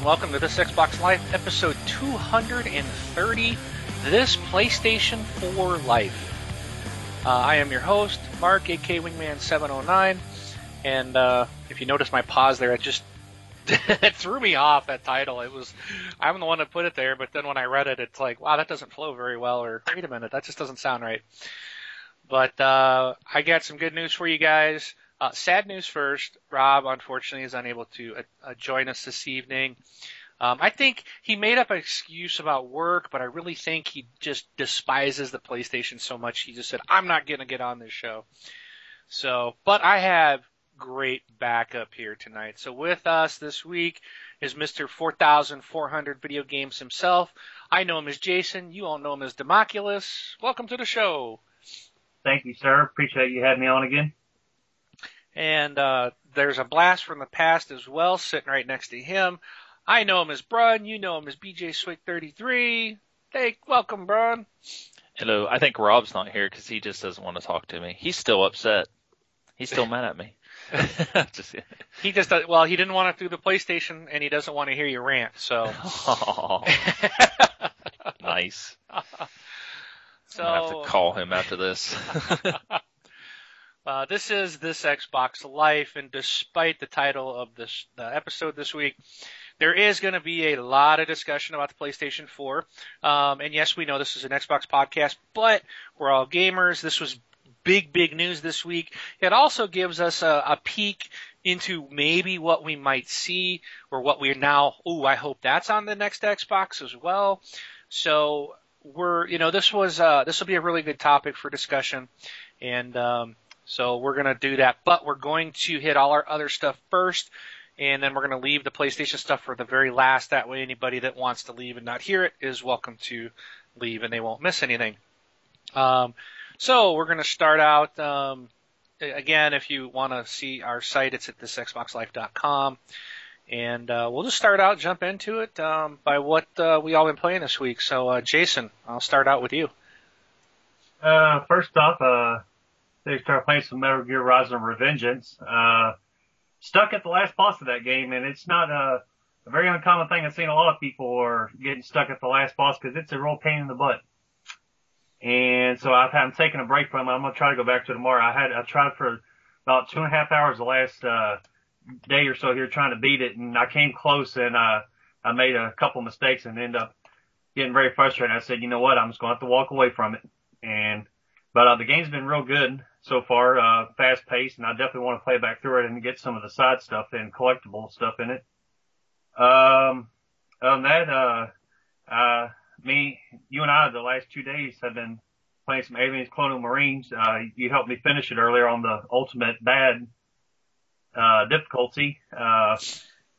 and welcome to this Xbox Life episode 230. This PlayStation 4 Life. Uh, I am your host, Mark, AK Wingman709, and uh, if you notice my pause there, it just it threw me off that title. It was I'm the one that put it there, but then when I read it, it's like, wow, that doesn't flow very well, or wait a minute, that just doesn't sound right. But uh, I got some good news for you guys. Uh, sad news first. Rob, unfortunately, is unable to uh, uh, join us this evening. Um, I think he made up an excuse about work, but I really think he just despises the PlayStation so much. He just said, "I'm not going to get on this show." So, but I have great backup here tonight. So with us this week is Mr. 4400 Video Games himself. I know him as Jason. You all know him as Democulus. Welcome to the show. Thank you, sir. Appreciate you having me on again. And uh, there's a blast from the past as well, sitting right next to him. I know him as Brun. You know him as BJ Swick 33. Hey, welcome, Brun. Hello. I think Rob's not here because he just doesn't want to talk to me. He's still upset. He's still mad at me. just, he just uh, well, he didn't want to do the PlayStation, and he doesn't want to hear you rant. So nice. So I have to call him after this. Uh, this is this Xbox Life, and despite the title of this the episode this week, there is going to be a lot of discussion about the PlayStation 4. Um, and yes, we know this is an Xbox podcast, but we're all gamers. This was big, big news this week. It also gives us a, a peek into maybe what we might see or what we're now. Ooh, I hope that's on the next Xbox as well. So we're, you know, this was uh, this will be a really good topic for discussion, and um, so we're going to do that, but we're going to hit all our other stuff first, and then we're going to leave the PlayStation stuff for the very last. That way, anybody that wants to leave and not hear it is welcome to leave, and they won't miss anything. Um, so we're going to start out. Um, again, if you want to see our site, it's at thisxboxlife.com. And uh, we'll just start out, jump into it um, by what uh, we all been playing this week. So, uh, Jason, I'll start out with you. Uh, first off, uh, they start playing some Metal Gear Rising Revengeance. Uh, stuck at the last boss of that game, and it's not a, a very uncommon thing. I've seen a lot of people are getting stuck at the last boss because it's a real pain in the butt. And so I've had taken a break from it. I'm gonna try to go back to it tomorrow. I had I tried for about two and a half hours the last uh, day or so here trying to beat it, and I came close, and uh, I made a couple mistakes and ended up getting very frustrated. I said, you know what, I'm just gonna have to walk away from it. And but uh, the game's been real good so far, uh, fast paced, and I definitely want to play back through it and get some of the side stuff and collectible stuff in it. Um, than that, uh, uh, me, you and I, the last two days have been playing some Aliens Colonial Marines. Uh, you helped me finish it earlier on the ultimate bad, uh, difficulty. Uh,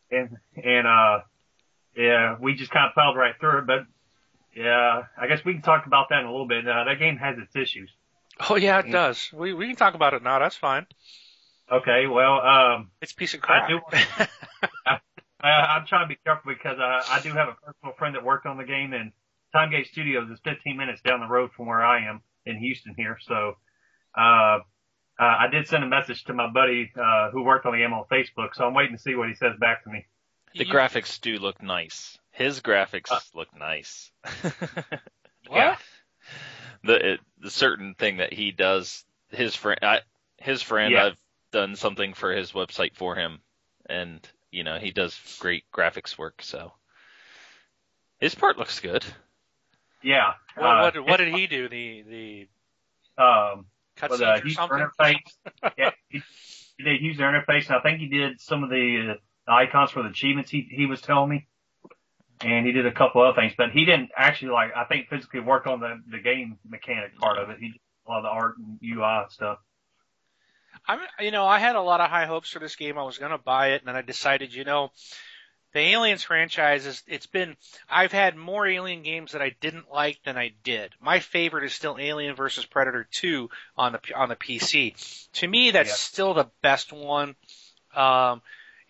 and, and, uh, yeah, we just kind of plowed right through it, but yeah, I guess we can talk about that in a little bit. Uh, that game has its issues. Oh yeah, it does. We we can talk about it now. That's fine. Okay, well, um, it's a piece of crap. I do, I, I'm trying to be careful because I, I do have a personal friend that worked on the game, and Timegate Studios is 15 minutes down the road from where I am in Houston here. So, uh, uh, I did send a message to my buddy uh, who worked on the game on Facebook, so I'm waiting to see what he says back to me. The you, graphics do look nice. His graphics uh, look nice. what? Yeah the the certain thing that he does. His friend, I, his friend, yeah. I've done something for his website for him, and you know he does great graphics work. So his part looks good. Yeah. What, uh, what, what did he do? The the um cutscenes uh, or something? Interface. yeah, he, he did user interface, and I think he did some of the, uh, icons for the achievements. He he was telling me and he did a couple other things, but he didn't actually like I think physically work on the the game mechanic part of it. He did a lot of the art and UI stuff. I'm you know I had a lot of high hopes for this game. I was going to buy it, and then I decided you know the Aliens franchise is it's been I've had more Alien games that I didn't like than I did. My favorite is still Alien versus Predator 2 on the on the PC. To me, that's yeah. still the best one. Um,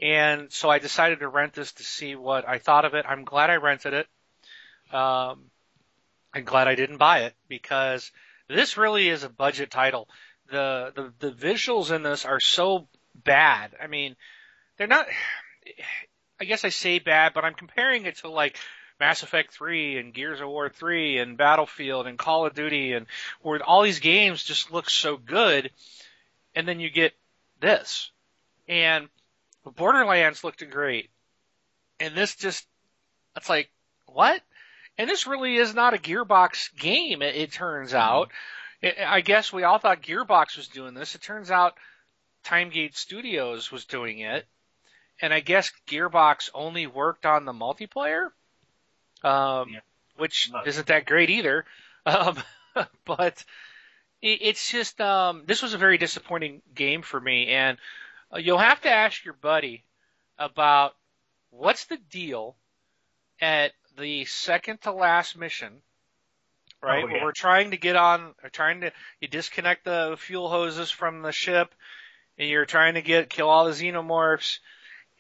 and so I decided to rent this to see what I thought of it. I'm glad I rented it. Um, I'm glad I didn't buy it because this really is a budget title. The, the, the visuals in this are so bad. I mean, they're not, I guess I say bad, but I'm comparing it to like Mass Effect 3 and Gears of War 3 and Battlefield and Call of Duty and where all these games just look so good and then you get this. And Borderlands looked great. And this just it's like what? And this really is not a Gearbox game, it, it turns out. It, I guess we all thought Gearbox was doing this. It turns out Timegate Studios was doing it. And I guess Gearbox only worked on the multiplayer, um, yeah. which isn't that great either. Um, but it, it's just, um, this was a very disappointing game for me. And Uh, you'll have to ask your buddy about what's the deal at the second to last mission, right? Oh, yeah. Where we're trying to get on, or trying to you disconnect the fuel hoses from the ship, and you're trying to get kill all the xenomorphs,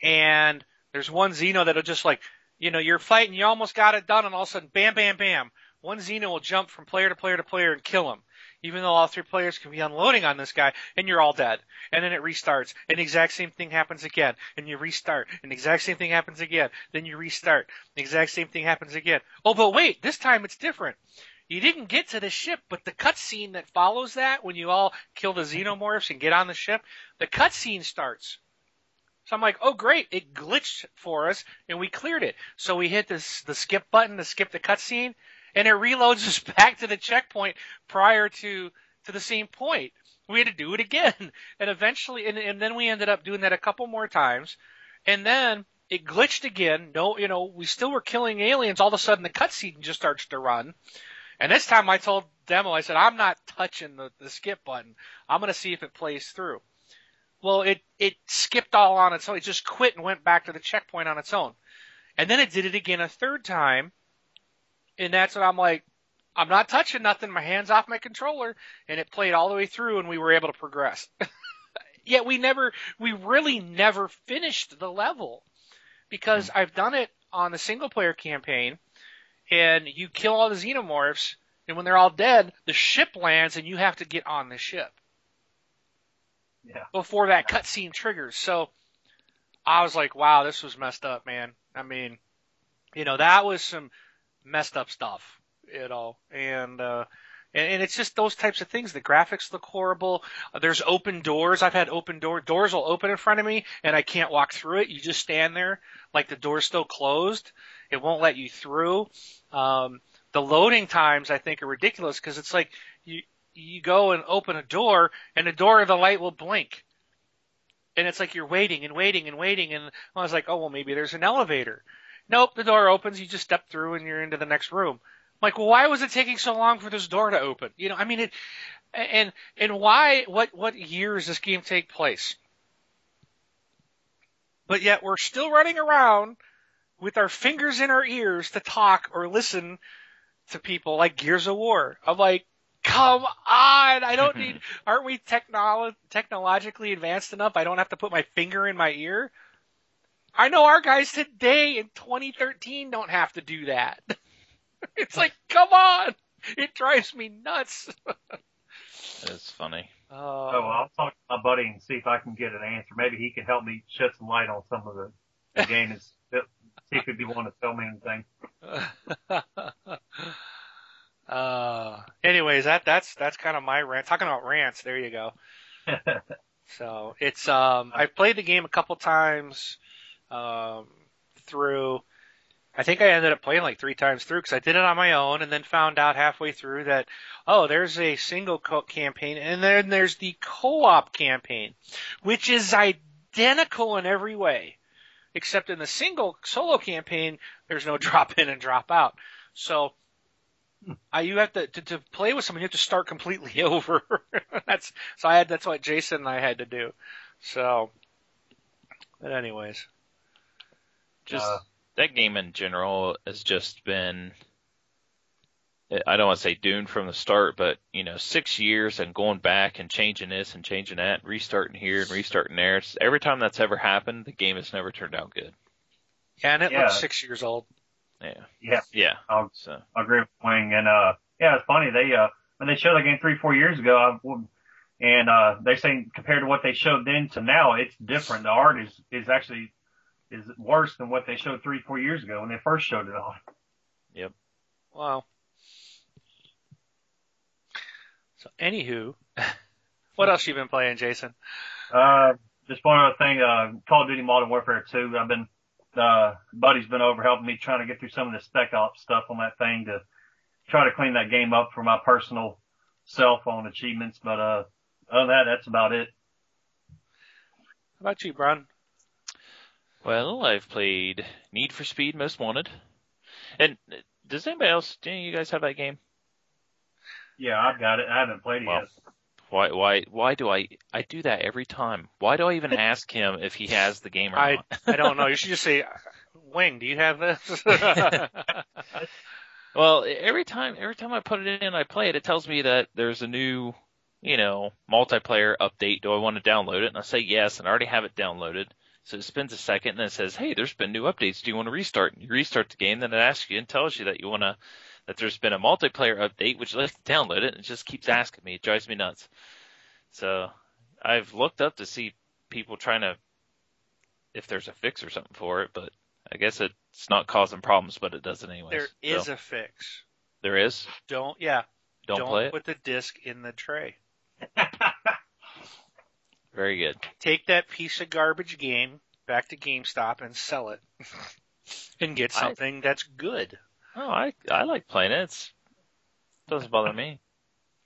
and there's one xeno that'll just like, you know, you're fighting, you almost got it done, and all of a sudden, bam, bam, bam, one xeno will jump from player to player to player and kill him even though all three players can be unloading on this guy, and you're all dead. And then it restarts, and the exact same thing happens again, and you restart, and the exact same thing happens again, then you restart, the exact same thing happens again. Oh, but wait, this time it's different. You didn't get to the ship, but the cutscene that follows that, when you all kill the xenomorphs and get on the ship, the cutscene starts. So I'm like, oh great, it glitched for us and we cleared it. So we hit this the skip button to skip the cutscene, and it reloads us back to the checkpoint prior to to the same point. We had to do it again, and eventually, and, and then we ended up doing that a couple more times, and then it glitched again. No, you know, we still were killing aliens. All of a sudden, the cutscene just starts to run, and this time I told Demo, I said, I'm not touching the, the skip button. I'm going to see if it plays through. Well, it it skipped all on its own. It just quit and went back to the checkpoint on its own, and then it did it again a third time and that's what I'm like. I'm not touching nothing. My hands off my controller, and it played all the way through, and we were able to progress. Yet we never, we really never finished the level because mm. I've done it on the single player campaign, and you kill all the xenomorphs, and when they're all dead, the ship lands, and you have to get on the ship. Yeah. Before that cutscene triggers. So I was like, wow, this was messed up, man. I mean, you know, that was some messed up stuff, you know, and, uh, and, and it's just those types of things. The graphics look horrible. There's open doors. I've had open door doors will open in front of me, and I can't walk through it. You just stand there like the door's still closed. It won't let you through. Um, the loading times I think are ridiculous because it's like you you go and open a door, and the door of the light will blink, and it's like you're waiting and waiting and waiting. And I was like, oh well, maybe there's an elevator. Nope, the door opens, you just step through and you're into the next room. I'm like, well, why was it taking so long for this door to open? You know, I mean it, and, and why, what, what year does this game take place? But yet we're still running around with our fingers in our ears to talk or listen to people like Gears of War. I'm like, come on, I don't need, aren't we technolo- technologically advanced enough? I don't have to put my finger in my ear. I know our guys today in 2013 don't have to do that. it's like, come on! It drives me nuts. It's funny. Uh, oh, well, I'll talk to my buddy and see if I can get an answer. Maybe he can help me shed some light on some of the, the game and see if he'd be willing to tell me anything. uh, anyways, that that's that's kind of my rant. Talking about rants, there you go. so it's um, I've played the game a couple times um, through. I think I ended up playing like three times through because I did it on my own and then found out halfway through that, oh, there's a single co- campaign and then there's the co-op campaign, which is identical in every way. Except in the single solo campaign, there's no drop in and drop out. So, I, you have to, to, to play with someone, you have to start completely over. that's, so I had, that's what Jason and I had to do. So, but anyways. Just uh, that game in general has just been. I don't want to say doomed from the start, but you know, six years and going back and changing this and changing that, and restarting here and restarting there. It's, every time that's ever happened, the game has never turned out good. Yeah, and it yeah. looks six years old. Yeah. Yeah. Yeah. I'll, so. i agree with Wing. And, uh, yeah, it's funny. They, uh, when they showed the game three, four years ago, I, and, uh, they're saying compared to what they showed then to now, it's different. The art is, is actually is worse than what they showed three, four years ago when they first showed it off. Yep. Wow. So, anywho, what else you been playing, Jason? Uh, just one other thing, uh, Call of Duty Modern Warfare 2. I've been, uh, buddy's been over helping me trying to get through some of the spec ops stuff on that thing to try to clean that game up for my personal cell phone achievements. But, uh, other than that, that's about it. How about you, Brian? Well, I've played Need for Speed Most Wanted. And uh, does anybody else, do you guys have that game? Yeah, I've got it. I haven't played it Well, yet. Why, why, why do I, I do that every time. Why do I even ask him if he has the game or I not? I don't know. You should just say, Wing, do you have this? Well, every time, every time I put it in and I play it, it tells me that there's a new, you know, multiplayer update. Do I want to download it? And I say yes, and I already have it downloaded. So it spends a second and then it says, hey, there's been new updates. Do you want to restart? And you restart the game, then it asks you and tells you that you want to, that there's been a multiplayer update, which lets you download it, and it just keeps asking me. It drives me nuts. So I've looked up to see people trying to, if there's a fix or something for it, but I guess it's not causing problems, but it does it anyways. there is So, a fix. there is. Don't, yeah. Don't, play it. put the disc in the tray. Very good. Take that piece of garbage game back to GameStop and sell it. and get I- something that's good. Oh, I I like playing it. It's, doesn't bother me.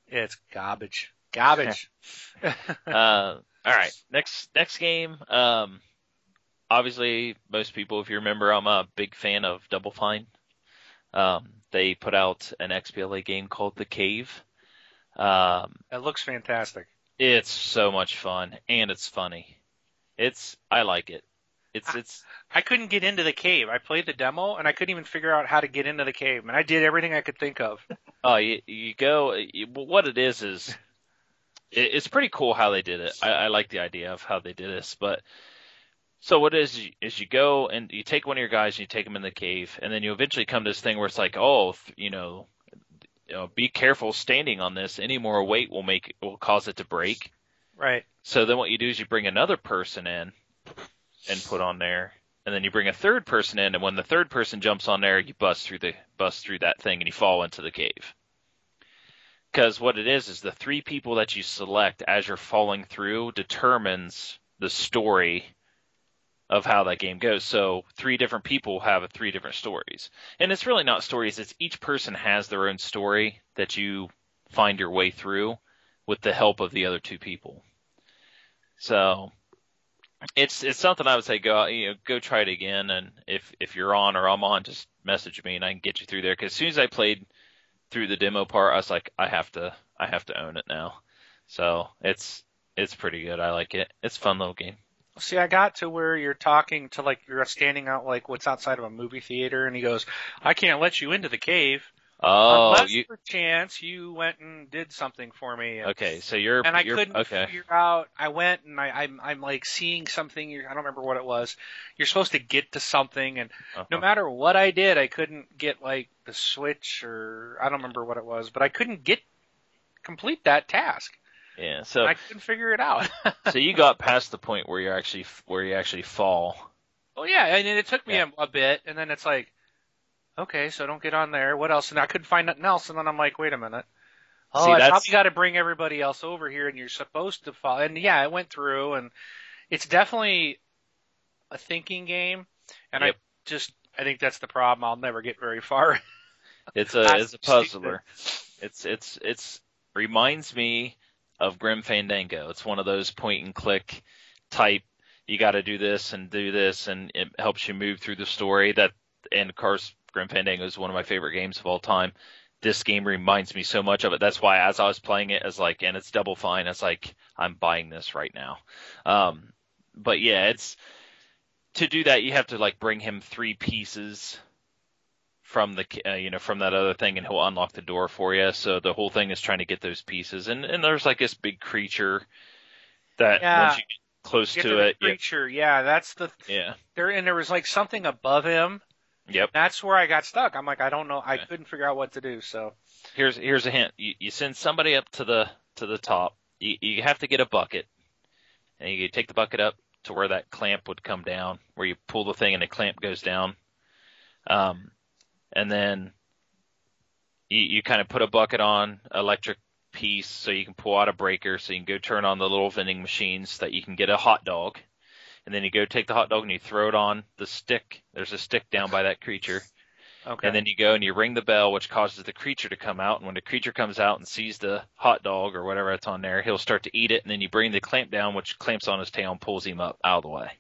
It's garbage. Garbage. Uh, all right. Next next game. Um, obviously, most people, if you remember, I'm a big fan of Double Fine. Um, they put out an XBLA game called The Cave. Um, it looks fantastic. It's so much fun and it's funny. It's I like it. It's it's I couldn't get into the cave. I played the demo and I couldn't even figure out how to get into the cave. And I did everything I could think of. Oh, you, you go. You, what it is is, it, it's pretty cool how they did it. I, I like the idea of how they did this. But so what is it is you- is you go and you take one of your guys and you take them in the cave, and then you eventually come to this thing where it's like, oh, you know, you know, be careful standing on this. Any more weight will make will cause it to break. Right. So then what you do is you bring another person in and put on there. And then you bring a third person in, and when the third person jumps on there, you bust through the bust through that thing, and you fall into the cave. Because what it is is the three people that you select as you're falling through determines the story of how that game goes. So three different people have three different stories, and it's really not stories. It's each person has their own story that you find your way through with the help of the other two people. So it's it's something I would say go you know go try it again, and if if you're on or I'm on, just message me and I can get you through there. Because as soon as I played through the demo part, I was like, I have to I have to own it now. So it's it's pretty good. I like it. It's a fun little game. See, I got to where you're talking to like you're standing out like what's outside of a movie theater, and he goes, "I can't let you into the cave Oh, unless you perchance you went and did something for me." And, okay? So you're and I you're, couldn't okay. figure out. I went and I, I'm I'm like seeing something. I don't remember what it was. You're supposed to get to something, and Uh-huh. no matter what I did, I couldn't get like the switch or I don't remember what it was, but I couldn't get complete that task. Yeah. So I couldn't figure it out. so you got past the point where you actually where you actually fall. Oh yeah, and it took me Yeah. a, a bit, and then it's like, okay, so don't get on there. What else? And I couldn't find nothing else, and then I'm like, wait a minute. Oh, See, I probably got to bring everybody else over here, and you're supposed to follow. And yeah, it went through, and it's definitely a thinking game, and Yep. I just I think that's the problem. I'll never get very far. It's a it's a stupid. puzzler. It's it's it's reminds me of Grim Fandango. It's one of those point and click type. You got to do this and do this, and it helps you move through the story. That and of course, Grim Fandango is one of my favorite games of all time. This game reminds me so much of it. That's why as I was playing it, as like, and it's Double Fine. It's like I'm buying this right now. Um, but yeah, it's to do that you have to like bring him three pieces from the uh, you know from that other thing and he'll unlock the door for you so the whole thing is trying to get those pieces and and there's like this big creature that Yeah. once you get close Get to, to it creature, yeah, that's the yeah there, and there was like something above him. yep That's where I got stuck. I'm like, I don't know, I Yeah. couldn't figure out what to do. So here's here's a hint you, you send somebody up to the to the top you, you have to get a bucket and you take the bucket up to where that clamp would come down, where you pull the thing and the clamp goes down. Um, and then you, you kind of put a bucket on electric piece so you can pull out a breaker so you can go turn on the little vending machines that you can get a hot dog. And then you go take the hot dog and you throw it on the stick. There's a stick down by that creature. Okay. And then you go and you ring the bell, which causes the creature to come out. And when the creature comes out and sees the hot dog or whatever that's on there, he'll start to eat it. And then you bring the clamp down, which clamps on his tail and pulls him up out of the way.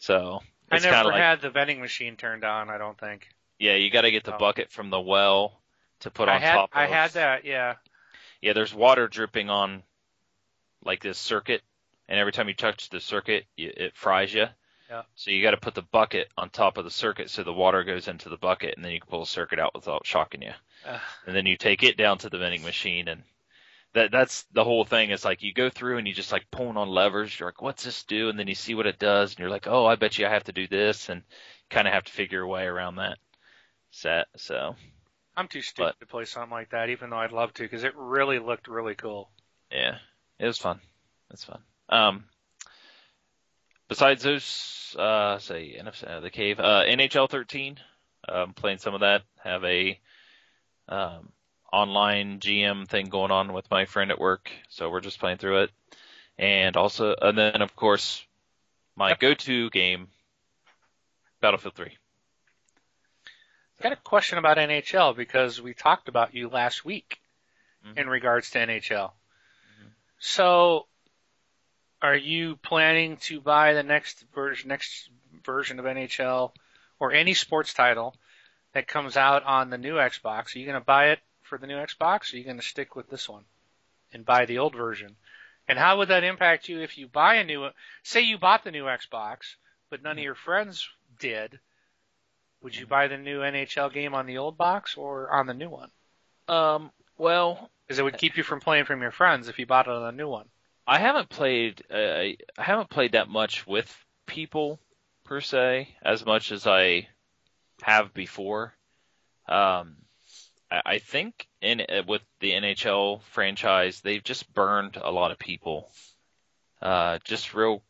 So I never like, had the vending machine turned on. I don't think. Yeah, you got to get the Oh. bucket from the well to put on top of it. I had. I had that. Yeah. Yeah, there's water dripping on like this circuit, and every time you touch the circuit, you, it fries you. Yeah. So you got to put the bucket on top of the circuit so the water goes into the bucket, and then you can pull the circuit out without shocking you. Ugh. And then you take it down to the vending machine, and that that's the whole thing. Is like you go through and you just like pulling on levers. You're like, what's this do? And then you see what it does, and you're like, oh, I bet you I have to do this, and kind of have to figure a way around that set. So I'm too stupid to play something like that, even though I'd love to, because it really looked really cool. Yeah, it was fun. It's fun. Um, besides those, uh, say NFS, uh, the cave, uh, NHL 13, um, playing some of that. Have a um, online GM thing going on with my friend at work, so we're just playing through it. And also, and then of course, my go-to game, Battlefield 3. I got a question about NHL because we talked about you last week Mhm. in regards to NHL. So, are you planning to buy the next version, next version of NHL or any sports title that comes out on the new Xbox? Are you going to buy it for the new Xbox? Or are you going to stick with this one and buy the old version? And how would that impact you if you buy a new, say you bought the new Xbox, but none of your friends did? Would you buy the new NHL game on the old box or on the new one? Um, well, Because it would keep you from playing from your friends if you bought it on the new one. I haven't played uh, I haven't played that much with people per se as much as I have before. Um, I, I think in uh, with the NHL franchise, they've just burned a lot of people. Uh, just real.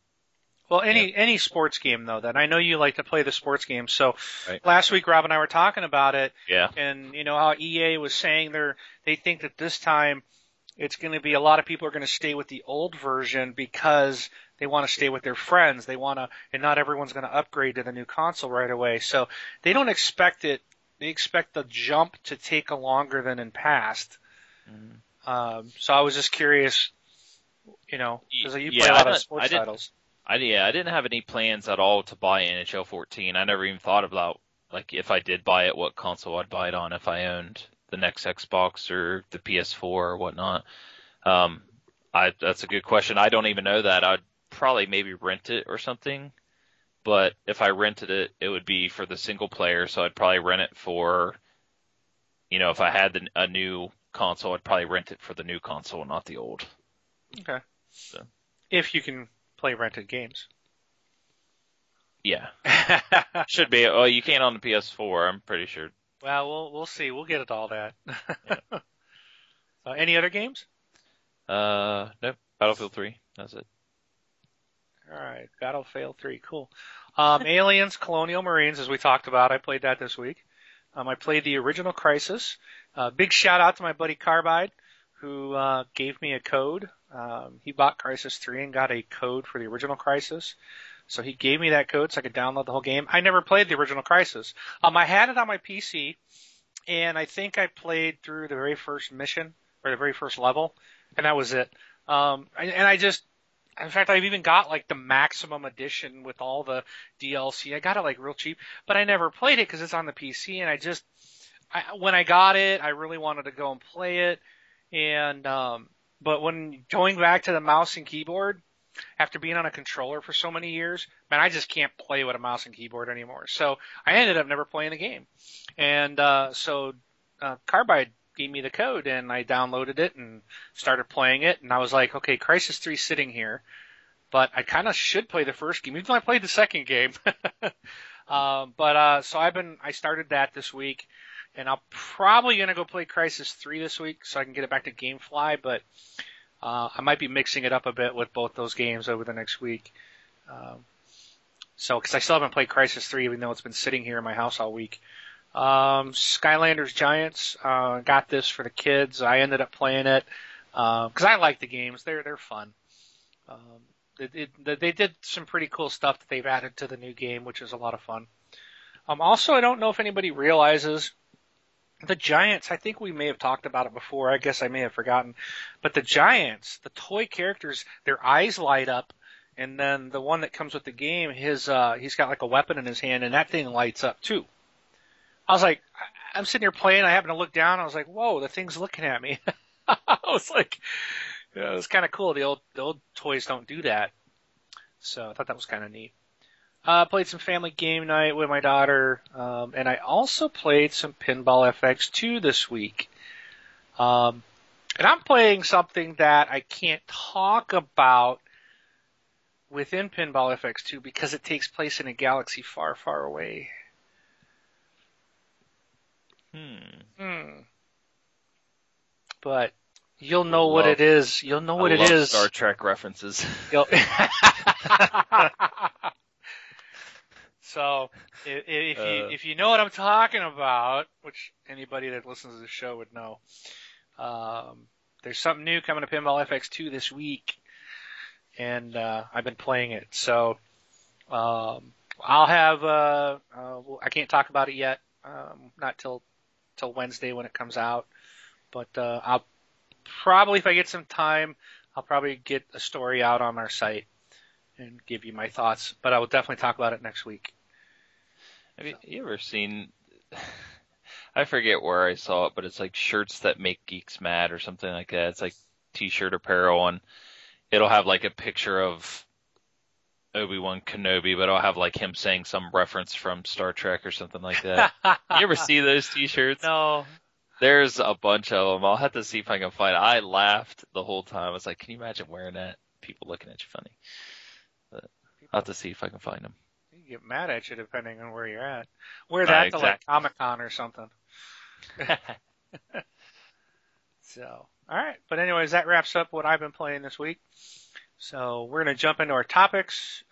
Well, any any sports game though, that I know you like to play the sports games. So Right. last week, Rob and I were talking about it, Yeah. and you know how EA was saying they're they think that this time it's going to be a lot of people are going to stay with the old version because they want to stay with their friends. They want to, and not everyone's going to upgrade to the new console right away. So they don't expect it. They expect the jump to take a longer than in past. Um, so I was just curious, you know, because you Yeah, play a I lot of sports I titles. I yeah, I didn't have any plans at all to buy NHL 14. I never even thought about like if I did buy it, what console I'd buy it on if I owned the next Xbox or the PS4 or whatnot. Um, I that's a good question. I don't even know that. I'd probably maybe rent it or something. But if I rented it, it would be for the single player, so I'd probably rent it for, you know, if I had the, a new console, I'd probably rent it for the new console, not the old. Okay. So. If you can play rented games. Yeah, should be. Oh, you can't on the PS4. I'm pretty sure. well, we'll we'll see. We'll get at all that. uh, any other games? Uh, nope. Battlefield 3. That's it. All right, Battlefield 3, cool. Um, Aliens, Colonial Marines, as we talked about, I played that this week. Um, I played the original Crysis. Uh, big shout out to my buddy Carbide, who uh, gave me a code. Um, he bought Crysis 3 and got a code for the original Crysis. So he gave me that code so I could download the whole game. I never played the original Crysis. Um, I had it on my PC, and I think I played through the very first mission or the very first level, and that was it. Um, and, and I just, in fact, I've even got like the maximum edition with all the DLC. I got it like real cheap, but I never played it because it's on the PC, and I just, I, when I got it, I really wanted to go and play it, and um, but when going back to the mouse and keyboard, after being on a controller for so many years, man, I just can't play with a mouse and keyboard anymore. So I ended up never playing the game. And uh, so uh, Carbide gave me the code, and I downloaded it and started playing it. And I was like, okay, Crysis 3 sitting here, but I kind of should play the first game, even though I played the second game. um, but uh, so I've been, I started that this week. And I'm probably gonna go play Crysis 3 this week so I can get it back to GameFly, but uh, I might be mixing it up a bit with both those games over the next week. Um, so, because I still haven't played Crysis 3, even though it's been sitting here in my house all week. Um, Skylanders Giants, uh, got this for the kids. I ended up playing it, because uh, I like the games. They're, they're fun. Um, it, it, they did some pretty cool stuff that they've added to the new game, which is a lot of fun. Um, also, I don't know if anybody realizes the Giants. I think we may have talked about it before. I guess I may have forgotten, but the Giants, the toy characters, their eyes light up, and then the one that comes with the game, his uh, he's got like a weapon in his hand, and that thing lights up too. I was like, I'm sitting here playing. I happen to look down. I was like, whoa, the thing's looking at me. I was like, yeah, it was kind of cool. The old the old toys don't do that, so I thought that was kind of neat. Uh, played some family game night with my daughter, um, and I also played some Pinball FX2 this week. Um, and I'm playing something that I can't talk about within Pinball FX2 because it takes place in a galaxy far, far away. Hmm. Hmm. But You'll know love, what it is. You'll know what I it is. Star Trek references. so if, if uh, you if you know what I'm talking about, which anybody that listens to the show would know, um, there's something new coming to Pinball FX2 this week, and uh, I've been playing it. So um, I'll have. Uh, uh, well, I can't talk about it yet. Um, not till till Wednesday when it comes out, but uh, I'll probably if I get some time, I'll probably get a story out on our site and give you my thoughts. But I will definitely talk about it next week. Have you, you ever seen? I forget where I saw it, but it's like shirts that make geeks mad or something like that. It's like t-shirt apparel, and it'll have like a picture of Obi Wan Kenobi, but I'll have like him saying some reference from Star Trek or something like that. you ever see those T-shirts? No, there's a bunch of them. I'll have to see if I can find. It. I laughed the whole time. I was like, "Can you imagine wearing that? People looking at you funny." But I'll have to see if I can find them. You get mad at you depending on where you're at. Wear that uh, exactly. to like Comic Con or something. so, all right. But anyways, that wraps up what I've been playing this week. So we're gonna jump into our topics,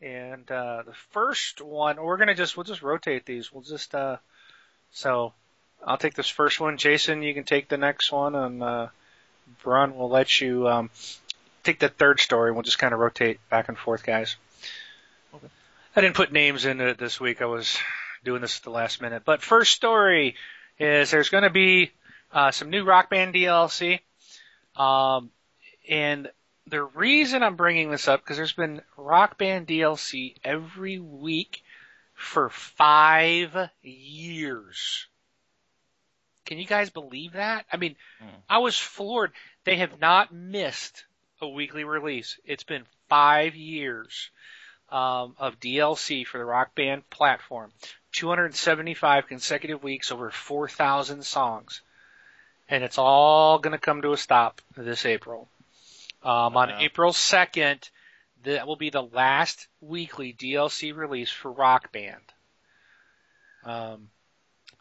and uh, the first one we're gonna just we'll just rotate these. We'll just uh, so I'll take this first one. Jason, you can take the next one, and uh, Brun will let you um, take the third story. We'll just kind of rotate back and forth, guys. Okay. I didn't put names into it this week. I was doing this at the last minute. But first story is there's going to be uh, some new Rock Band DLC, um, and the reason I'm bringing this up because there's been Rock Band DLC every week for five years. Can you guys believe that? I mean, mm. I was floored. They have not missed a weekly release. It's been five years um, of DLC for the Rock Band platform. 275 consecutive weeks, over 4,000 songs. And it's all going to come to a stop this April. Um, on April 2nd, that will be the last weekly DLC release for Rock Band. Um,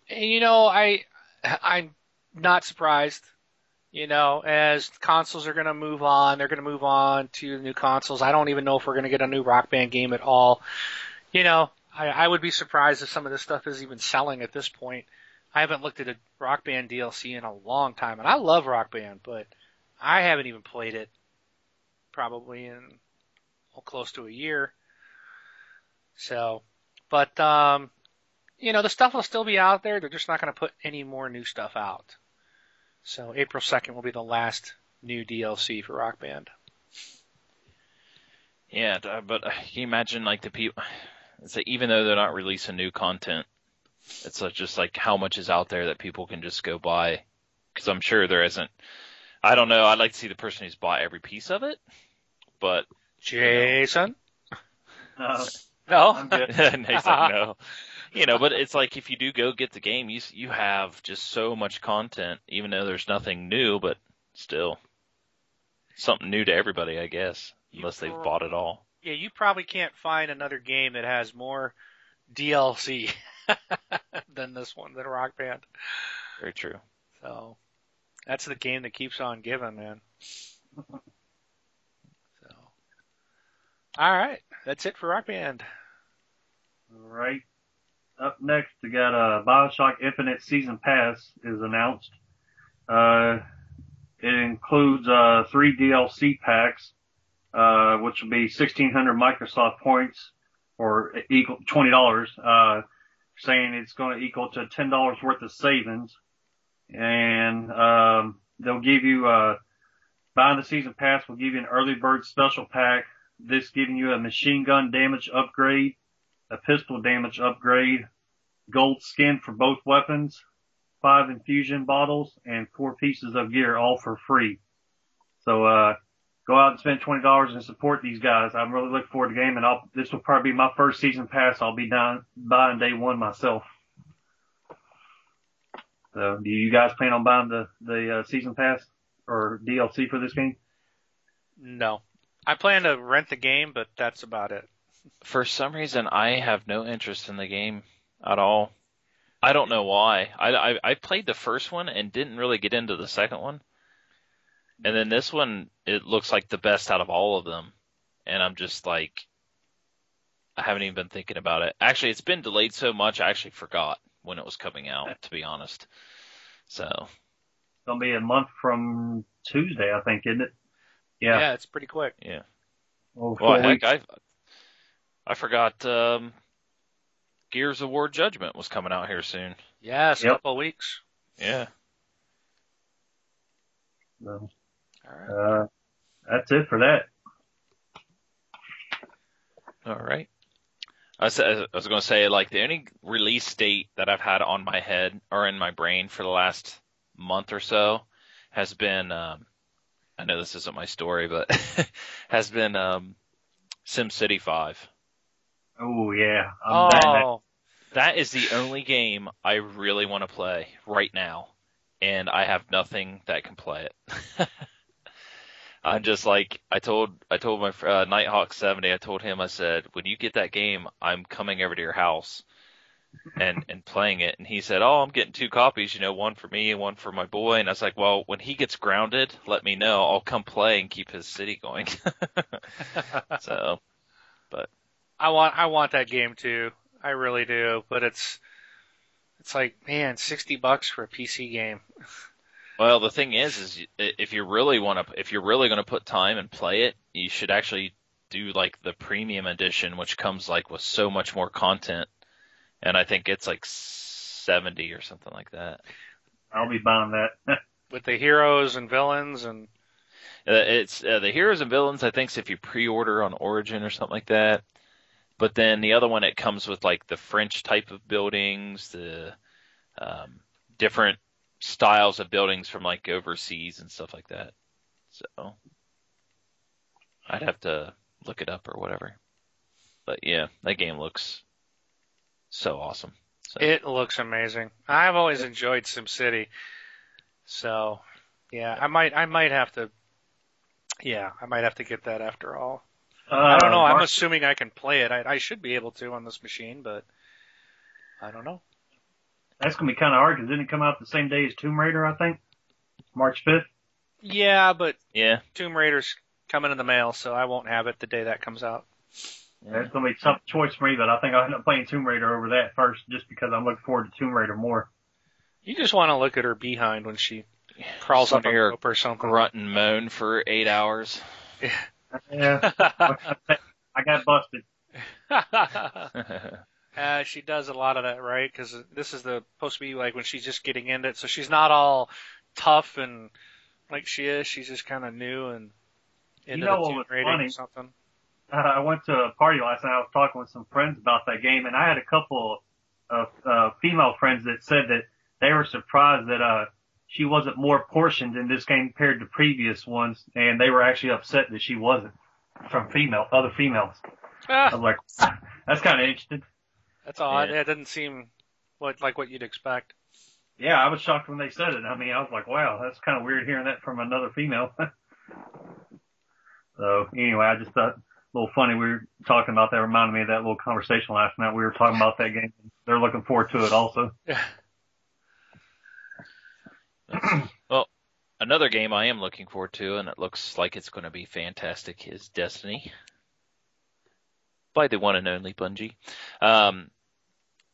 and you know, I I'm not surprised. You know, as consoles are going to move on, they're going to move on to new consoles. I don't even know if we're going to get a new Rock Band game at all. You know, I, I would be surprised if some of this stuff is even selling at this point. I haven't looked at a Rock Band DLC in a long time, and I love Rock Band, but I haven't even played it probably in well, close to a year. So, but um, you know, the stuff will still be out there. They're just not going to put any more new stuff out. So April 2nd will be the last new DLC for Rock Band. Yeah, but uh, can you imagine like the people? It's like, even though they're not releasing new content, it's like just like how much is out there that people can just go buy. Because I'm sure there isn't. I don't know. I'd like to see the person who's bought every piece of it, but Jason. No. No. I'm good. like, no you know, but it's like if you do go get the game, you you have just so much content, even though there's nothing new, but still something new to everybody, I guess, unless they've bought it all. Yeah, you probably can't find another game that has more DLC than this one, than Rock Band. Very true. So that's the game that keeps on giving, man. So All right, that's it for Rock Band. All right. Up next, we got a uh, Bioshock Infinite Season Pass is announced. Uh, it includes uh, three DLC packs, uh, which will be 1,600 Microsoft points or equal $20. Uh, saying it's going to equal to $10 worth of savings. And um, they'll give you uh, buying the season pass will give you an early bird special pack. This giving you a machine gun damage upgrade, a pistol damage upgrade, gold skin for both weapons, five infusion bottles, and four pieces of gear, all for free. So, uh, go out and spend twenty dollars and support these guys. I'm really looking forward to the game, and I'll, this will probably be my first season pass. I'll be down buying day one myself. So, do you guys plan on buying the the uh, season pass or DLC for this game? No, I plan to rent the game, but that's about it. For some reason, I have no interest in the game at all. I don't know why. I, I, I played the first one and didn't really get into the second one. And then this one, it looks like the best out of all of them. And I'm just like, I haven't even been thinking about it. Actually, it's been delayed so much, I actually forgot when it was coming out, to be honest. So. It's going to be a month from Tuesday, I think, isn't it? Yeah. Yeah, it's pretty quick. Yeah. Well, well heck, I, I forgot, um, Gears of War Judgment was coming out here soon. Yes, yep. a couple of weeks. Yeah. So, uh, that's it for that. All right. I was, I was going to say, like, the only release date that I've had on my head or in my brain for the last month or so has been, um, I know this isn't my story, but has been um, SimCity 5. Oh yeah. I'm oh, that is the only game I really want to play right now, and I have nothing that can play it. I'm just like I told I told my uh, Nighthawk 70. I told him I said when you get that game, I'm coming over to your house and and playing it. And he said, "Oh, I'm getting two copies. You know, one for me and one for my boy." And I was like, "Well, when he gets grounded, let me know. I'll come play and keep his city going." so, but I want I want that game too. I really do. But it's it's like man, sixty bucks for a PC game. Well, the thing is, is if you really want to, if you're really going to put time and play it, you should actually do like the premium edition, which comes like with so much more content, and I think it's like seventy or something like that. I'll be buying that. with the heroes and villains and. Uh, it's uh, the heroes and villains. I think if you pre-order on Origin or something like that, but then the other one, it comes with like the French type of buildings, the um, different styles of buildings from like overseas and stuff like that. So I'd have to look it up or whatever. But yeah, that game looks so awesome. So. It looks amazing. I've always enjoyed SimCity. So yeah, I might I might have to yeah, I might have to get that after all. Uh, I don't know. I'm assuming I can play it. I, I should be able to on this machine, but I don't know. That's gonna be kind of hard because didn't it come out the same day as Tomb Raider? I think March 5th. Yeah, but yeah, Tomb Raider's coming in the mail, so I won't have it the day that comes out. Yeah, it's gonna be a tough choice for me, but I think I'll end up playing Tomb Raider over that first, just because I'm looking forward to Tomb Raider more. You just want to look at her behind when she crawls up a rope or something. Grunt and moan for eight hours. Yeah. Yeah. I got busted. uh, she does a lot of that, right? Because this is the supposed to be like when she's just getting into it, so she's not all tough and like she is. She's just kind of new and into you know the what funny? or something. Uh, I went to a party last night. I was talking with some friends about that game, and I had a couple of uh, female friends that said that they were surprised that uh she wasn't more portioned in this game compared to previous ones, and they were actually upset that she wasn't from female other females. Ah. I was like, that's kind of interesting. That's odd. Yeah. It doesn't seem what like what you'd expect. Yeah, I was shocked when they said it. I mean, I was like, wow, that's kind of weird hearing that from another female. so anyway, I just thought a little funny. We were talking about that. Reminded me of that little conversation last night. We were talking about that game. They're looking forward to it also. Yeah. well, another game I am looking forward to, and it looks like it's going to be fantastic, is Destiny. by the one and only Bungie. Um,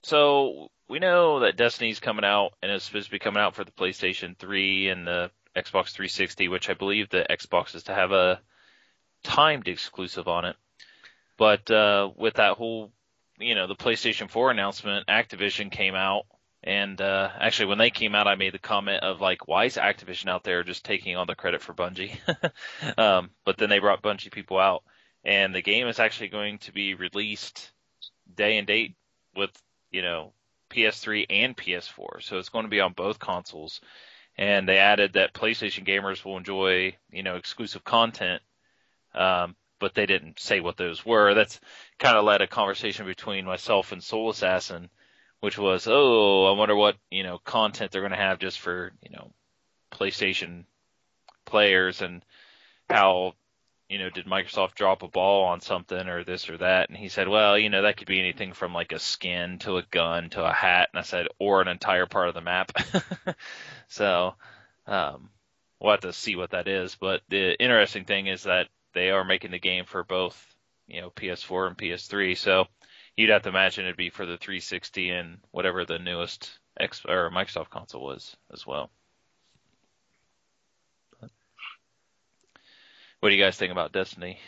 so we know that Destiny's coming out and it's supposed to be coming out for the PlayStation 3 and the Xbox 360, which I believe the Xbox is to have a timed exclusive on it. But uh, with that whole, you know, the PlayStation 4 announcement, Activision came out, and uh, actually when they came out, I made the comment of like, why is Activision out there just taking all the credit for Bungie? um, but then they brought Bungie people out, and the game is actually going to be released day and date with, you know, PS3 and PS4, so it's going to be on both consoles. And they added that PlayStation gamers will enjoy, you know, exclusive content um, but they didn't say what those were. That's kind of led a conversation between myself and Soul Assassin, which was, oh, I wonder what you know content they're going to have just for you know PlayStation players and how you know did Microsoft drop a ball on something or this or that? And he said, well, you know that could be anything from like a skin to a gun to a hat. And I said, or an entire part of the map. so. Um, we'll have to see what that is. But the interesting thing is that they are making the game for both, you know, PS4 and PS3. So you'd have to imagine it'd be for the 360 and whatever the newest X or Microsoft console was as well. What do you guys think about Destiny?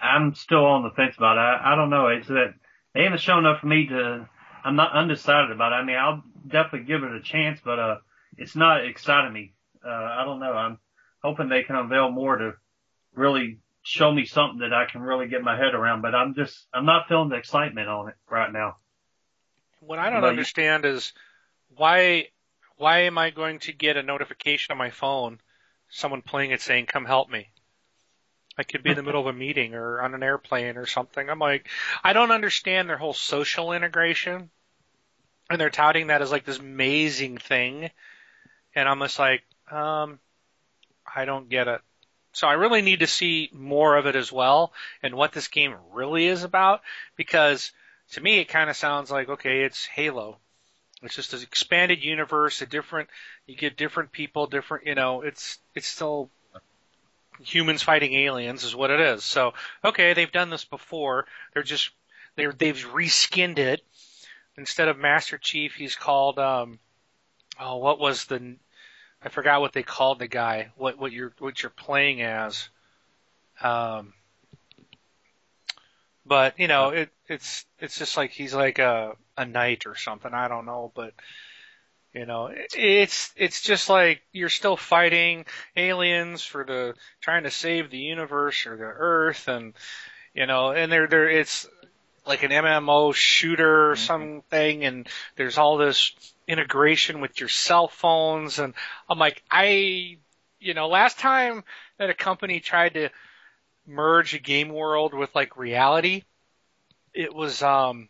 I'm still on the fence about it. I, I don't know. It's that they haven't shown enough for me to. I'm not undecided about it. I mean, I'll definitely give it a chance, but uh, it's not exciting me. Uh, I don't know. I'm hoping they can unveil more to really show me something that I can really get my head around. But I'm just, I'm not feeling the excitement on it right now. What I don't but understand you, is why, why am I going to get a notification on my phone, someone playing it saying, come help me? I could be in the middle of a meeting or on an airplane or something. I'm like, I don't understand their whole social integration. And they're touting that as like this amazing thing. And I'm just like, um, I don't get it. So I really need to see more of it as well and what this game really is about because to me it kind of sounds like okay, it's Halo. It's just an expanded universe, a different you get different people, different, you know, it's it's still humans fighting aliens is what it is. So, okay, they've done this before. They're just they're they've reskinned it. Instead of Master Chief, he's called um oh, what was the I forgot what they called the guy. What what you're what you're playing as. Um, but you know, it it's it's just like he's like a a knight or something. I don't know, but you know, it, it's it's just like you're still fighting aliens for the trying to save the universe or the Earth, and you know, and they're there. It's like an MMO shooter or mm-hmm. something, and there's all this integration with your cell phones, and I'm like, I, you know, last time that a company tried to merge a game world with like reality, it was, um,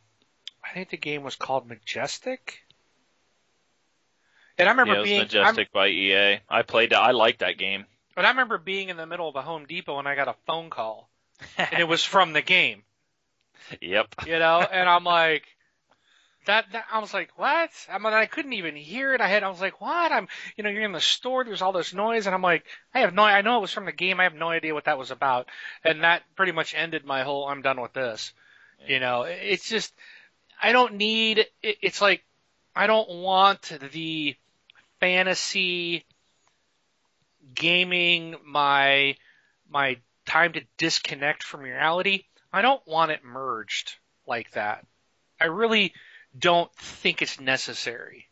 I think the game was called Majestic. And I remember yeah, it was being Majestic I'm, by EA. I played. I liked that game. But I remember being in the middle of a Home Depot and I got a phone call, and it was from the game. Yep. You know, and I'm like, that, that I was like, what? I mean, I couldn't even hear it. I had, I was like, what? I'm, you know, you're in the store. There's all this noise, and I'm like, I have no, I know it was from the game. I have no idea what that was about, and that pretty much ended my whole. I'm done with this. You know, it's just, I don't need. It, it's like, I don't want the fantasy gaming my my time to disconnect from reality I don't want it merged like that. I really don't think it's necessary.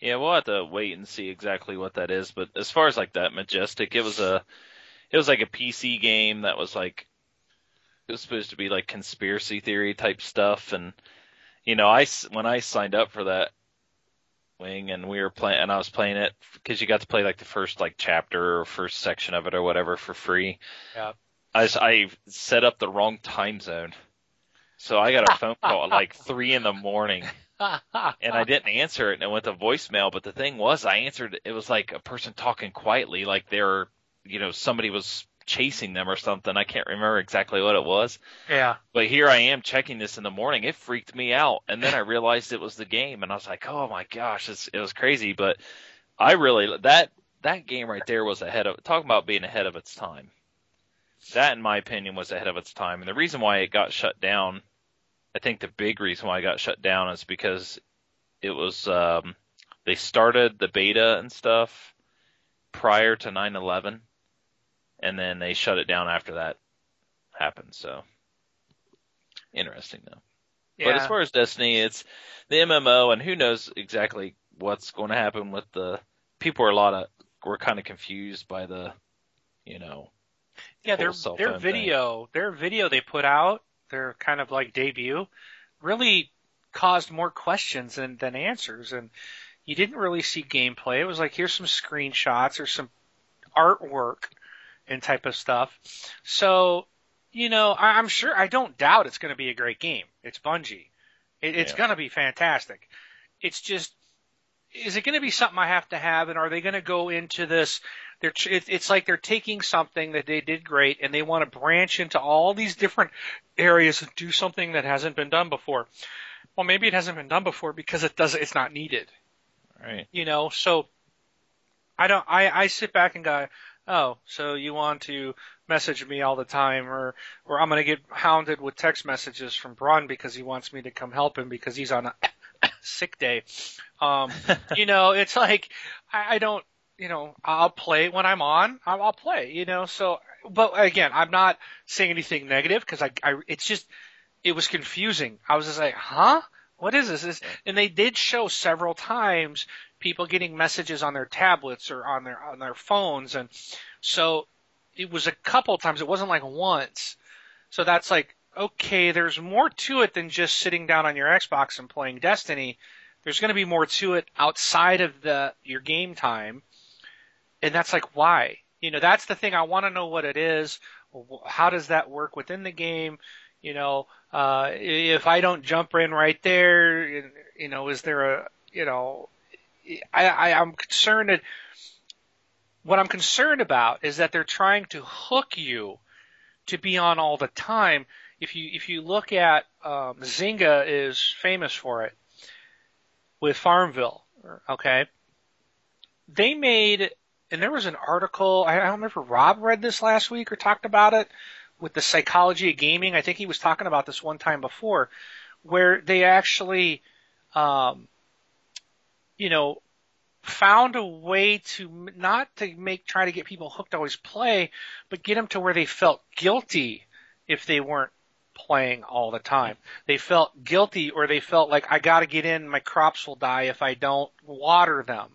Yeah, we'll have to wait and see exactly what that is. But as far as like that majestic, it was a, it was like a PC game that was like, it was supposed to be like conspiracy theory type stuff. And, you know, I, when I signed up for that wing and we were playing, and I was playing it because you got to play like the first like chapter or first section of it or whatever for free. Yeah. I, I set up the wrong time zone. So I got a phone call at like three in the morning and I didn't answer it and it went to voicemail. But the thing was, I answered, it was like a person talking quietly, like they're, you know, somebody was chasing them or something. I can't remember exactly what it was. Yeah. But here I am checking this in the morning. It freaked me out. And then I realized it was the game and I was like, oh my gosh, it's, it was crazy. But I really, that, that game right there was ahead of, talking about being ahead of its time that, in my opinion, was ahead of its time. And the reason why it got shut down, I think the big reason why it got shut down is because it was um, they started the beta and stuff prior to 9/11, and then they shut it down after that happened. So interesting though. Yeah. But as far as Destiny, it's the MMO, and who knows exactly what's going to happen with the people. Are a lot of we're kind of confused by the, you know, yeah, their their video, thing. their video they put out, their kind of like debut, really caused more questions than than answers, and you didn't really see gameplay. It was like here's some screenshots or some artwork and type of stuff. So, you know, I, I'm sure I don't doubt it's going to be a great game. It's Bungie. It, it's yeah. going to be fantastic. It's just, is it going to be something I have to have, and are they going to go into this? They're, it's like they're taking something that they did great, and they want to branch into all these different areas and do something that hasn't been done before. Well, maybe it hasn't been done before because it does. It's not needed. Right. You know, so I don't. I I sit back and go, oh, so you want to message me all the time, or or I'm gonna get hounded with text messages from Brun because he wants me to come help him because he's on a sick day. Um, you know, it's like I, I don't. You know, I'll play when I'm on. I'll, I'll play. You know, so but again, I'm not saying anything negative because I, I, it's just, it was confusing. I was just like, huh? What is this? And they did show several times people getting messages on their tablets or on their on their phones, and so it was a couple times. It wasn't like once. So that's like okay. There's more to it than just sitting down on your Xbox and playing Destiny. There's going to be more to it outside of the your game time, and that's like why. You know, that's the thing. I want to know what it is. How does that work within the game? You know, uh, if I don't jump in right there, you know, is there a, you know, I, I, I'm concerned that what I'm concerned about is that they're trying to hook you to be on all the time. If you if you look at um, Zynga is famous for it with Farmville, okay? They made and there was an article I don't remember if Rob read this last week or talked about it with the psychology of gaming. I think he was talking about this one time before, where they actually, um, you know, found a way to not to make try to get people hooked always play, but get them to where they felt guilty if they weren't playing all the time. They felt guilty or they felt like I got to get in, my crops will die if I don't water them.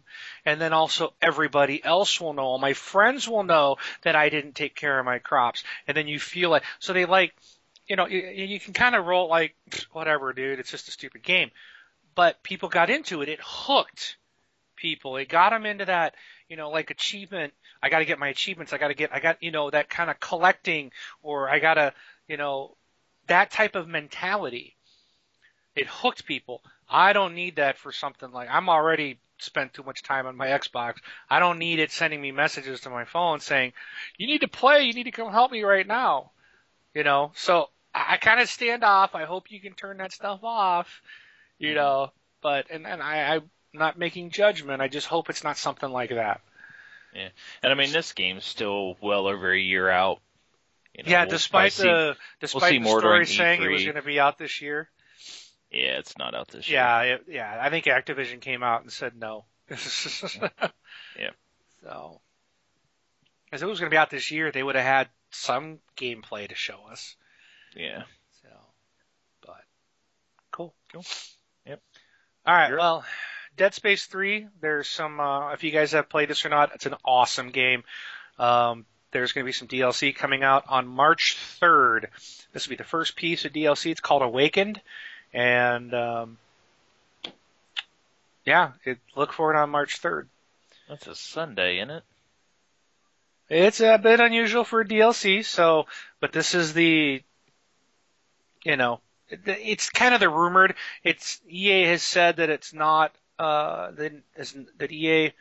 And then also everybody else will know, my friends will know that I didn't take care of my crops. And then you feel like, so they like, you know, you, you can kind of roll like, whatever, dude, it's just a stupid game. But people got into it. It hooked people. It got them into that, you know, like achievement. I got to get my achievements. I got to get, I got, you know, that kind of collecting or I got to, you know, that type of mentality. It hooked people. I don't need that for something like I'm already spent too much time on my Xbox. I don't need it sending me messages to my phone saying, "You need to play. You need to come help me right now." You know, so I kind of stand off. I hope you can turn that stuff off. You mm-hmm. know, but and and I, I'm not making judgment. I just hope it's not something like that. Yeah, and I mean this game's still well over a year out. You know, yeah, we'll despite the see, despite we'll the story saying it was going to be out this year. Yeah, it's not out this year. Yeah, yeah. I think Activision came out and said no. yeah. So, because it was going to be out this year, they would have had some gameplay to show us. Yeah. So, but cool. Cool. Yep. All right. You're well, Dead Space 3. There's some. Uh, if you guys have played this or not, it's an awesome game. Um, there's going to be some DLC coming out on March 3rd. This will be the first piece of DLC. It's called Awakened, and um, yeah, it, look for it on March 3rd. That's a Sunday, isn't it? It's a bit unusual for a DLC, so, but this is the, you know, it's kind of the rumored. It's EA has said that it's not uh that, that EA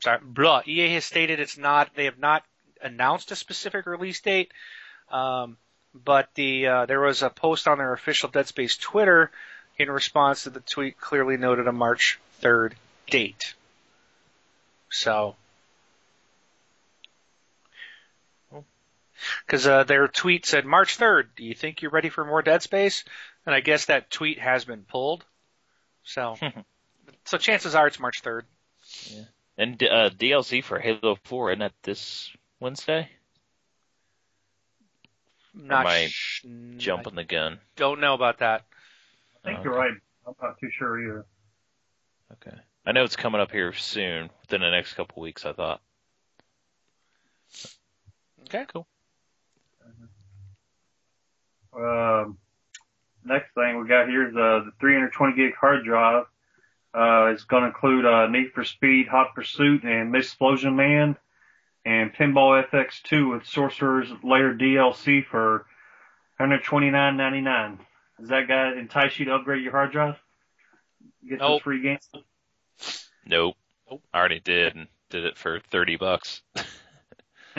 sorry blah EA has stated it's not they have not announced a specific release date. Um, but the uh, there was a post on their official Dead Space Twitter in response to the tweet clearly noted a March 3rd date. So because uh, their tweet said March 3rd. Do you think you're ready for more Dead Space? And I guess that tweet has been pulled. So, so chances are it's March 3rd. Yeah. And uh, DLC for Halo 4 isn't that this Wednesday? Not Am I sh- Jumping the gun. Don't know about that. I think Okay. you're right. I'm not too sure either. Okay. I know it's coming up here soon, within the next couple weeks. I thought. Okay. Cool. Um, next thing we got here is uh, the 320 gig hard drive. Uh, it's going to include uh, Need for Speed, Hot Pursuit, and Ms. Splosion Man, and Pinball FX2 with Sorcerer's Lair DLC for 129.99. Does that guy entice you to upgrade your hard drive? Get those free games. Nope. Nope. I already did and did it for thirty bucks.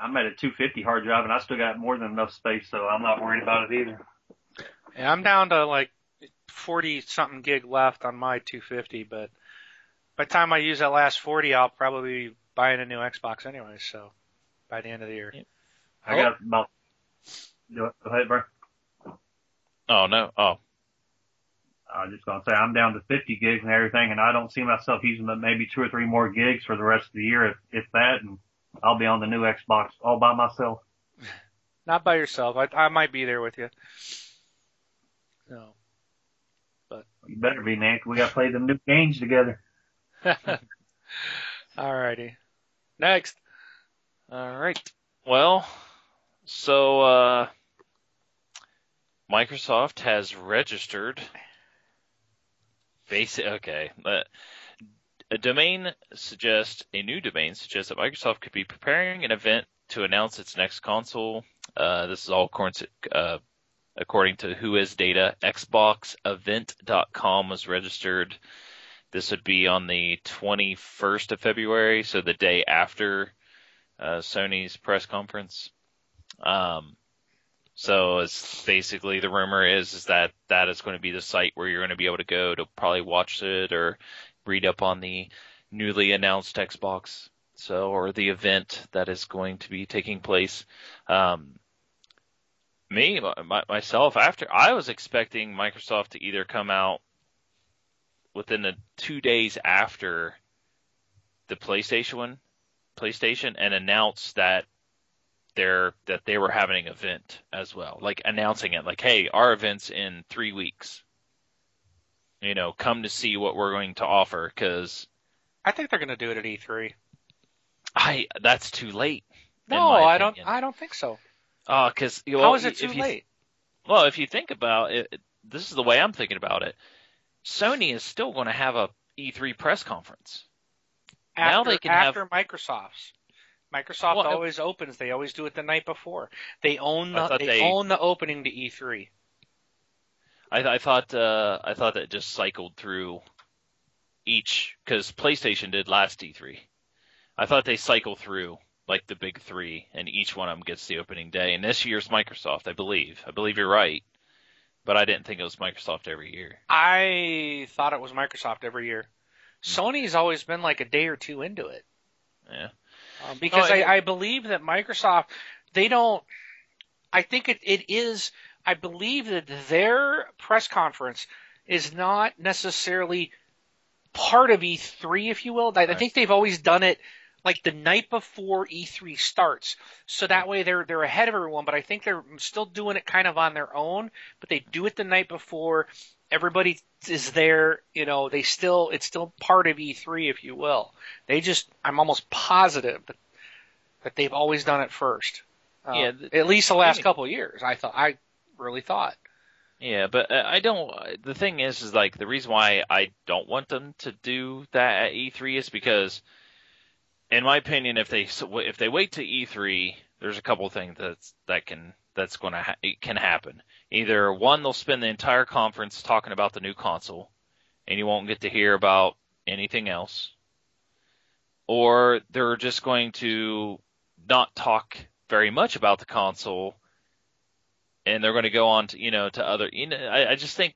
I'm at a 250 hard drive, and I still got more than enough space, so I'm not worried about it either. Yeah, I'm down to like 40 something gig left on my 250, but by the time I use that last 40, I'll probably be buying a new Xbox anyway. So by the end of the year. I got about. Go go ahead, bro. Oh no. Oh. I was just gonna say I'm down to 50 gigs and everything, and I don't see myself using but maybe two or three more gigs for the rest of the year, if, if that, and I'll be on the new Xbox all by myself. Not by yourself. I, I might be there with you. No. But you better be, man. 'cause we gotta play them new games together. Alrighty. Next. All right. Well, so uh, Microsoft has registered. Basic. Okay. Uh, a domain suggests a new domain suggests that Microsoft could be preparing an event to announce its next console. Uh, this is all according to, uh, according to WHOIS Data. XboxEvent.com was registered. This would be on the 21st of February, so the day after uh, Sony's press conference. Um, so it's basically the rumor is is that that is going to be the site where you're going to be able to go to probably watch it or read up on the newly announced Xbox. So or the event that is going to be taking place. Um, me my, myself after I was expecting Microsoft to either come out within the two days after the PlayStation one PlayStation and announce that they're that they were having an event as well, like announcing it, like, hey, our event's in three weeks. You know, come to see what we're going to offer because I think they're going to do it at E3. I that's too late. No, I don't. I don't think so. Uh, oh, because How is it too late? Well, if you think about it, this is the way I'm thinking about it. Sony is still going to have a E3 press conference. After, Now they can have- after Microsoft's. Microsoft Well, always opens. They always do it the night before. They own the they, they- own the opening to E E3. I, I thought uh, I thought that just cycled through each because PlayStation did last E3. I thought they cycle through like the big three, and each one of them gets the opening day. And this year's Microsoft, I believe. I believe you're right, but I didn't think it was Microsoft every year. I thought it was Microsoft every year. Hmm. Sony's always been like a day or two into it. Yeah. Um, because Oh, I, I- I believe that Microsoft, they don't. I think it, it is. I believe that their press conference is not necessarily part of E3, if you will. I, I think they've always done it like the night before E3 starts, so that way they're they're ahead of everyone. But I think they're still doing it kind of on their own. But they do it the night before. Everybody is there. You know, they still it's still part of E3, if you will. They just, I'm almost positive that, that they've always done it first. Uh, Yeah, th- at least the last couple of years. I thought, I really thought. Yeah, but uh, I don't. The thing is, is like the reason why I don't want them to do that at E3 is because, in my opinion, if they if they wait to E3, there's a couple things that's that can that's going to ha- can happen. Either one, they'll spend the entire conference talking about the new console, and you won't get to hear about anything else, or they're just going to not talk very much about the console and they're going to go on to you know to other you know I, I just think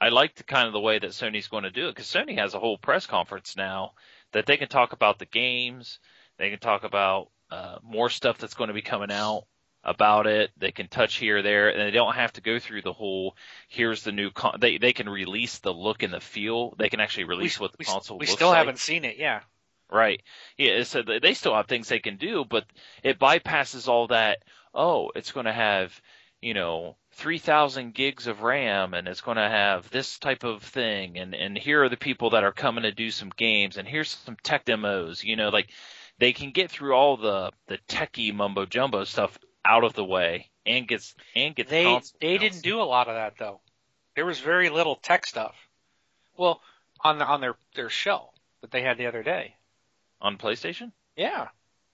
I like the kind of the way that Sony's going to do it because Sony has a whole press conference now that they can talk about the games, they can talk about uh, more stuff that's going to be coming out about it. They can touch here or there, and they don't have to go through the whole. Here's the new. Con- they they can release the look and the feel. They can actually release we, what the we, console. We looks still like. haven't seen it. Yeah. Right. Yeah. So they still have things they can do, but it bypasses all that. Oh, it's going to have, you know, 3000 gigs of RAM and it's going to have this type of thing. And, and here are the people that are coming to do some games and here's some tech demos, you know, like they can get through all the, the techie mumbo jumbo stuff out of the way and gets, and get they, the they didn't do a lot of that though. There was very little tech stuff. Well, on the, on their, their show that they had the other day. on PlayStation. Yeah.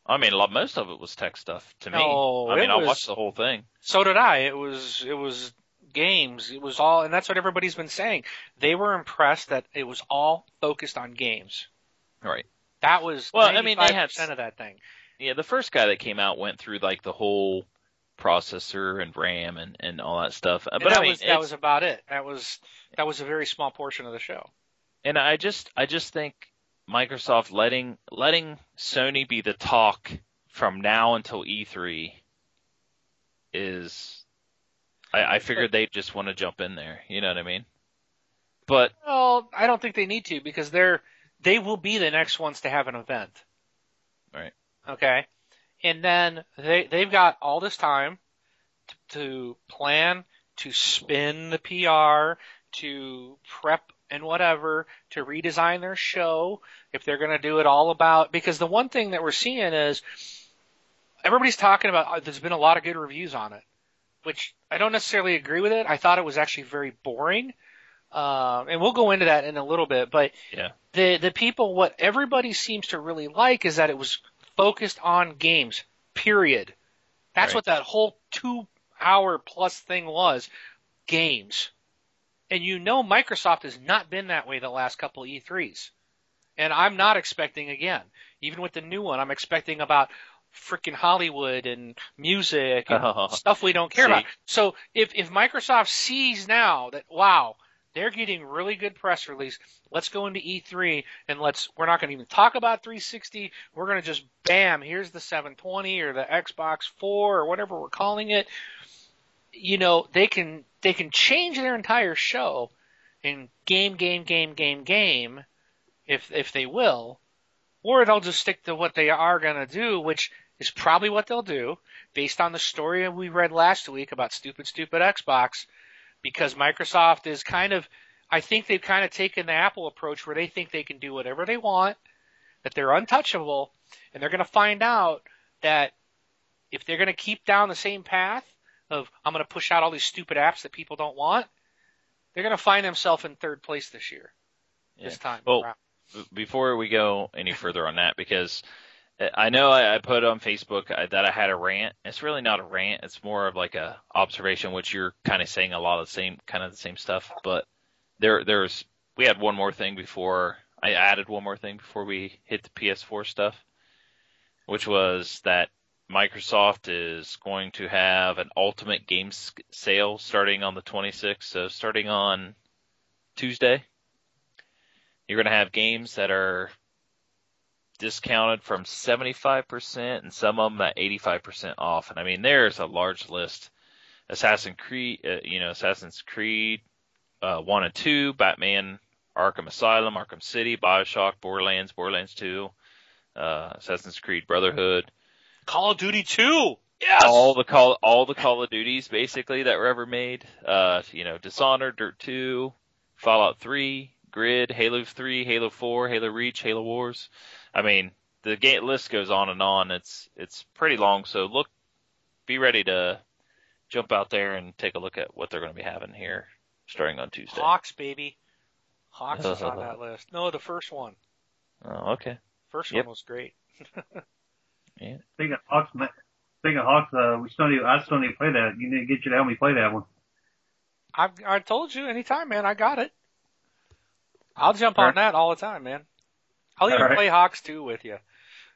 I mean, a lot, most of it was tech stuff to me. No, I mean, I watched the whole thing. So did I. It was it was games. It was all, and that's what everybody's been saying. They were impressed that it was all focused on games. Right. That was Well, I mean, they had- percent of that thing. Yeah, the first guy that came out went through like the whole processor and RAM and, and all that stuff. And but that I mean, was that was about it. That was that was a very small portion of the show. and I just I just think Microsoft letting letting Sony be the talk from now until E3 is I, I figured they'd just want to jump in there. You know what I mean? But Well, I don't think they need to because they're they will be the next ones to have an event. Right. Okay. And then they they've got all this time to, to plan, to spin the PR, to prep and whatever, to redesign their show if they're going to do it all about because the one thing that we're seeing is everybody's talking about uh, there's been a lot of good reviews on it, which I don't necessarily agree with it. I thought it was actually very boring. Um, and we'll go into that in a little bit, but Yeah. the the people, what everybody seems to really like is that it was focused on games. Period. That's Right. what that whole two hour plus thing was. Games. And you know Microsoft has not been that way the last couple of E3s. And I'm not expecting again. Even with the new one, I'm expecting about freaking Hollywood and music and Oh. stuff we don't care See. about. So if if Microsoft sees now that wow, they're getting really good press release, let's go into E3 and let's we're not going to even talk about 360. We're going to just bam, here's the 720 or the Xbox 4 or whatever we're calling it. You know, they can they can change their entire show in game game game game game if if they will or they'll just stick to what they are going to do, which is probably what they'll do based on the story we read last week about stupid, stupid Xbox, because Microsoft is kind of, I think they've kind of taken the Apple approach where they think they can do whatever they want, that they're untouchable, and they're going to find out that if they're going to keep down the same path of, I'm going to push out all these stupid apps that people don't want, they're going to find themselves in third place this year. This time. Well, around. before we go any further on that, because uh, I know I, I put on Facebook uh, that I had a rant. It's really not a rant. It's more of like a observation, which you're kind of saying a lot of the same, kind of the same stuff. But there, there's, we had one more thing before I added one more thing before we hit the PS4 stuff, which was that Microsoft is going to have an Ultimate Games sale starting on the 26th. So starting on Tuesday, you're going to have games that are discounted from 75% and some of them at 85% off. And I mean, there's a large list. Assassin's Creed, uh, you know, Assassin's Creed, uh, 1 and 2, Batman, Arkham Asylum, Arkham City, Bioshock, Borderlands, Borderlands 2, uh, Assassin's Creed Brotherhood, Call of Duty 2! Yes! all the call all the Call of Duties basically that were ever made. Uh, you know, Dishonored, Dirt 2, Fallout 3, Grid, Halo 3, Halo 4, Halo Reach, Halo Wars. I mean, the game list goes on and on. It's it's pretty long, so look, be ready to jump out there and take a look at what they're going to be having here starting on Tuesday. HAWX, baby. HAWX is on that list. No, the first one. Oh, okay. First Yep. one was great. Speaking of HAWX, ma- speaking of HAWX, uh, we still need, I still need to play that. You need to get you to help me play that one. I've I told you anytime, man. I got it. I'll jump on Alright. that all the time, man. I'll even Alright. play HAWX 2 with you.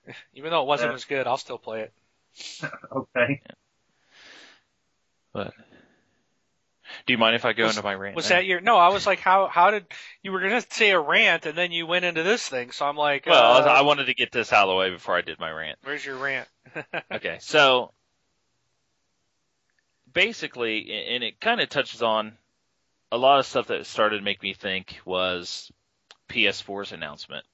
Even though it wasn't Yeah. as good, I'll still play it. Okay. But Do you mind if I go Was- into my rant? Was now? that your? No, I was like, how how did you were gonna say a rant and then you went into this thing? So I'm like, Well, I uh, I wanted to get this out of the way before I did my rant. where's your rant? Okay, so basically, and it kind of touches on a lot of stuff that started to make me think was PS4's announcement.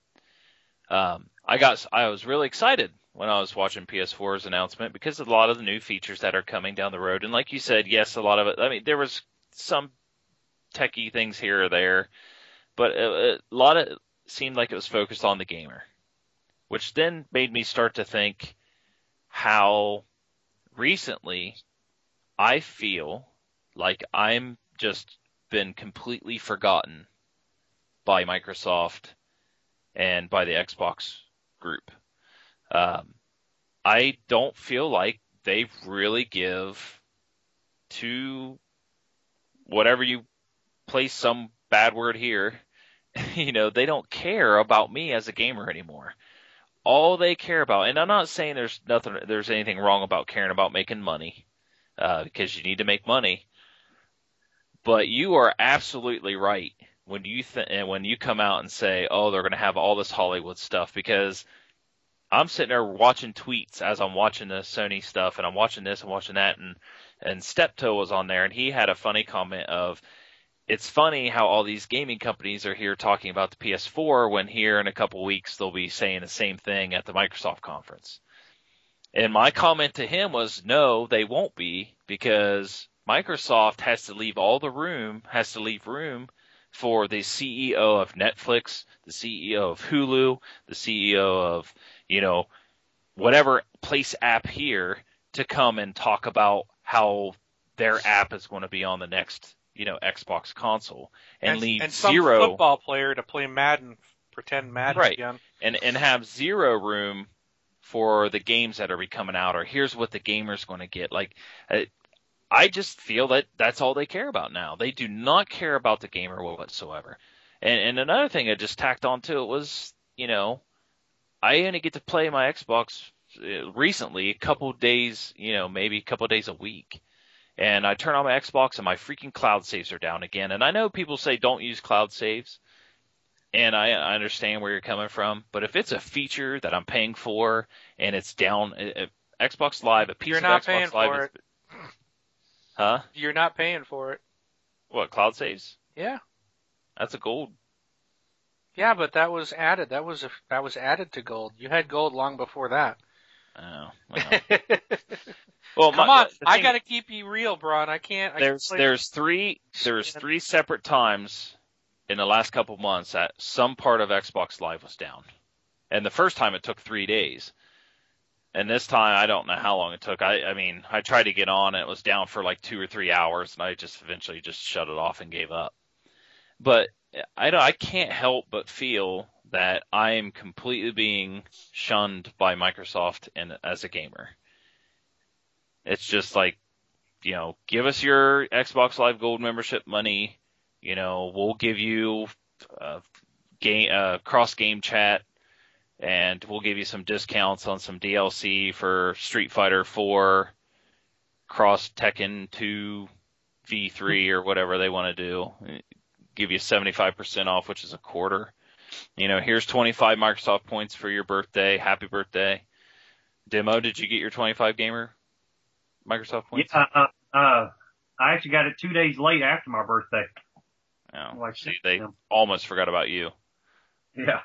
Um, I got, I was really excited when I was watching PS4's announcement because of a lot of the new features that are coming down the road. And like you said, yes, a lot of it. I mean, there was some techie things here or there, but a, a lot of it seemed like it was focused on the gamer, which then made me start to think how recently I feel like I'm just been completely forgotten by Microsoft and by the Xbox group. Um, I don't feel like they really give to whatever you place some bad word here. You know, they don't care about me as a gamer anymore all they care about, and I'm not saying there's nothing, there's anything wrong about caring about making money, uh, because you need to make money. But you are absolutely right when you th- and when you come out and say, "Oh, they're going to have all this Hollywood stuff," because I'm sitting there watching tweets as I'm watching the Sony stuff, and I'm watching this and watching that, and and Steptoe was on there, and he had a funny comment of, it's funny how all these gaming companies are here talking about the PS4 when here in a couple weeks they'll be saying the same thing at the Microsoft conference. And my comment to him was, no, they won't be because Microsoft has to leave all the room, has to leave room for the CEO of Netflix, the CEO of Hulu, the CEO of, you know, whatever place app here to come and talk about how their app is going to be on the next you know Xbox console and, leave and some zero football player to play Madden, pretend Madden Right. again. and and have zero room for the games that are coming out or here's what the gamer's going to get like uh, I just feel that that's all they care about now. They do not care about the gamer whatsoever. And and another thing I just tacked on to it was, you know, I only get to play my Xbox recently a couple days, you know, maybe a couple days a week. And I turn on my Xbox and my freaking cloud saves are down again. And I know people say don't use cloud saves. And I, I understand where you're coming from, but if it's a feature that I'm paying for and it's down, uh, uh, Xbox Live, a piece You're of not Xbox paying Live, for is- huh? You're not paying for it. What cloud saves? Yeah. That's a gold. Yeah, but that was added. That was a, that was added to gold. You had gold long before that. Oh, well. well Come my- on, I gotta keep you real, Brun. I can't. I There's can't there's three there's Spin. three separate times in the last couple months that some part of Xbox Live was down, and the first time it took three days, and this time I don't know how long it took. I I mean I tried to get on, and it was down for like two or three hours, and I just eventually just shut it off and gave up. But I don't, I can't help but feel that I am completely being shunned by Microsoft and as a gamer. It's just like, you know, give us your Xbox Live Gold membership money. You know, we'll give you uh, game uh, cross game chat, and we'll give you some discounts on some DLC for Street Fighter 4, cross Tekken 2, V3 or whatever they want to do. Give you 75% off, which is a quarter. You know, here's 25 Microsoft points for your birthday. Happy birthday. Demo, did you get your 25 gamer Microsoft points? Yeah, uh, uh, I actually got it two days late after my birthday. No. Like, See, they yeah. almost forgot about you. Yeah.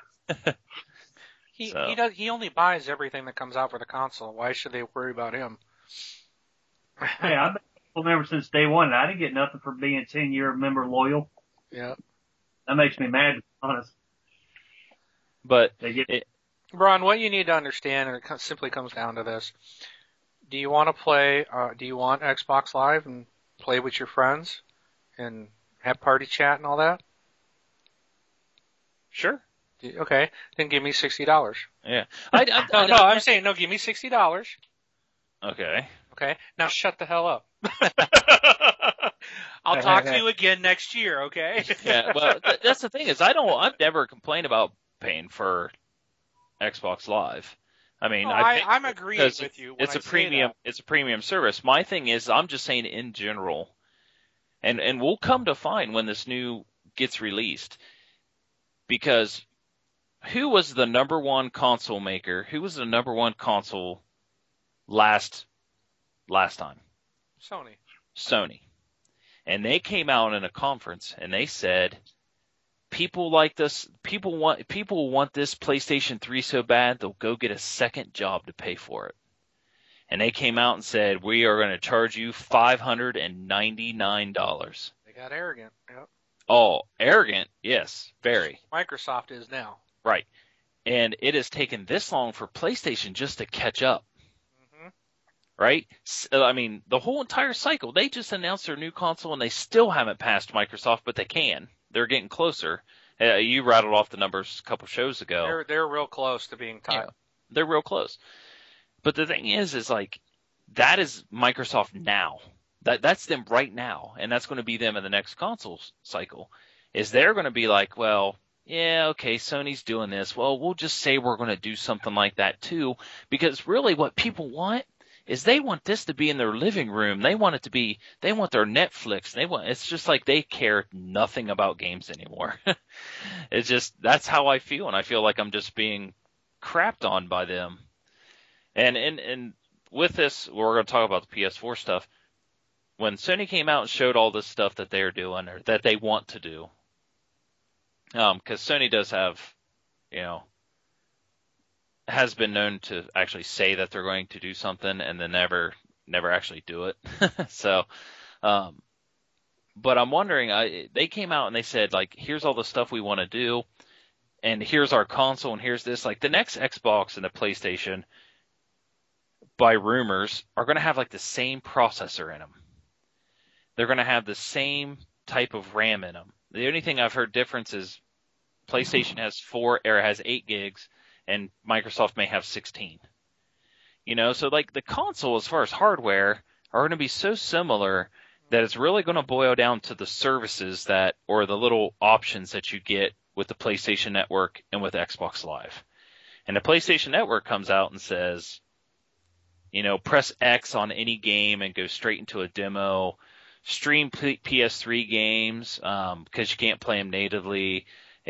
He So- he does. He only buys everything that comes out for the console. Why should they worry about him? Hey, I've been a member since day one. and I didn't get nothing for being 10 year member loyal. yeah. That makes me mad, to be honest. But They get, Ron, what you need to understand, and it simply comes down to this: Do you want to play? Uh, do you want Xbox Live and play with your friends and have party chat and all that? sure. Okay, then give me sixty dollars. Yeah. I, I, No, I- no, I'm saying no. Give me sixty dollars. Okay. Okay, now shut the hell up. I'll talk to you again next year. Okay. yeah. Well, th- that's the thing is I don't. I've never complained about paying for Xbox Live. I mean, No, I I'm agreeing with you. it's I a premium. that. It's a premium service. My thing is, I'm just saying in general. And and we'll come to find when this new gets released because who was the number one console maker? Who was the number one console last last time? Sony. Sony. And they came out in a conference and they said people like this people want people want this PlayStation 3 so bad they'll go get a second job to pay for it. And they came out and said we are going to charge you $599. They got arrogant. Yep. Oh, arrogant. Yes, very. Microsoft is now. Right. And it has taken this long for PlayStation just to catch up. Mm-hmm. Right? I mean, the whole entire cycle, they just announced their new console and they still haven't passed Microsoft, but they can. They're getting closer. Uh, you rattled off the numbers a couple shows ago. They're they're real close to being tied. Yeah, they're real close. But the thing is, is like that is Microsoft now. That that's them right now, and that's going to be them in the next console cycle. Is they're going to be like, well, yeah, okay, Sony's doing this. Well, we'll just say we're going to do something like that too, because really, what people want is they want this to be in their living room. They want it to be, they want their Netflix. They want, it's just like they care nothing about games anymore. it's just, that's how I feel. And I feel like I'm just being crapped on by them. And, and, and with this, we're going to talk about the PS4 stuff when Sony came out and showed all this stuff that they're doing or that they want to do, um, because Sony does have, you know, has been known to actually say that they're going to do something and then never, never actually do it. so, um, but I'm wondering, I, they came out and they said like, here's all the stuff we want to do, and here's our console, and here's this. Like the next Xbox and the PlayStation, by rumors, are going to have like the same processor in them they're going to have the same type of RAM in them. The only thing I've heard difference is PlayStation has four or has eight gigs, and Microsoft may have 16. You know, so like the console, as far as hardware, are going to be so similar that it's really going to boil down to the services that, or the little options that you get with the PlayStation Network and with Xbox Live. And the PlayStation Network comes out and says, you know, press X on any game and go straight into a demo stream PS3 games because um, you can't play them natively.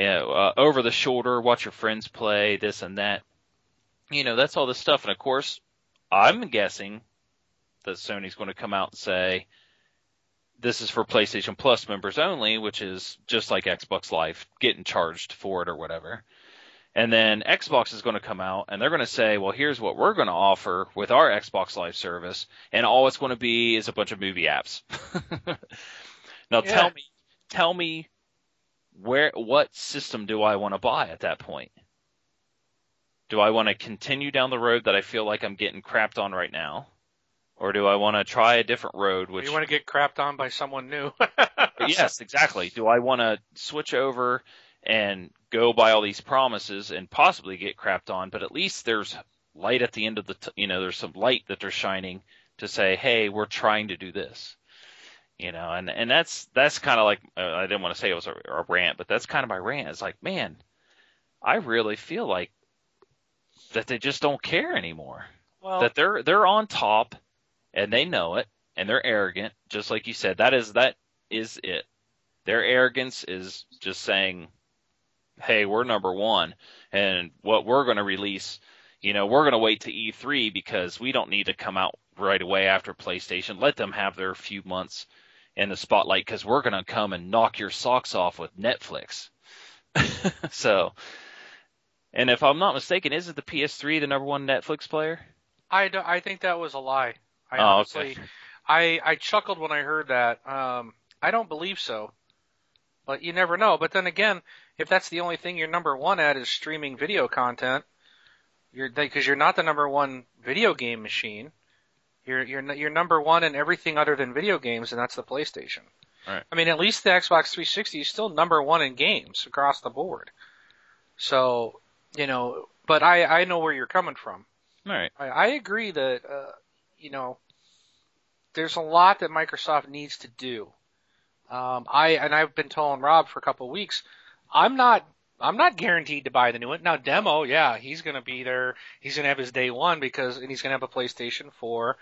Uh, over the shoulder, watch your friends play this and that. You know, that's all this stuff. And of course, I'm guessing that Sony's going to come out and say this is for PlayStation Plus members only, which is just like Xbox Live, getting charged for it or whatever. And then Xbox is going to come out and they're going to say, well, here's what we're going to offer with our Xbox Live service. And all it's going to be is a bunch of movie apps. now yeah. tell me, tell me where, what system do I want to buy at that point? Do I want to continue down the road that I feel like I'm getting crapped on right now? Or do I want to try a different road? Which you want to get crapped on by someone new? yes, exactly. Do I want to switch over and go by all these promises and possibly get crapped on, but at least there's light at the end of the, t- you know, there's some light that they're shining to say, hey, we're trying to do this. You know, and, and that's, that's kind of like, uh, I didn't want to say it was a, a rant, but that's kind of my rant. It's like, man, I really feel like that they just don't care anymore. Well, that they're, they're on top and they know it and they're arrogant, just like you said. That is, that is it. Their arrogance is just saying, hey, we're number one, and what we're going to release, you know, we're going to wait to E3 because we don't need to come out right away after PlayStation. Let them have their few months in the spotlight because we're going to come and knock your socks off with Netflix. so, and if I'm not mistaken, isn't the PS3 the number one Netflix player? I, do, I think that was a lie. I oh, honestly, okay. I I chuckled when I heard that. Um, I don't believe so, but you never know. But then again, if that's the only thing you're number one at is streaming video content, you're because you're not the number one video game machine. You're you're you're number one in everything other than video games, and that's the PlayStation. Right. I mean, at least the Xbox 360 is still number one in games across the board. So, you know, but I I know where you're coming from. All right. I, I agree that uh, you know there's a lot that Microsoft needs to do. Um, I and I've been telling Rob for a couple of weeks I'm not I'm not guaranteed to buy the new one. Now demo, yeah, he's gonna be there. He's gonna have his day one because and he's gonna have a PlayStation 4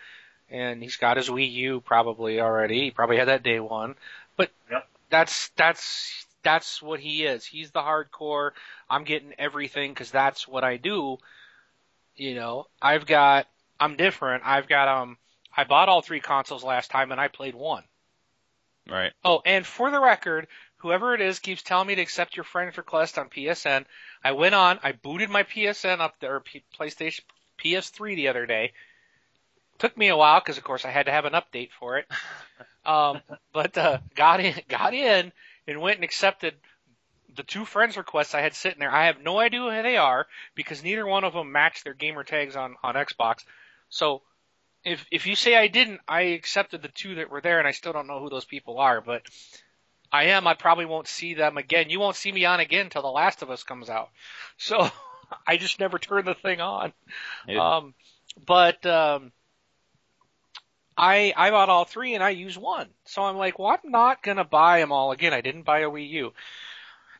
and he's got his Wii U probably already. He probably had that day one, but Yep. that's that's that's what he is. He's the hardcore. I'm getting everything because that's what I do. You know, I've got. I'm different. I've got um. I bought all three consoles last time and I played one. Right. Oh, and for the record, whoever it is keeps telling me to accept your friend request on PSN. I went on, I booted my PSN up there, P- PlayStation PS3 the other day. Took me a while because, of course, I had to have an update for it. Um, but uh, got in, got in, and went and accepted the two friends requests I had sitting there. I have no idea who they are because neither one of them matched their gamer tags on on Xbox. So if if you say I didn't, I accepted the two that were there, and I still don't know who those people are. But I am. I probably won't see them again. You won't see me on again until The Last of Us comes out. So I just never turn the thing on. It- Um, but um, I I bought all three and I use one. So I'm like, well, I'm not gonna buy them all again. I didn't buy a Wii U.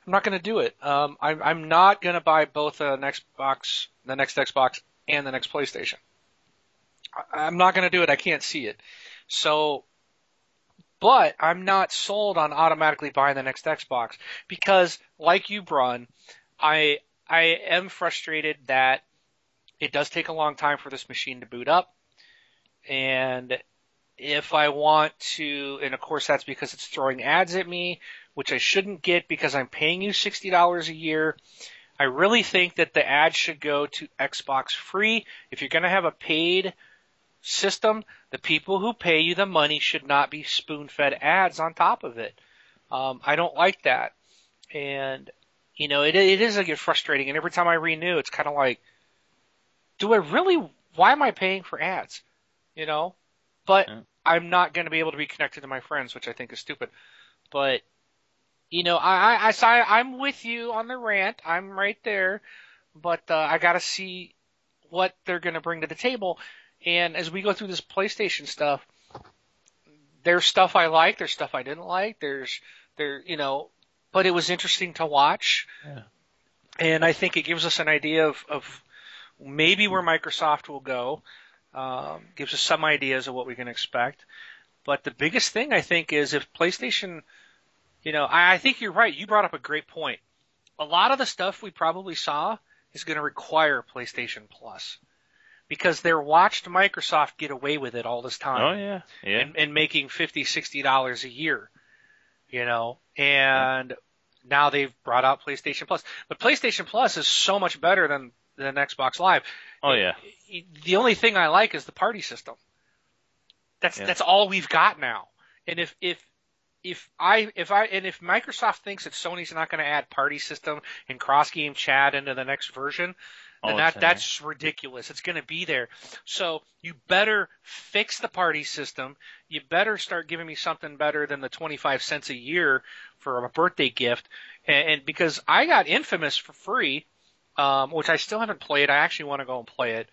I'm not gonna do it. Um, I'm I'm not gonna buy both an Xbox, the next Xbox, and the next PlayStation. I- I'm not gonna do it. I can't see it. So, but I'm not sold on automatically buying the next Xbox because, like you, Brun, I I am frustrated that it does take a long time for this machine to boot up. And if I want to, and of course that's because it's throwing ads at me, which I shouldn't get because I'm paying you $60 a year. I really think that the ads should go to Xbox free. If you're going to have a paid system, the people who pay you the money should not be spoon fed ads on top of it. Um, I don't like that. And, you know, it, it is a get frustrating. And every time I renew, it's kind of like, do I really, why am I paying for ads? You know? But Yeah. I'm not going to be able to be connected to my friends, which I think is stupid. But, you know, I, I, I, I'm with you on the rant. I'm right there. But, uh, I gotta see what they're going to bring to the table. And as we go through this PlayStation stuff, there's stuff I like, there's stuff I didn't like, there's, there, you know, but it was interesting to watch. Yeah. And I think it gives us an idea of, of maybe where Microsoft will go. Um, gives us some ideas of what we can expect. But the biggest thing I think is if PlayStation, you know, I, I think you're right. You brought up a great point. A lot of the stuff we probably saw is going to require PlayStation Plus because they're watched Microsoft get away with it all this time Oh yeah. Yeah. and, and making fifty, sixty dollars a year. You know, and now they've brought out PlayStation Plus, but PlayStation Plus is so much better than than Xbox Live. oh yeah. The only thing I like is the party system. That's Yeah. that's all we've got now. And if if if I if I and if Microsoft thinks that Sony's not going to add party system and cross game chat into the next version, Then that that's ridiculous. It's going to be there. So you better fix the party system. You better start giving me something better than the 25 cents a year for a birthday gift. And, and because I got Infamous for free, um, which I still haven't played. I actually want to go and play it.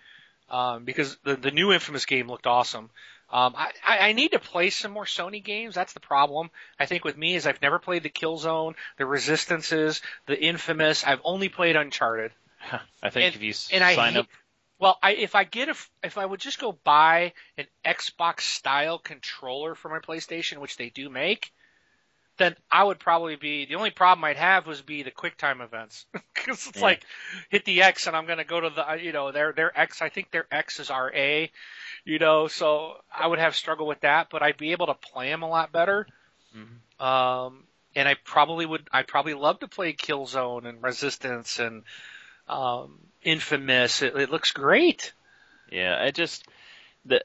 Um, because the, the new Infamous game looked awesome. Um, I, I I need to play some more Sony games. That's the problem. I think with me is I've never played the Killzone, the Resistances, the Infamous. I've only played Uncharted. I think and- if you I sign hate- up, Well, I, if I get a, if I would just go buy an Xbox style controller for my PlayStation, which they do make, then I would probably be the only problem I'd have was be the QuickTime events because it's Yeah. like hit the X and I'm gonna go to the you know their their X I think their X is RA, you know so I would have struggle with that, but I'd be able to play them a lot better. Mhm. Um, and I probably would I'd probably love to play Killzone and Resistance and um, Infamous. It, it looks great. yeah, I just the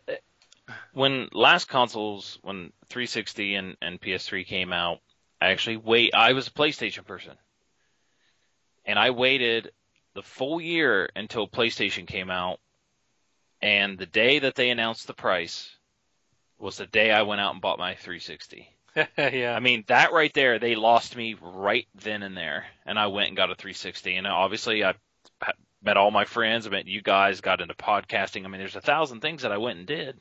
when last consoles when 360 and and PS3 came out, I actually wait. I was a PlayStation person, and I waited the full year until PlayStation came out, and the day that they announced the price was the day I went out and bought my 360. yeah. I mean, that right there, they lost me right then and there, and I went and got a 360. And obviously, I met all my friends. I met you guys. Got into podcasting. I mean, there's a thousand things that I went and did,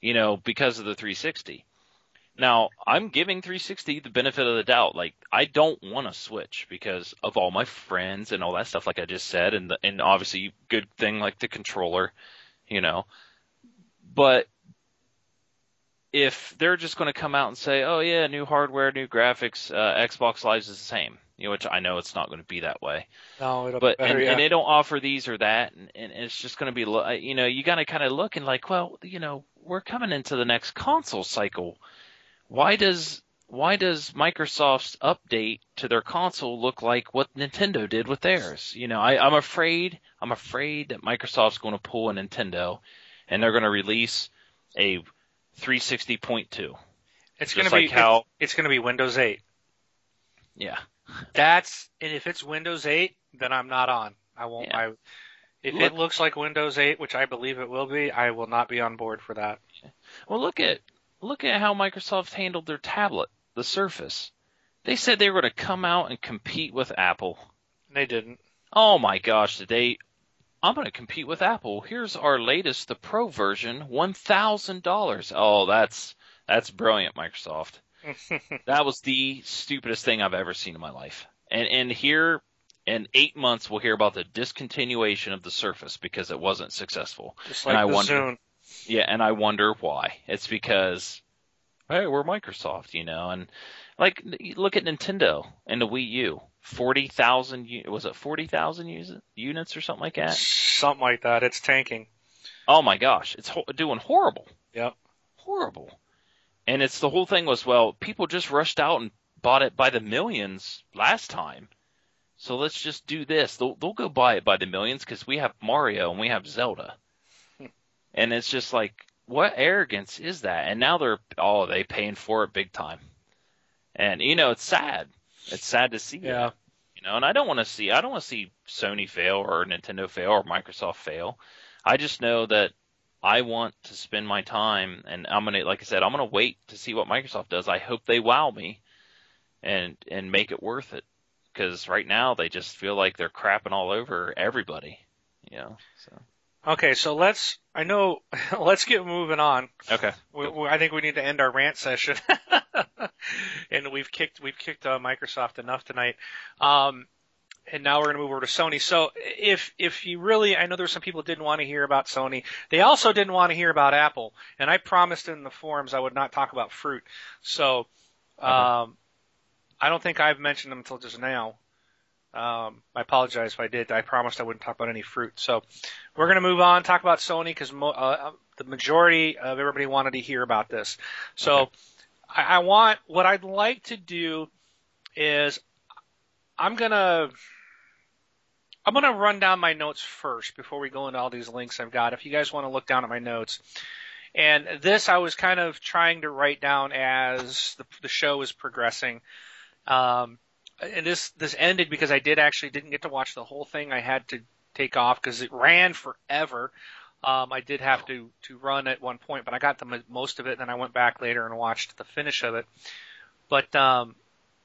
you know, because of the 360. Now, I'm giving 360 the benefit of the doubt. Like, I don't want to switch because of all my friends and all that stuff, like I just said, and the, and obviously, good thing like the controller, you know. But if they're just going to come out and say, "Oh yeah, new hardware, new graphics, uh, Xbox Live is the same," you know, which I know it's not going to be that way. No, it'll but be better, and, yeah. and they don't offer these or that, and, and it's just going to be, lo- uh, you know, you got to kind of look and like, well, you know, we're coming into the next console cycle. Why does why does Microsoft's update to their console look like what Nintendo did with theirs? You know, I, I'm afraid I'm afraid that Microsoft's going to pull a Nintendo, and they're going to release a 360.2. it's going to be like how- it's, it's going to be Windows 8. Yeah, That's and if it's Windows 8, then I'm not on. I won't. Yeah. I, if Look- it looks like Windows 8, which I believe it will be, I will not be on board for that. Well, look at look at how Microsoft handled their tablet, the Surface. They said they were going to come out and compete with Apple. They didn't. Oh my gosh, did they? I'm going to compete with Apple. Here's our latest, the Pro version, one thousand dollars. Oh, that's that's brilliant, Microsoft. That was the stupidest thing I've ever seen in my life. And and here in eight months we'll hear about the discontinuation of the Surface because it wasn't successful. Just And I wonder- Zune. Yeah, and I wonder why. It's because, hey, we're Microsoft, you know, and like look at Nintendo and the Wii U, forty thousand was it forty thousand units or something like that? Something like that. It's tanking. Oh my gosh, it's ho- doing horrible, Yep. horrible. And it's the whole thing was well, people just rushed out and bought it by the millions last time. So let's just do this. They'll they'll go buy it by the millions because we have Mario and we have Zelda. And it's just like, what arrogance is that? And now they're oh they paying for it big time. And you know it's sad. It's sad to see. Yeah. that, You know, and I don't want to see I don't want to see Sony fail or Nintendo fail or Microsoft fail. I just know that I want to spend my time, and I'm gonna, like I said, I'm gonna wait to see what Microsoft does. I hope they wow me, and and make it worth it, because right now they just feel like they're crapping all over everybody, you know. So Okay, so let's. I know. Let's get moving on. okay, We, we, I think we need to end our rant session. and we've kicked we've kicked uh, Microsoft enough tonight. Um, and now we're going to move over to Sony. So if if you really, I know there's some people who didn't want to hear about Sony. They also didn't want to hear about Apple. And I promised in the forums I would not talk about fruit. So um, I don't think I've mentioned them until just now. Um, I apologize if I did. I promised I wouldn't talk about any fruit. So we're going to move on, talk about Sony because mo- uh, the majority of everybody wanted to hear about this. So Okay. I, I want what I'd like to do is I'm gonna I'm gonna run down my notes first before we go into all these links I've got. If you guys want to look down at my notes. And this I was kind of trying to write down as the, the show was progressing. Um, and this this ended because I did actually didn't get to watch the whole thing. I had to take off because it ran forever. Um, I did have to to run at one point, but I got the most of it. And then I went back later and watched the finish of it. But um,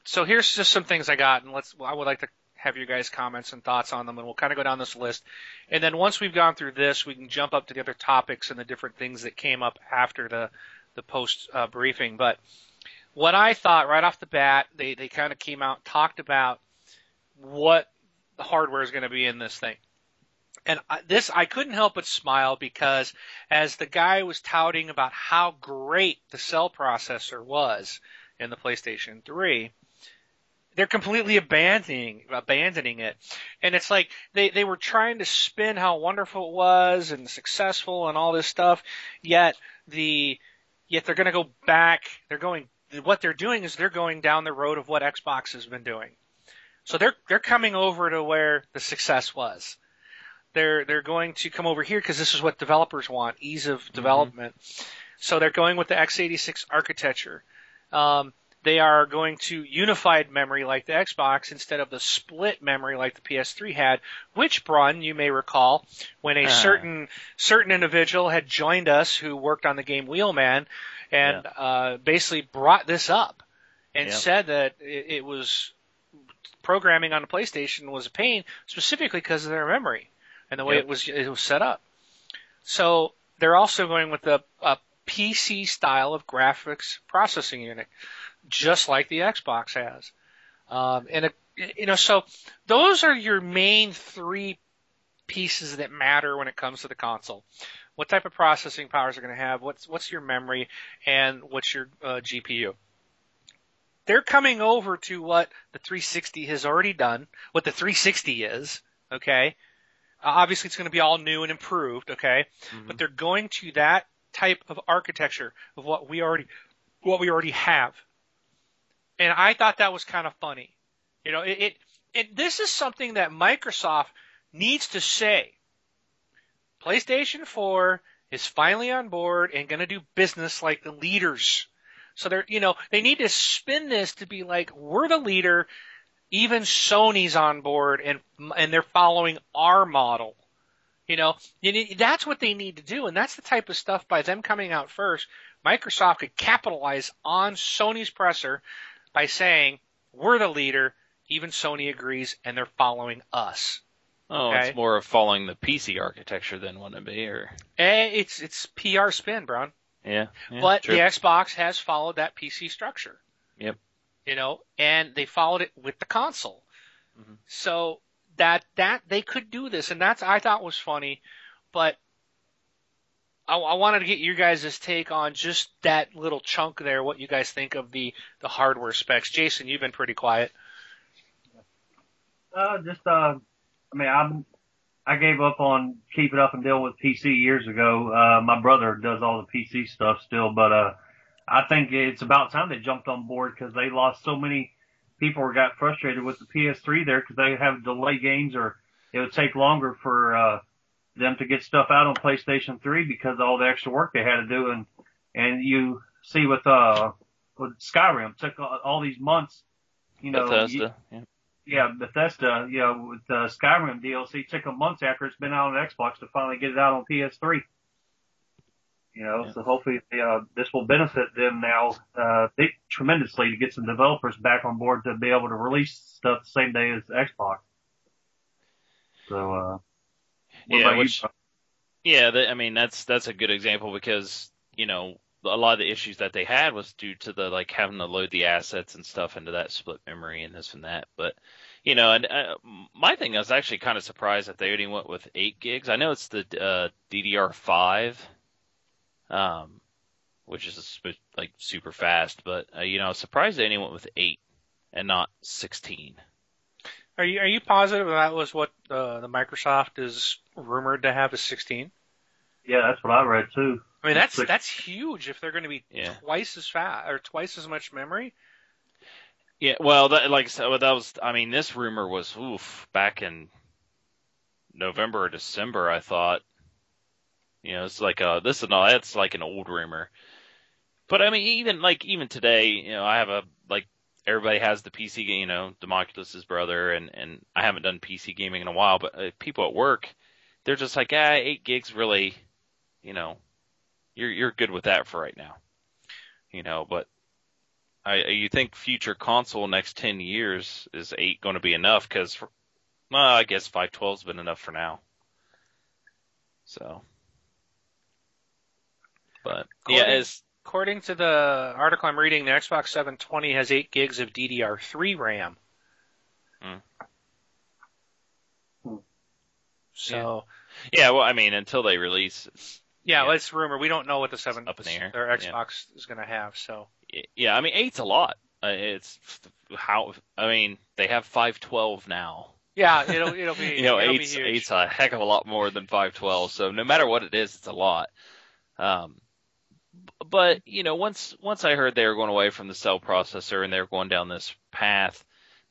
so here's just some things I got, and let's. I would like to have your guys' comments and thoughts on them, and we'll kind of go down this list. And then once we've gone through this, we can jump up to the other topics and the different things that came up after the the post uh, briefing. But what I thought right off the bat, they they kind of came out talked about what the hardware is going to be in this thing. And I, this, I couldn't help but smile because as the guy was touting about how great the cell processor was in the PlayStation 3, they're completely abandoning abandoning it. And it's like they they were trying to spin how wonderful it was and successful and all this stuff, yet the yet they're going to go back. They're going what they're doing is they're going down the road of what Xbox has been doing. So they're they're coming over to where the success was. They're they're going to come over here because this is what developers want, ease of development. So they're going with the x86 architecture. Um, they are going to unified memory like the Xbox instead of the split memory like the PS3 had, which Brun, you may recall, when a Ah. certain certain individual had joined us who worked on the game Wheelman and uh, basically brought this up and Yeah. said that it, it was programming on the PlayStation was a pain, specifically because of their memory and the way Yep. it was it was set up. So they're also going with a, a PC style of graphics processing unit, just like the Xbox has. Um, and it, you know, so those are your main three pieces that matter when it comes to the console. what type of processing powers are going to have, what's what's your memory, and what's your uh, GPU. They're coming over to what the 360 has already done, what the 360 is, okay? Uh, obviously, it's going to be all new and improved, okay? Mm-hmm. But they're going to that type of architecture of what we already what we already have. And I thought that was kind of funny. You know, it, it, it this is something that Microsoft needs to say. PlayStation 4 is finally on board and going to do business like the leaders. So they're, you know, they need to spin this to be like, we're the leader. Even Sony's on board and, and they're following our model. You know, that's what they need to do. And that's the type of stuff by them coming out first. Microsoft could capitalize on Sony's presser by saying, we're the leader. Even Sony agrees and they're following us. Oh, okay? it's more of following the PC architecture than wouldn't it be? Or eh, it's it's PR spin, Brun. Yeah, yeah but true. the Xbox has followed that PC structure. Yep. You know, and they followed it with the console. Mm-hmm. So that that they could do this, and that's I thought was funny, but I, I wanted to get your guys' take on just that little chunk there. What you guys think of the the hardware specs? Jason, you've been pretty quiet. Uh, just uh, I mean, I'm, I gave up on keeping up and dealing with PC years ago. Uh, my brother does all the PC stuff still, but, uh, I think it's about time they jumped on board because they lost so many people or got frustrated with the PS3 there because they have delay games or it would take longer for, uh, them to get stuff out on PlayStation 3 because of all the extra work they had to do. And, and you see with, uh, with Skyrim took all these months, you know, Bethesda, you, yeah yeah, Bethesda, you know, with the Skyrim DLC took them months after it's been out on Xbox to finally get it out on PS3. You know, yeah. so hopefully uh, this will benefit them now uh, they, tremendously to get some developers back on board to be able to release stuff the same day as Xbox. So, uh, yeah, which, yeah, the, I mean that's that's a good example because you know a lot of the issues that they had was due to the like having to load the assets and stuff into that split memory and this and that. But you know, and uh, my thing I was actually kind of surprised that they only went with eight gigs. I know it's the uh, DDR5, um, which is a, like super fast, but uh, you know, surprised they only went with eight and not sixteen. Are you are you positive that was what uh, the Microsoft is rumored to have is sixteen? Yeah, that's what I read too. I mean, that's that's huge if they're going to be yeah. twice as fast or twice as much memory. Yeah, well, that, like I said, that was. I mean, this rumor was oof back in November or December. I thought, you know, it's like a this is no, that's like an old rumor. But I mean, even like even today, you know, I have a like everybody has the PC, game, you know, Democulus's brother, and and I haven't done PC gaming in a while, but uh, people at work, they're just like, ah, eight gigs really, you know, you're you're good with that for right now. You know, but I you think future console next ten years is eight going to be enough? Because well, I guess five twelve's been enough for now. So, but yeah, as according to the article I'm reading, the Xbox 720 has eight gigs of DDR3 RAM. Hmm. So, yeah. yeah. well, I mean, until they release, yeah, well, it's rumor. We don't know what the seven up in the air. Their Xbox yeah. is going to have. So yeah, I mean eight's a lot. Uh, it's how I mean they have five twelve now. Yeah, it'll it'll be you know eight's eight's a heck of a lot more than five twelve. So no matter what it is, it's a lot. Um, but you know once once I heard they were going away from the cell processor and they were going down this path,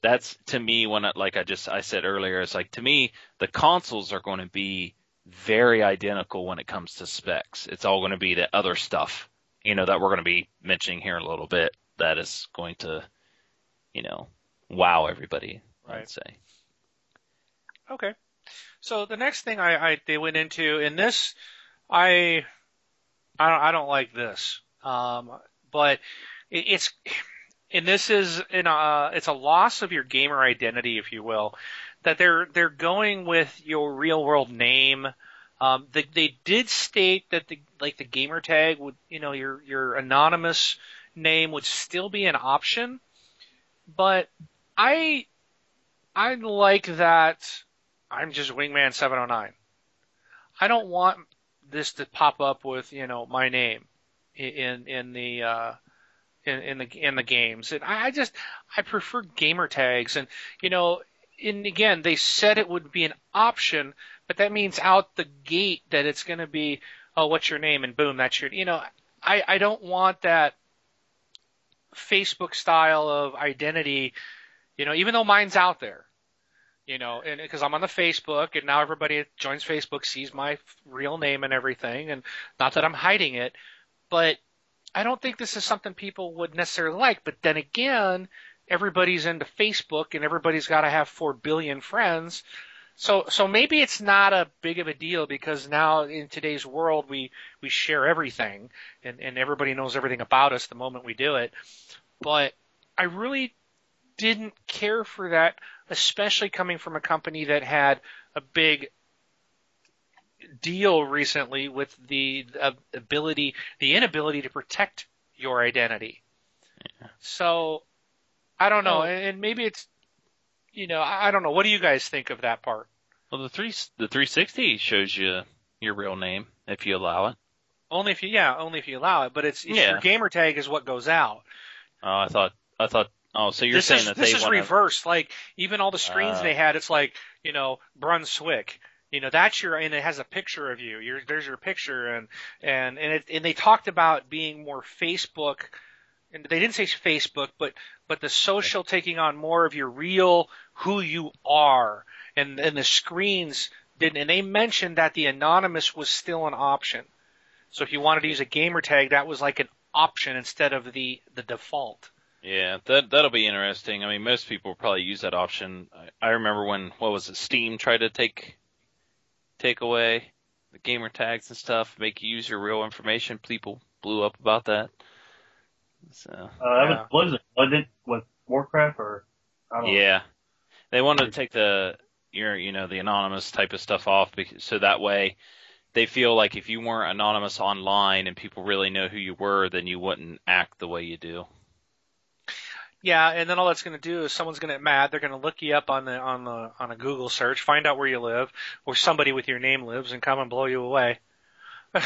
that's to me when I, like I just I said earlier, it's like to me the consoles are going to be very identical when it comes to specs. It's all going to be the other stuff, you know, that we're going to be mentioning here in a little bit that is going to, you know, wow everybody, right. I'd say. Okay. So the next thing I, I they went into in this, I, I don't, I don't like this. Um, but it, it's, and this is it's a loss of your gamer identity, if you will that they're they're going with your real world name. Um, they, they did state that the like the gamer tag would you know your your anonymous name would still be an option, but I I like that I'm just Wingman 709. I don't want this to pop up with you know my name in in the uh, in, in the in the games, and I just I prefer gamer tags, and you know, and again they said it would be an option, but that means out the gate that it's going to be oh what's your name? And boom that's your you know I I don't want that Facebook style of identity, you know, even though mine's out there you know, and because I'm on the Facebook and now everybody that joins Facebook sees my real name and everything, and not that I'm hiding it, but I don't think this is something people would necessarily like. But then again, everybody's into Facebook and everybody's got to have four billion friends. So, so maybe it's not a big of a deal because now in today's world we, we share everything and, and everybody knows everything about us the moment we do it. But I really didn't care for that especially coming from a company that had a big deal recently with the uh, ability, the inability to protect your identity. Yeah. So, I don't know, well, and maybe it's, you know, I don't know. What do you guys think of that part? Well, the three the 360 shows you your real name if you allow it. Only if you, yeah, only if you allow it. But it's, it's yeah. your gamer tag is what goes out. Oh, I thought I thought Oh, so you're this saying is, that this is wanna... reversed. Like even all the screens Uh. they had, it's like you know Brunswick. You know that's your and it has a picture of you. You're, there's your picture and and and it, and they talked about being more Facebook. And they didn't say Facebook, but but the social taking on more of your real who you are, and and the screens didn't. And they mentioned that the anonymous was still an option. So if you wanted to use a gamer tag, that was like an option instead of the the default. Yeah, that that'll be interesting. I mean, most people will probably use that option. I, I remember when what was it, Steam tried to take take away the gamer tags and stuff, make you use your real information. People blew up about that. So Uh, that was Blizzard, wasn't it? With Warcraft or? I don't know. yeah, they wanted to take the your you know the anonymous type of stuff off because, so that way they feel like if you weren't anonymous online and people really know who you were, then you wouldn't act the way you do. Yeah, and then all that's going to do is someone's going to get mad. They're going to look you up on the on the on a Google search, find out where you live, or somebody with your name lives, and come and blow you away.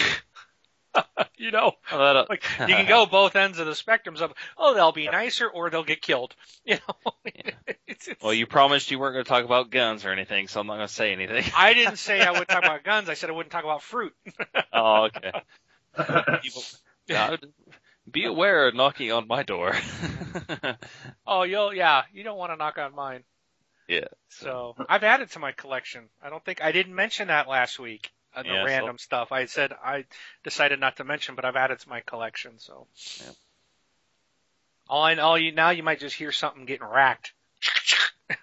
you know, Well, uh, like you can go both ends of the spectrums of oh they'll be nicer or they'll get killed. You know, it's, it's, well, you promised you weren't going to talk about guns or anything, so I'm not going to say anything. I didn't say I would talk about guns. I said I wouldn't talk about fruit. oh, okay. People, yeah, be aware of knocking on my door. oh, you'll yeah, you don't want to knock on mine. yeah. So I've added to my collection. I don't think I didn't mention that last week. Uh, the Yeah, so- random stuff I said I decided not to mention, but I've added to my collection. So Yeah. all I all you now you might just hear something getting racked.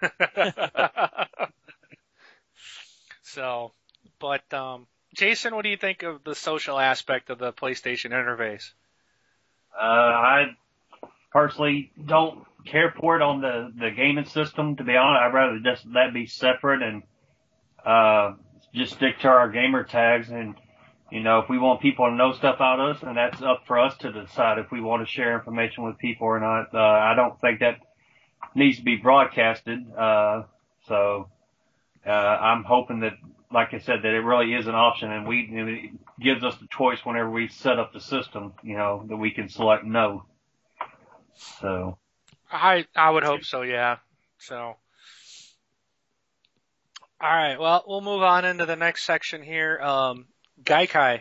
so, but um, Jason, what do you think of the social aspect of the PlayStation interface? Uh, I personally don't care for it on the, the gaming system, to be honest. I'd rather just that be separate and, uh, just stick to our gamer tags. And, you know, if we want people to know stuff about us, and that's up for us to decide if we want to share information with people or not. Uh, I don't think that needs to be broadcasted. Uh, so, uh, I'm hoping that, like I said, that it really is an option and we, it gives us the choice whenever we set up the system, you know, that we can select no. So, I I would hope so, yeah. So all right, well, we'll move on into the next section here. Um, Gaikai,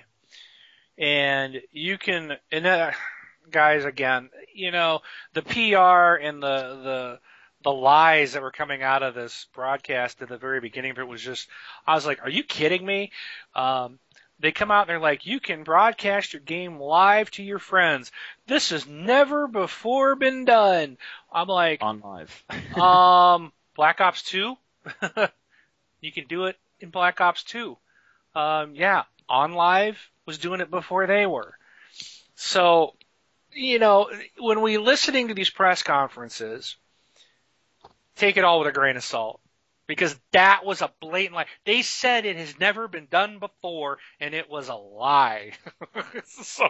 and you can, and uh, guys, again, you know, the PR and the the the lies that were coming out of this broadcast at the very beginning of it was just, I was like, are you kidding me? Um, they come out and they're like, you can broadcast your game live to your friends. This has never before been done. I'm like, OnLive. um, Black Ops 2? you can do it in Black Ops 2. Um, yeah, OnLive was doing it before they were. So, you know, when we listening to these press conferences, take it all with a grain of salt. Because that was a blatant lie. They said it has never been done before, and it was a lie. so,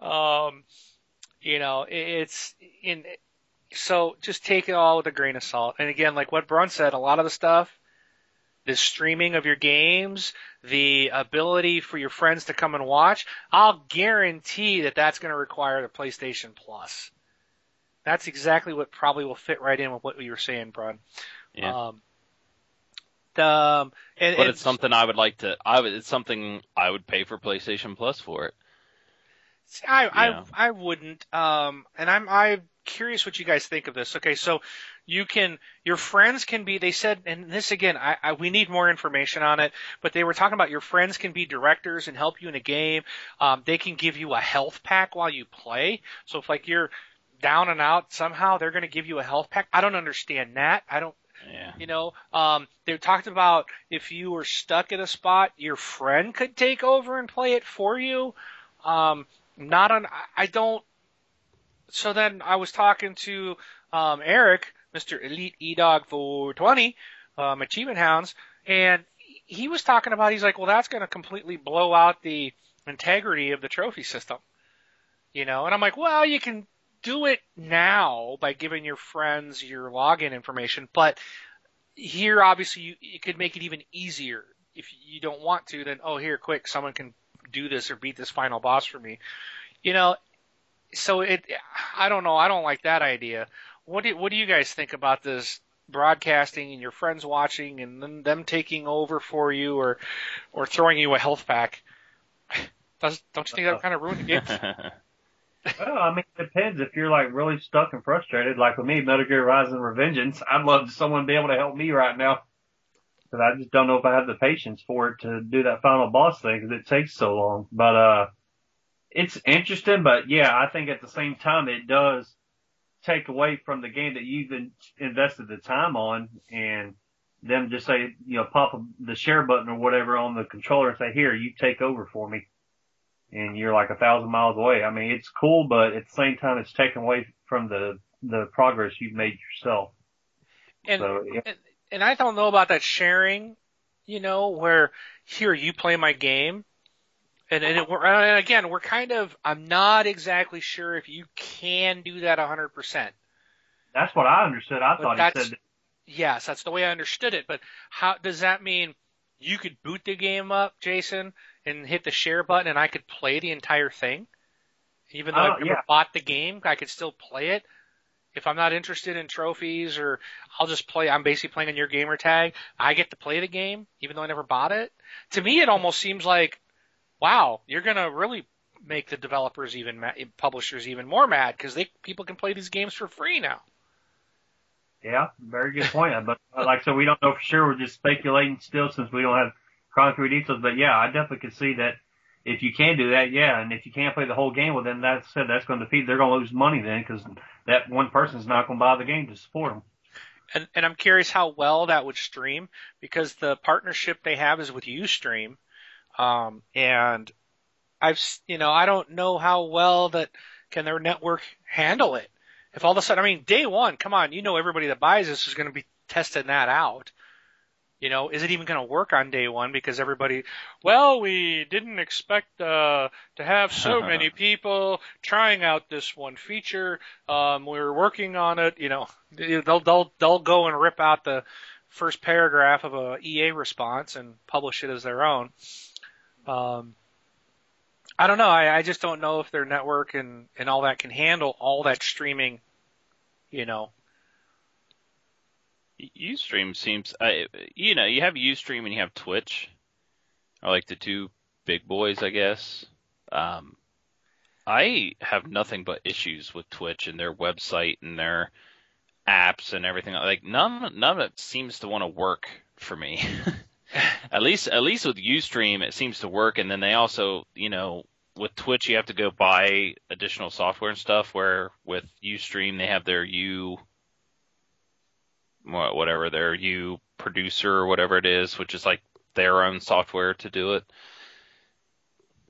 um, you know, it's in. So just take it all with a grain of salt. And again, like what Brun said, a lot of the stuff the streaming of your games, the ability for your friends to come and watch, I'll guarantee that that's going to require the PlayStation Plus. That's exactly what probably will fit right in with what you were saying, Brun. Yeah. Um, the, um, and, but and it's something I would like to. I would. It's something I would pay for PlayStation Plus for it. See, I, Yeah. I I wouldn't. Um, and I'm I'm curious what you guys think of this. Okay, so you can your friends can be. They said, and this again, I, I we need more information on it. But they were talking about your friends can be directors and help you in a game. Um, they can give you a health pack while you play. So if like you're down and out somehow, they're going to give you a health pack. I don't understand that. I don't. Yeah. You know, um, they talked about if you were stuck at a spot, your friend could take over and play it for you. Um, not on, I- don't. So then I was talking to um, Eric, Mr. Elite E Dog 420, um, Achievement Hounds, and he was talking about. He's like, well, that's going to completely blow out the integrity of the trophy system. You know, and I'm like, well, you can do it now by giving your friends your login information, but here obviously you, you could make it even easier. If you don't want to, then oh here, quick, someone can do this or beat this final boss for me. You know, so it I don't know, I don't like that idea. What do what do you guys think about this broadcasting and your friends watching and then them taking over for you or or throwing you a health pack? Does don't you think that would kind of ruin the game? Well, I mean, it depends. If you're like really stuck and frustrated, like with me, Metal Gear Rising Revengeance, I'd love someone to be able to help me right now. Cause I just don't know if I have the patience for it to do that final boss thing because it takes so long. But, uh, it's interesting, but yeah, I think at the same time it does take away from the game that you've in- invested the time on and them just say, you know, pop the share button or whatever on the controller and say, here, you take over for me and you're like a thousand miles away. I mean, it's cool, but at the same time, it's taken away from the the progress you've made yourself. And so yeah, and, and I don't know about that sharing, you know, where here you play my game, and and, it, and again we're kind of I'm not exactly sure if you can do that 100. percent that's what I understood. I But thought he said Yes, that's the way I understood it. But how does that mean? You could boot the game up, Jason, and hit the share button, and I could play the entire thing, even though Oh, I've never yeah. bought the game. I could still play it. If I'm not interested in trophies, or I'll just play. I'm basically playing on your gamer tag. I get to play the game, even though I never bought it. To me, it almost seems like, wow, you're gonna really make the developers even ma- publishers even more mad because they people can play these games for free now. Yeah, very good point. But uh, like, so we don't know for sure. We're just speculating still since we don't have concrete details. But yeah, I definitely could see that if you can do that, yeah. And if you can't play the whole game, well, then that's said that's going to defeat. They're going to lose money then because that one person's not going to buy the game to support them. And, and I'm curious how well that would stream because the partnership they have is with Ustream. Um, and I've you know, I don't know how well that can their network handle it. If all of a sudden, I mean, day one, come on, you know, everybody that buys this is going to be testing that out. You know, is it even going to work on day one? Because everybody, well, we didn't expect uh, to have so many people trying out this one feature. Um, we were working on it. You know, they'll they'll they'll go and rip out the first paragraph of a EA response and publish it as their own. Um, I don't know. I, I just don't know if their network and and all that can handle all that streaming. You know, Ustream seems, I, you know, you have Ustream and you have Twitch, are like the two big boys, I guess. Um, I have nothing but issues with Twitch and their website and their apps and everything. Like none, none of it seems to want to work for me. at least, at least with Ustream, it seems to work. And then they also, you know, with Twitch, you have to go buy additional software and stuff. Where with Ustream, they have their U whatever their U producer or whatever it is, which is like their own software to do it.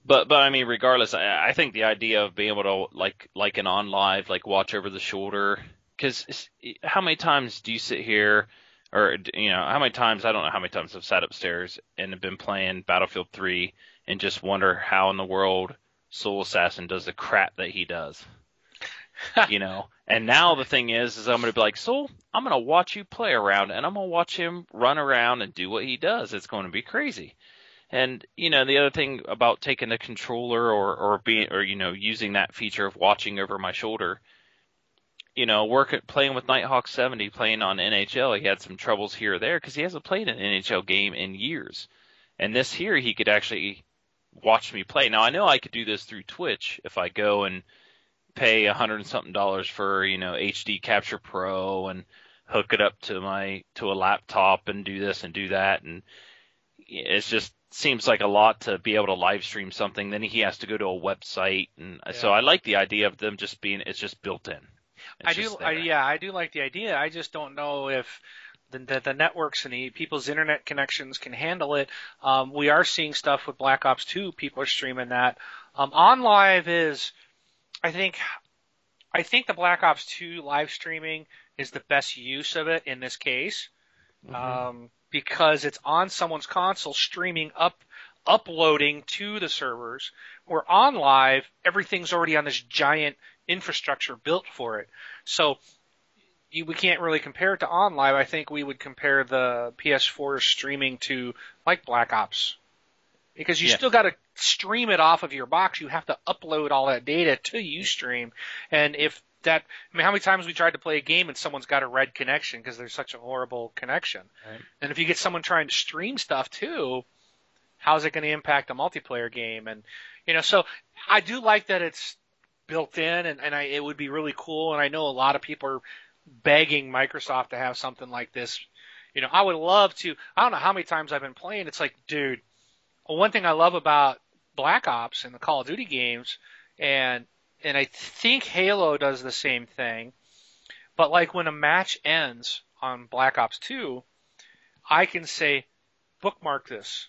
But but I mean, regardless, I, I think the idea of being able to like like an OnLive, like watch over the shoulder, because how many times do you sit here, or you know, how many times I don't know how many times I've sat upstairs and have been playing Battlefield 3 and just wonder how in the world Soul Assassin does the crap that he does. you know, And now the thing is, is I'm going to be like, so I'm going to watch you play around, and I'm going to watch him run around and do what he does. It's going to be crazy. And you know, the other thing about taking a controller or or being or you know using that feature of watching over my shoulder, you know, work at playing with Nighthawk 70, playing on NHL, he had some troubles here or there because he hasn't played an NHL game in years. And this here, he could actually watch me play. Now I know I could do this through Twitch if I go and pay a hundred and something dollars for you know HD Capture Pro and hook it up to my to a laptop and do this and do that and it just seems like a lot to be able to live stream something. Then he has to go to a website, and yeah. so I like the idea of them just being it's just built in. It's I do, I, yeah, I do like the idea. I just don't know if the, the, the networks and the people's internet connections can handle it. Um, we are seeing stuff with Black Ops 2. People are streaming that. Um, OnLive is, I think, I think the Black Ops 2 live streaming is the best use of it in this case. Mm-hmm. Um, because it's on someone's console streaming up uploading to the servers. Where OnLive, everything's already on this giant infrastructure built for it. So you, we can't really compare it to OnLive. I think we would compare the PS4 streaming to like Black Ops. Because you yeah. still got to stream it off of your box. You have to upload all that data to Ustream. And if that I mean, how many times we tried to play a game and someone's got a red connection because there's such a horrible connection. Right. And if you get someone trying to stream stuff too, how's it going to impact a multiplayer game? And you know, so I do like that it's built in, and, and I, it would be really cool. And I know a lot of people are begging Microsoft to have something like this. You know, I would love to. I don't know how many times I've been playing. It's like, dude, one thing I love about Black Ops and the Call of Duty games, and and I think Halo does the same thing. But like when a match ends on Black Ops 2, I can say, bookmark this.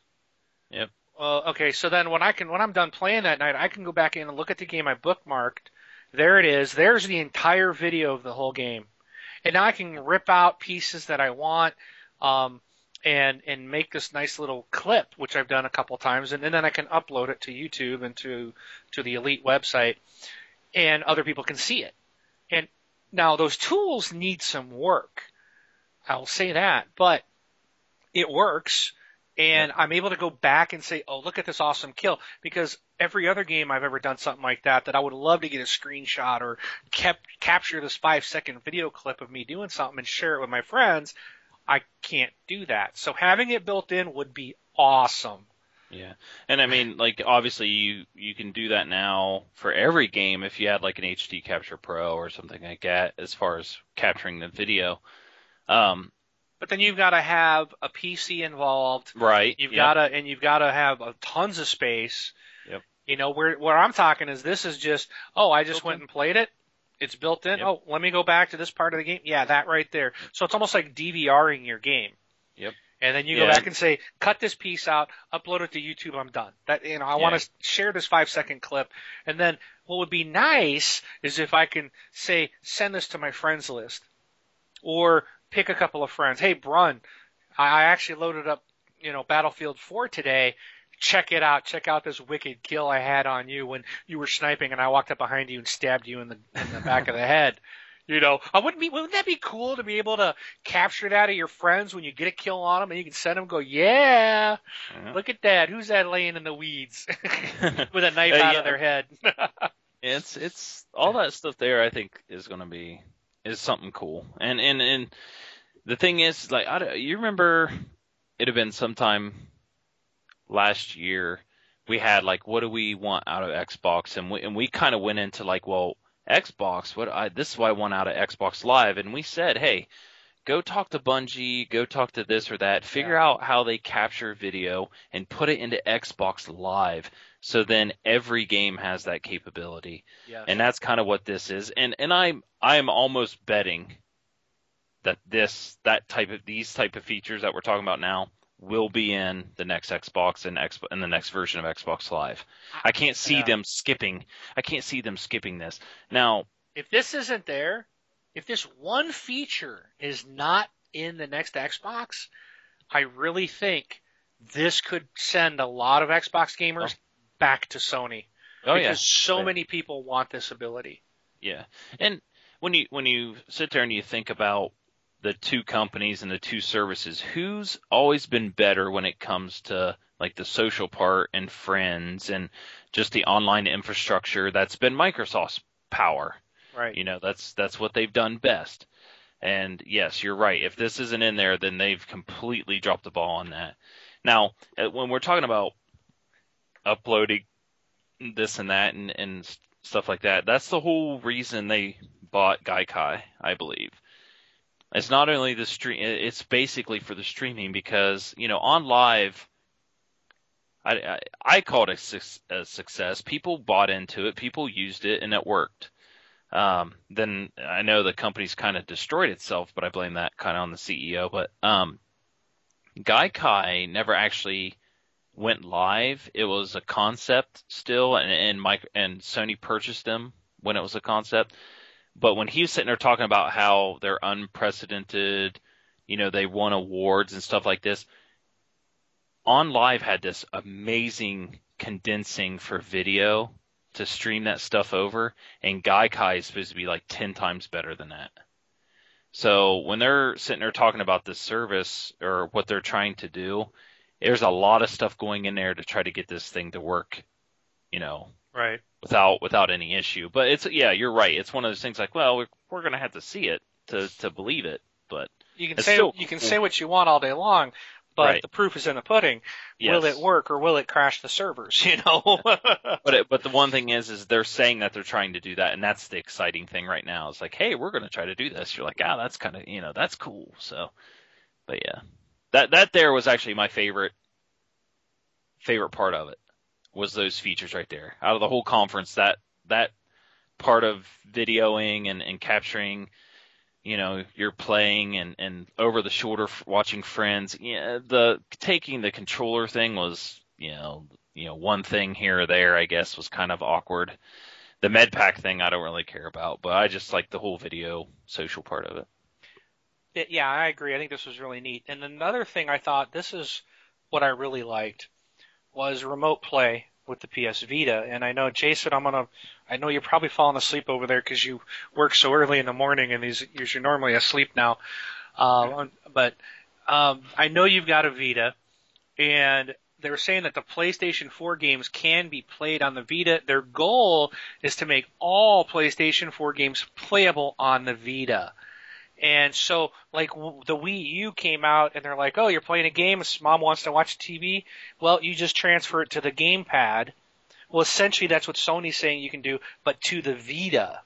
Yep. Uh, okay, so then when I can, when I'm done playing that night, I can go back in and look at the game I bookmarked. There it is. There's the entire video of the whole game, and now I can rip out pieces that I want. Um, and and make this nice little clip, which I've done a couple times, and, and then I can upload it to YouTube and to to the Elite website and other people can see it. And now those tools need some work. I'll say that, but it works. And I'm able to go back and say, oh, look at this awesome kill. Because every other game I've ever done something like that, that I would love to get a screenshot or kept, capture this five second video clip of me doing something and share it with my friends, I can't do that. So having it built in would be awesome. Yeah, and I mean, like obviously you you can do that now for every game if you had like an HD Capture Pro or something like that, as far as capturing the video. Um, but then you've got to have a PC involved, right? You've yep. got to and you've got to have a, tons of space. Yep. You know where where I'm talking is this is just oh I just built went and played it. It's built in. Yep. Oh, let me go back to this part of the game. Yeah, that right there. So it's almost like DVRing your game. Yep and then you yeah. go back and say, cut this piece out, upload it to YouTube, I'm done. That you know, I yeah. want to share this five second clip, and then what would be nice is if I can say, send this to my friends list, or pick a couple of friends. Hey, Brun, I actually loaded up, you know, Battlefield 4 today. Check it out. Check out this wicked kill I had on you when you were sniping, and I walked up behind you and stabbed you in the in the back of the head. You know, I wouldn't be. Wouldn't that be cool to be able to capture that of your friends when you get a kill on them, and you can send them, go, yeah, yeah. look at that. Who's that laying in the weeds with a knife uh, out yeah. of their head? it's it's all that stuff there. I think is going to be is something cool. And and and the thing is, like, I, you remember it had been sometime last year we had like, what do we want out of Xbox, and we and we kind of went into like, well Xbox, what I this is why I want out of Xbox Live, and we said, hey, go talk to Bungie, go talk to this or that, figure yeah. out how they capture video and put it into Xbox Live. So then every game has that capability. Yes. And that's kind of what this is. And and I'm I'm almost betting that this that type of these type of features that we're talking about now will be in the next Xbox and X and the next version of Xbox Live. I can't see yeah. them skipping. I can't see them skipping this. Now, if this isn't there, if this one feature is not in the next Xbox, I really think this could send a lot of Xbox gamers oh. back to Sony. Oh because yeah. so many people want this ability. Yeah. And when you when you sit there and you think about the two companies and the two services, who's always been better when it comes to like the social part and friends and just the online infrastructure? That's been Microsoft's power. Right. You know, that's that's what they've done best. And yes, you're right. If this isn't in there, then they've completely dropped the ball on that. Now, uh, when we're talking about uploading this and that and, and stuff like that, that's the whole reason they bought Gaikai, I believe. It's not only the stream; it's basically for the streaming because you know OnLive. I, I, I called it a, a success. People bought into it. People used it, and it worked. Um, then I know the company's kind of destroyed itself, but I blame that kind of on the CEO. But um, Gaikai never actually went live. It was a concept still, and and Mike and Sony purchased them when it was a concept. But when he was sitting there talking about how they're unprecedented, you know, they won awards and stuff like this, OnLive had this amazing condensing for video to stream that stuff over, and Gaikai is supposed to be like 10 times better than that. So when they're sitting there talking about this service or what they're trying to do, there's a lot of stuff going in there to try to get this thing to work, you know, right without without any issue. But it's yeah, you're right. It's one of those things like, well, we're, we're going to have to see it to to believe it, but you can say you can say what you want all day long, but Right. the proof is in the pudding. Will it work or will it crash the servers? You know. But it, but the one thing is, is they're saying that they're trying to do that, and that's the exciting thing right now. It's like, hey, we're going to try to do this. You're like, ah, that's kind of, you know, that's cool. So, but yeah, that that there was actually my favorite favorite part of it was those features right there. Out of the whole conference, that that part of videoing and, and capturing, you know, you're playing and and over the shoulder watching friends. Yeah, the taking the controller thing was, you know, you know, one thing here or there, I guess, was kind of awkward. The med pack thing, I don't really care about, but I just like the whole video social part of it. It- yeah, I agree. I think this was really neat. And another thing I thought this is what I really liked was remote play with the PS Vita. And I know Jason, I'm gonna. I know you're probably falling asleep over there because you work so early in the morning and these you're normally asleep now. Um, but um, I know you've got a Vita, and they were saying that the PlayStation 4 games can be played on the Vita. Their goal is to make all PlayStation 4 games playable on the Vita. And so, like, the Wii U came out, and they're like, "Oh, you're playing a game. Mom wants to watch TV. Well, you just transfer it to the gamepad." Well, essentially, that's what Sony's saying you can do, but to the Vita.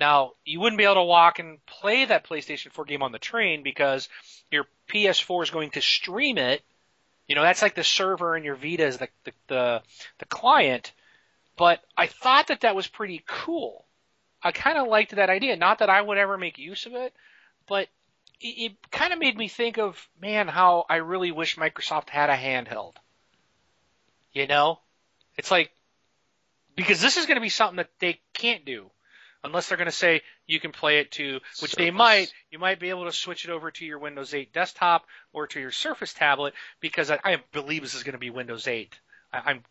Now, you wouldn't be able to walk and play that PlayStation 4 game on the train because your PS4 is going to stream it. You know, that's like the server and your Vita is the the the, the client. But I thought that that was pretty cool. I kind of liked that idea. Not that I would ever make use of it, but it, it kind of made me think of, man, how I really wish Microsoft had a handheld. You know? It's like, because this is going to be something that they can't do. Unless they're going to say you can play it to, which they might, you might be able to switch it over to your Windows 8 desktop or to your Surface tablet because I, I believe this is going to be Windows 8. I, I'm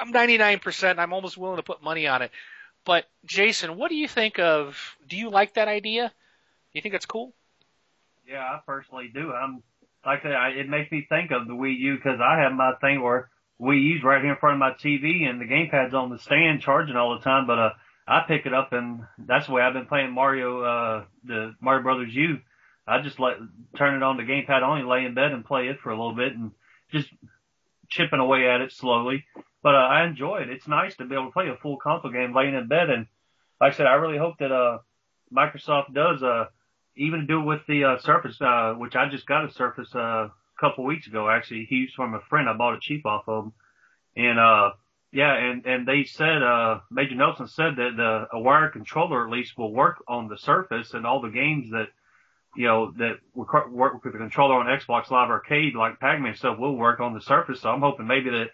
I'm 99%. I'm almost willing to put money on it. But Jason, what do you think of? Do you like that idea? Do you think that's cool? Yeah, I personally do. I'm like I it makes me think of the Wii U because I have my thing where Wii U's right here in front of my TV and the gamepad's on the stand charging all the time. But uh, I pick it up and that's the way I've been playing Mario, uh, the Mario Brothers U. I just let turn it on the gamepad only, lay in bed and play it for a little bit and just chipping away at it slowly. But uh, I enjoy it. It's nice to be able to play a full console game laying in bed. And like I said, I really hope that uh, Microsoft does uh, even do it with the uh, Surface, uh, which I just got a Surface uh, a couple weeks ago. Actually, he used from a friend. I bought it cheap off of him, and uh, yeah, and and they said uh, Major Nelson said that the a wired controller at least will work on the Surface and all the games that you know that work with the controller on Xbox Live Arcade like Pac-Man stuff will work on the Surface. So I'm hoping maybe that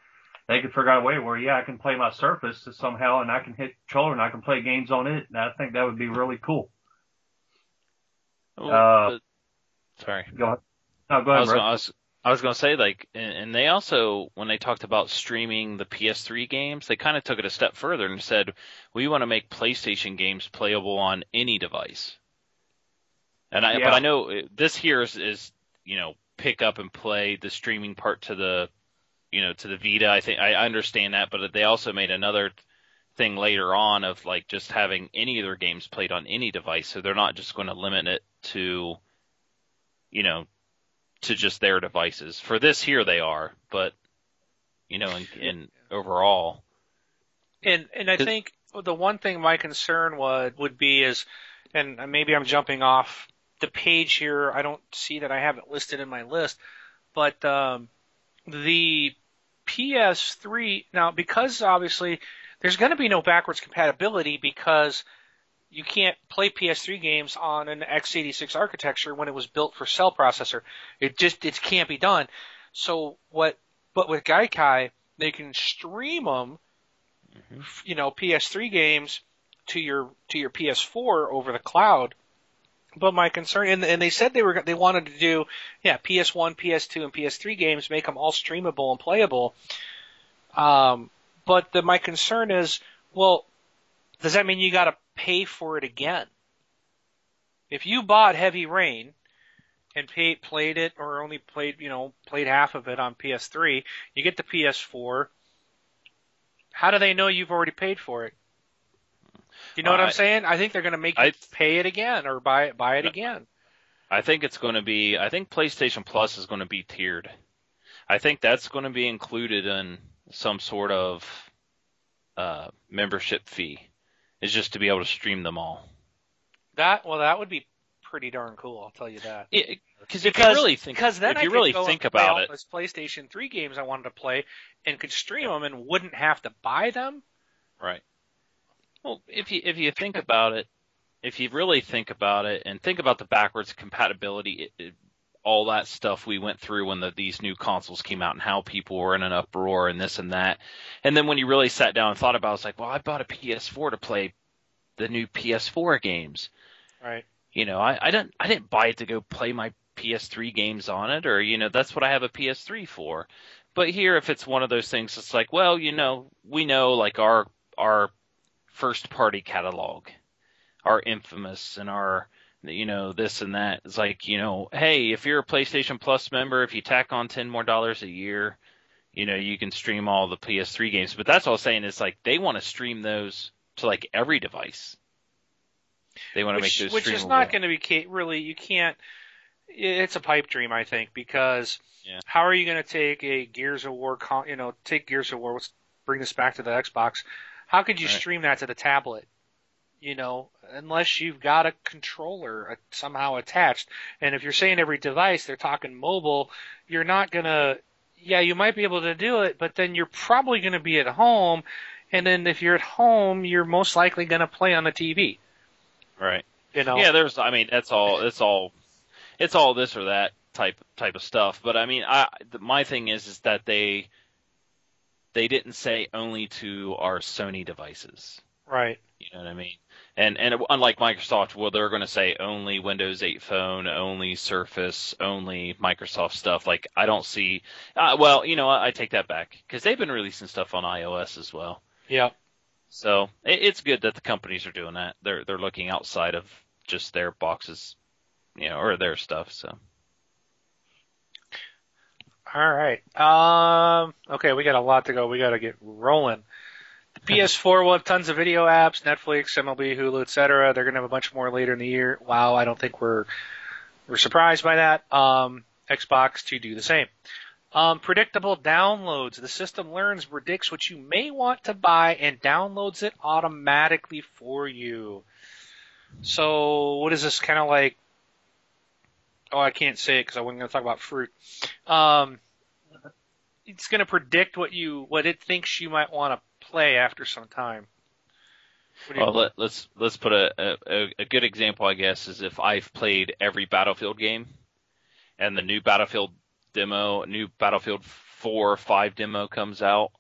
they could figure out a way where yeah I can play my Surface somehow and I can hit controller and I can play games on it. And I think that would be really cool. Well, Uh, sorry. Go ahead. No, go I ahead, was, bro. I was I was going to say like, and, and they also when they talked about streaming the PS3 games, they kind of took it a step further and said we want to make PlayStation games playable on any device. And I, Yeah. but I know uh, this here is, is, you know, pick up and play the streaming part to the, you know, to the Vita. I think I understand that, but they also made another thing later on of like just having any of their games played on any device. So they're not just going to limit it to, you know, to just their devices. For this here they are, but you know, in, in overall, And and I think the one thing my concern would would be is, and maybe I'm jumping off the page here. I don't see that I have it listed in my list, but um, the PS3 now because obviously there's going to be no backwards compatibility because you can't play PS3 games on an x86 architecture when it was built for cell processor. It just it can't be done. So what? But with Gaikai, they can stream them mm-hmm. you know PS3 games to your to your PS4 over the cloud. But my concern, and, and they said they were they wanted to do, yeah, PS1, PS2, and PS3 games, make them all streamable and playable. Um, but the, my concern is, well, does that mean you got to pay for it again? If you bought Heavy Rain and paid, played it, or only played, you know, played half of it on PS3, you get the PS4. How do they know you've already paid for it? You know what I'm saying? I think they're going to make you I- pay it again or buy it, buy it No. again. I think it's going to be. I think PlayStation Plus is going to be tiered. I think that's going to be included in some sort of uh, membership fee. Is just to be able to stream them all. That well, that would be pretty darn cool. I'll tell you that. Because if you really think, because then if I you could really go think about all it, those PlayStation 3 games I wanted to play and could stream them and wouldn't have to buy them. right? Well, if you if you think about it, if you really think about it, and think about the backwards compatibility, it, it, all that stuff we went through when the, these new consoles came out, and how people were in an uproar and this and that, and then when you really sat down and thought about, it, it's like, well, I bought a PS4 to play the new PS4 games. Right. You know, I, I didn't I didn't buy it to go play my PS3 games on it, or you know, that's what I have a PS3 for. But here, if it's one of those things, it's like, well, you know, we know like our our first party catalog, our infamous and our you know this and that. It's like, you know, hey, if you're a PlayStation Plus member, if you tack on ten more dollars a year, you know, you can stream all the PS3 games. But that's all I'm saying is like they want to stream those to like every device. They want to make those which is not going to be really. You can't. It's a pipe dream, I think, because Yeah. how are you going to take a Gears of War, con- you know, take Gears of War? Let's bring this back to the Xbox. How could you Right. stream that to the tablet? You know, unless you've got a controller uh, somehow attached. And if you're saying every device, they're talking mobile. You're not gonna. Yeah, you might be able to do it, but then you're probably going to be at home. And then if you're at home, you're most likely going to play on the TV. right. You know. Yeah, there's. I mean, that's all. It's all. It's all this or that type type of stuff. But I mean, I my thing is is that they they didn't say only to our Sony devices. Right. You know what I mean? And and unlike Microsoft, well, they're going to say only Windows 8 Phone, only Surface, only Microsoft stuff. Like I don't see. Uh, well, you know, what? I take that back because they've been releasing stuff on iOS as well. Yeah. So it, it's good that the companies are doing that. They're they're looking outside of just their boxes, you know, or their stuff. So All right. Um. Okay, we got a lot to go. We got to get rolling. The PS4 will have tons of video apps, Netflix, MLB, Hulu, etc. They're gonna have a bunch more later in the year. Wow, I don't think we're we're surprised by that. Um, Xbox to do the same. Um, predictable downloads. The system learns, predicts what you may want to buy, and downloads it automatically for you. So, what is this kind of like? Oh, I can't say it because I wasn't going to talk about fruit. Um, it's going to predict what you what it thinks you might want to play after some time. Well, let, let's let's put a, a a good example, I guess, is if I've played every Battlefield game, and the new Battlefield demo, new Battlefield four or five demo comes out,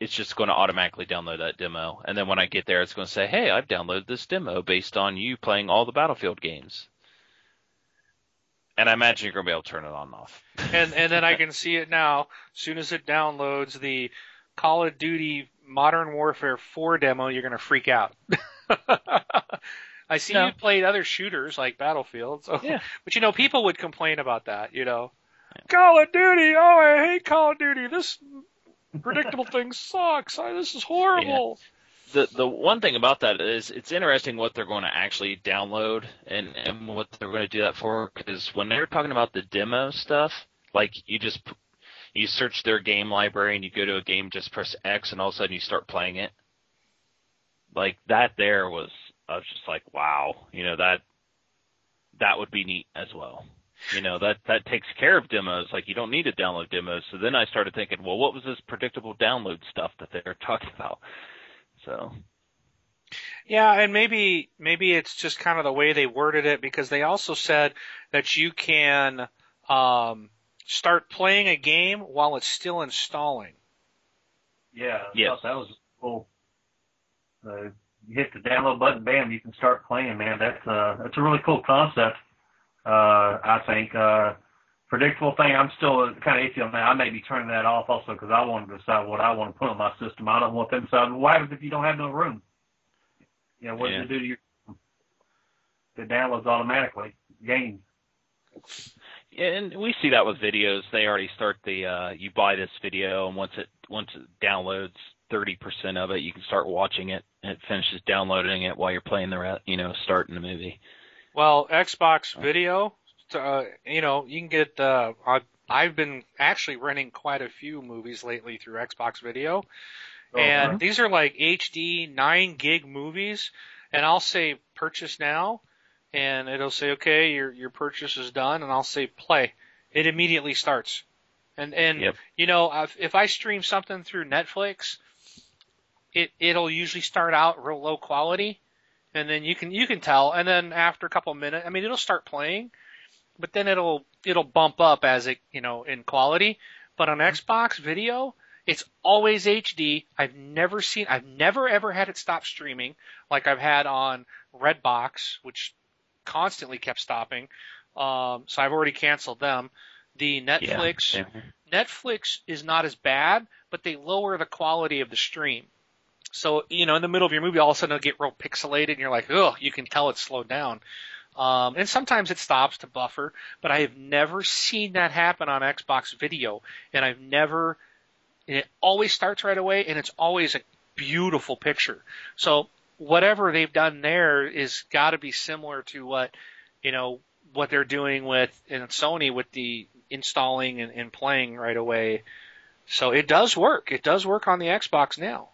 it's just going to automatically download that demo, and then when I get there, it's going to say, "Hey, I've downloaded this demo based on you playing all the Battlefield games." And I imagine you're gonna be able to turn it on and off. and and then I can see it now. As soon as it downloads the Call of Duty Modern Warfare 4 demo, you're gonna freak out. I see No. you played other shooters like Battlefield, so Yeah. but you know people would complain about that, you know. Call of Duty, oh I hate Call of Duty. This predictable thing sucks. I, this is horrible. The the one thing about that is it's interesting what they're going to actually download and and what they're going to do that for because when they're talking about the demo stuff like you just you search their game library and you go to a game just press X and all of a sudden you start playing it. Like that there was I was just like wow you know that that would be neat as well. You know that that takes care of demos like you don't need to download demos. So then I started thinking well what was this predictable download stuff that they're talking about so Yeah, and maybe maybe it's just kind of the way they worded it because they also said that you can um, start playing a game while it's still installing. Yeah, I Yes. that was cool. Uh, you hit the download button, bam, you can start playing, man. That's uh, that's a really cool concept. Uh, I think uh, predictable thing. I'm still kind of iffy on that. I may be turning that off also because I want to decide what I want to put on my system. I don't want them to decide what happens if you don't have no room. You know, what Yeah. does it do to your? It downloads automatically. Games. Yeah, and we see that with videos. They already start the uh you buy this video and once it once it downloads thirty percent of it, you can start watching it and it finishes downloading it while you're playing the re- you know, starting the movie. Well, Xbox Video, uh, you know, you can get. Uh, I've been actually renting quite a few movies lately through Xbox Video, and Uh-huh. these are like HD nine gig movies, and I'll say purchase now, and it'll say okay, your your purchase is done, and I'll say play. It immediately starts, and and Yep. you know if, if I stream something through Netflix, it it'll usually start out real low quality, and then you can you can tell, and then after a couple of minutes, I mean it'll start playing, but then it'll it'll bump up as it you know in quality. But on Xbox Video, it's always HD. I've never seen, I've never ever had it stop streaming like I've had on Redbox, which constantly kept stopping. Um, so I've already canceled them. The Netflix, Yeah. Netflix is not as bad, but they lower the quality of the stream. So, you know, in the middle of your movie, all of a sudden it'll get real pixelated and you're like, oh, you can tell it's slowed down. Um, and sometimes it stops to buffer, but I have never seen that happen on Xbox Video. And I've never, and it always starts right away and it's always a beautiful picture. So whatever they've done there is got to be similar to what, you know, what they're doing with in Sony with the installing and, and playing right away. So it does work. It does work on the Xbox now,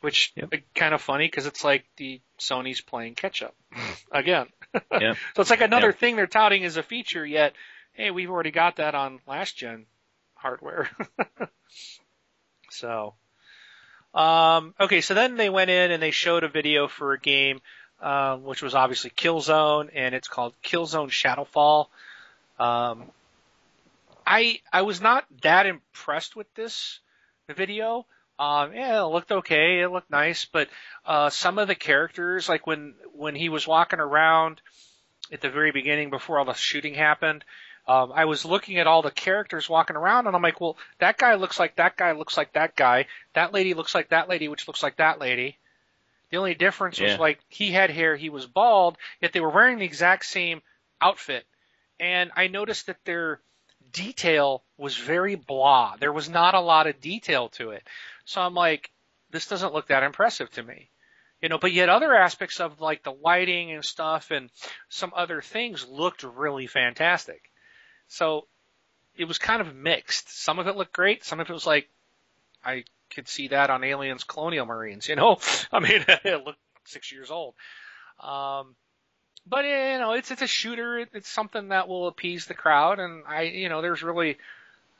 which Yep. kind of funny because it's like the Sony's playing catch up again. Yeah. So it's like another Yeah. thing they're touting as a feature. Yet, hey, we've already got that on last gen hardware. so, um, okay. So then they went in and they showed a video for a game, um, which was obviously Killzone, and it's called Killzone Shadowfall. Um, I I was not that impressed with this video. Um, yeah, it looked okay. It looked nice, but uh, some of the characters, like when when he was walking around at the very beginning before all the shooting happened, um, I was looking at all the characters walking around, and I'm like, well, that guy looks like that guy looks like that guy. That lady looks like that lady, which looks like that lady. The only difference was like he had hair, he was bald, yet they were wearing the exact same outfit. And I noticed that their detail was very blah. There was not a lot of detail to it. So I'm like, this doesn't look that impressive to me. You know, but yet other aspects of like the lighting and stuff and some other things looked really fantastic. So it was kind of mixed. Some of it looked great. Some of it was like, I could see that on Aliens Colonial Marines, you know? I mean, it looked six years old. Um, but you know, it's, it's a shooter. It's something that will appease the crowd. And I, you know, there's really,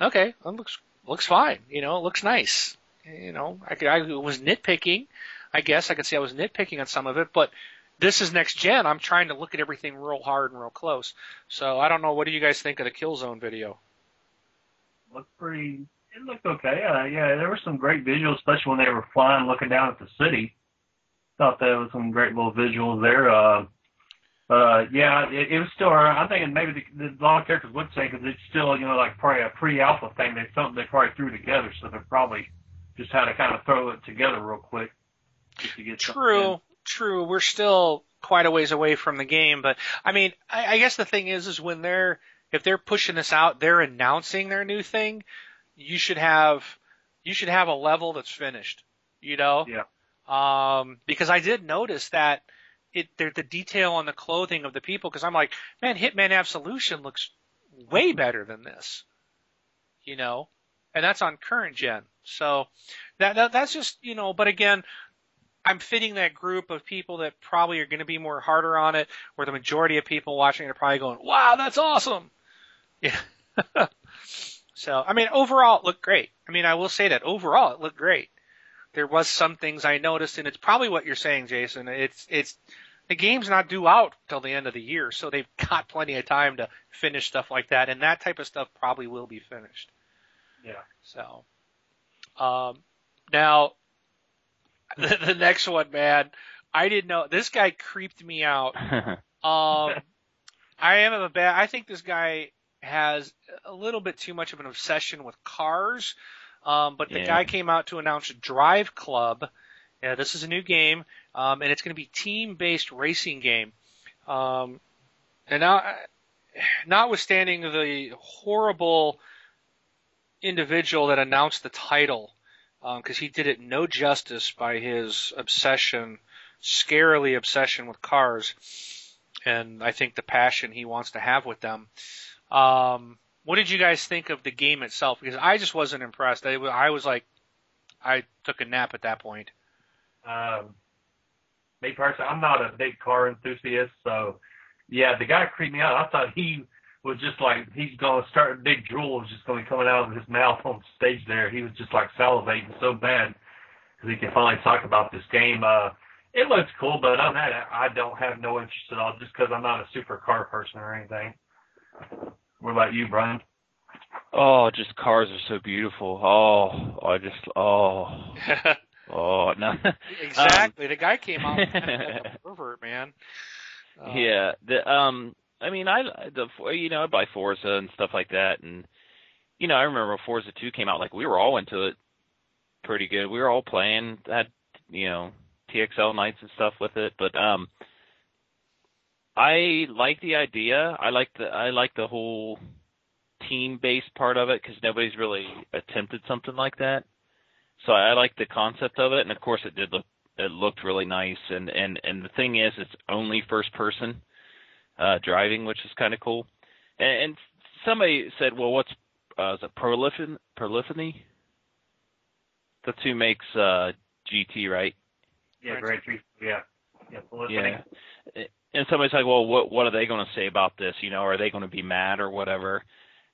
okay, it looks, looks fine. You know, it looks nice. You know, I could, I was nitpicking. I guess I could say I was nitpicking on some of it, but this is next gen. I'm trying to look at everything real hard and real close. So I don't know. What do you guys think of the Killzone video? looked pretty. It looked okay. Uh, yeah, there were some great visuals, especially when they were flying, looking down at the city. Thought there was some great little visuals there. Uh, uh, yeah, it, it was still. I'm thinking maybe the, the, of characters would say because it's still, you know, like probably a pre-alpha thing. They something they probably threw together, so they're probably just had to kind of throw it together real quick. Just to get true, true. We're still quite a ways away from the game, but I mean, I, I guess the thing is, is when they're if they're pushing this out, they're announcing their new thing. You should have you should have a level that's finished. You know. Yeah. Um, because I did notice that it the detail on the clothing of the people because I'm like, man, Hitman Absolution looks way mm-hmm. better than this, you know, and that's on current gen. So that, that that's just you know, but again, I'm fitting that group of people that probably are going to be more harder on it, where the majority of people watching it are probably going, wow, that's awesome. Yeah. so I mean, overall, it looked great. I mean, I will say that overall, it looked great there was some things I noticed, and it's probably what you're saying, Jason. It's it's the game's not due out till the end of the year, so they've got plenty of time to finish stuff like that, and that type of stuff probably will be finished. Yeah. So, um, now the, the next one, man, I didn't know this guy creeped me out. um, I am a bad. I think this guy has a little bit too much of an obsession with cars. Um, but the yeah. guy came out to announce Drive Club. Yeah, this is a new game, um, and it's going to be team-based racing game. Um, and now, notwithstanding the horrible individual that announced the title, because um, he did it no justice by his obsession, scarily obsession with cars, and I think the passion he wants to have with them. Um, what did you guys think of the game itself? Because I just wasn't impressed. I, I was like, I took a nap at that point. Um, me personally, I'm not a big car enthusiast, so yeah, the guy creeped me out. I thought he was just like he's going to start. Big drool was just going to be coming out of his mouth on stage there. He was just like salivating so bad because he can finally talk about this game. Uh, it looks cool, but on that, I don't have no interest at all, just because I'm not a super car person or anything. What about you, Brun? Oh, just cars are so beautiful. Oh, I just oh. oh no. exactly. Um, the guy came out like pervert, man. Uh, yeah. The um. I mean, I the you know I buy Forza and stuff like that, and you know I remember when Forza Two came out, like we were all into it pretty good. We were all playing, had you know TXL nights and stuff with it, but um I like the idea. I like the I like the whole team based part of it because nobody's really attempted something like that. So I like the concept of it, and of course it did look it looked really nice. And and and the thing is, it's only first person uh, driving, which is kind of cool. And, and somebody said, well, what's uh, is it Polyphony? That's who makes uh, GT, right? Yeah, great. Yeah. Yeah. Yeah and somebody's like, well, what what are they going to say about this? You know, are they going to be mad or whatever?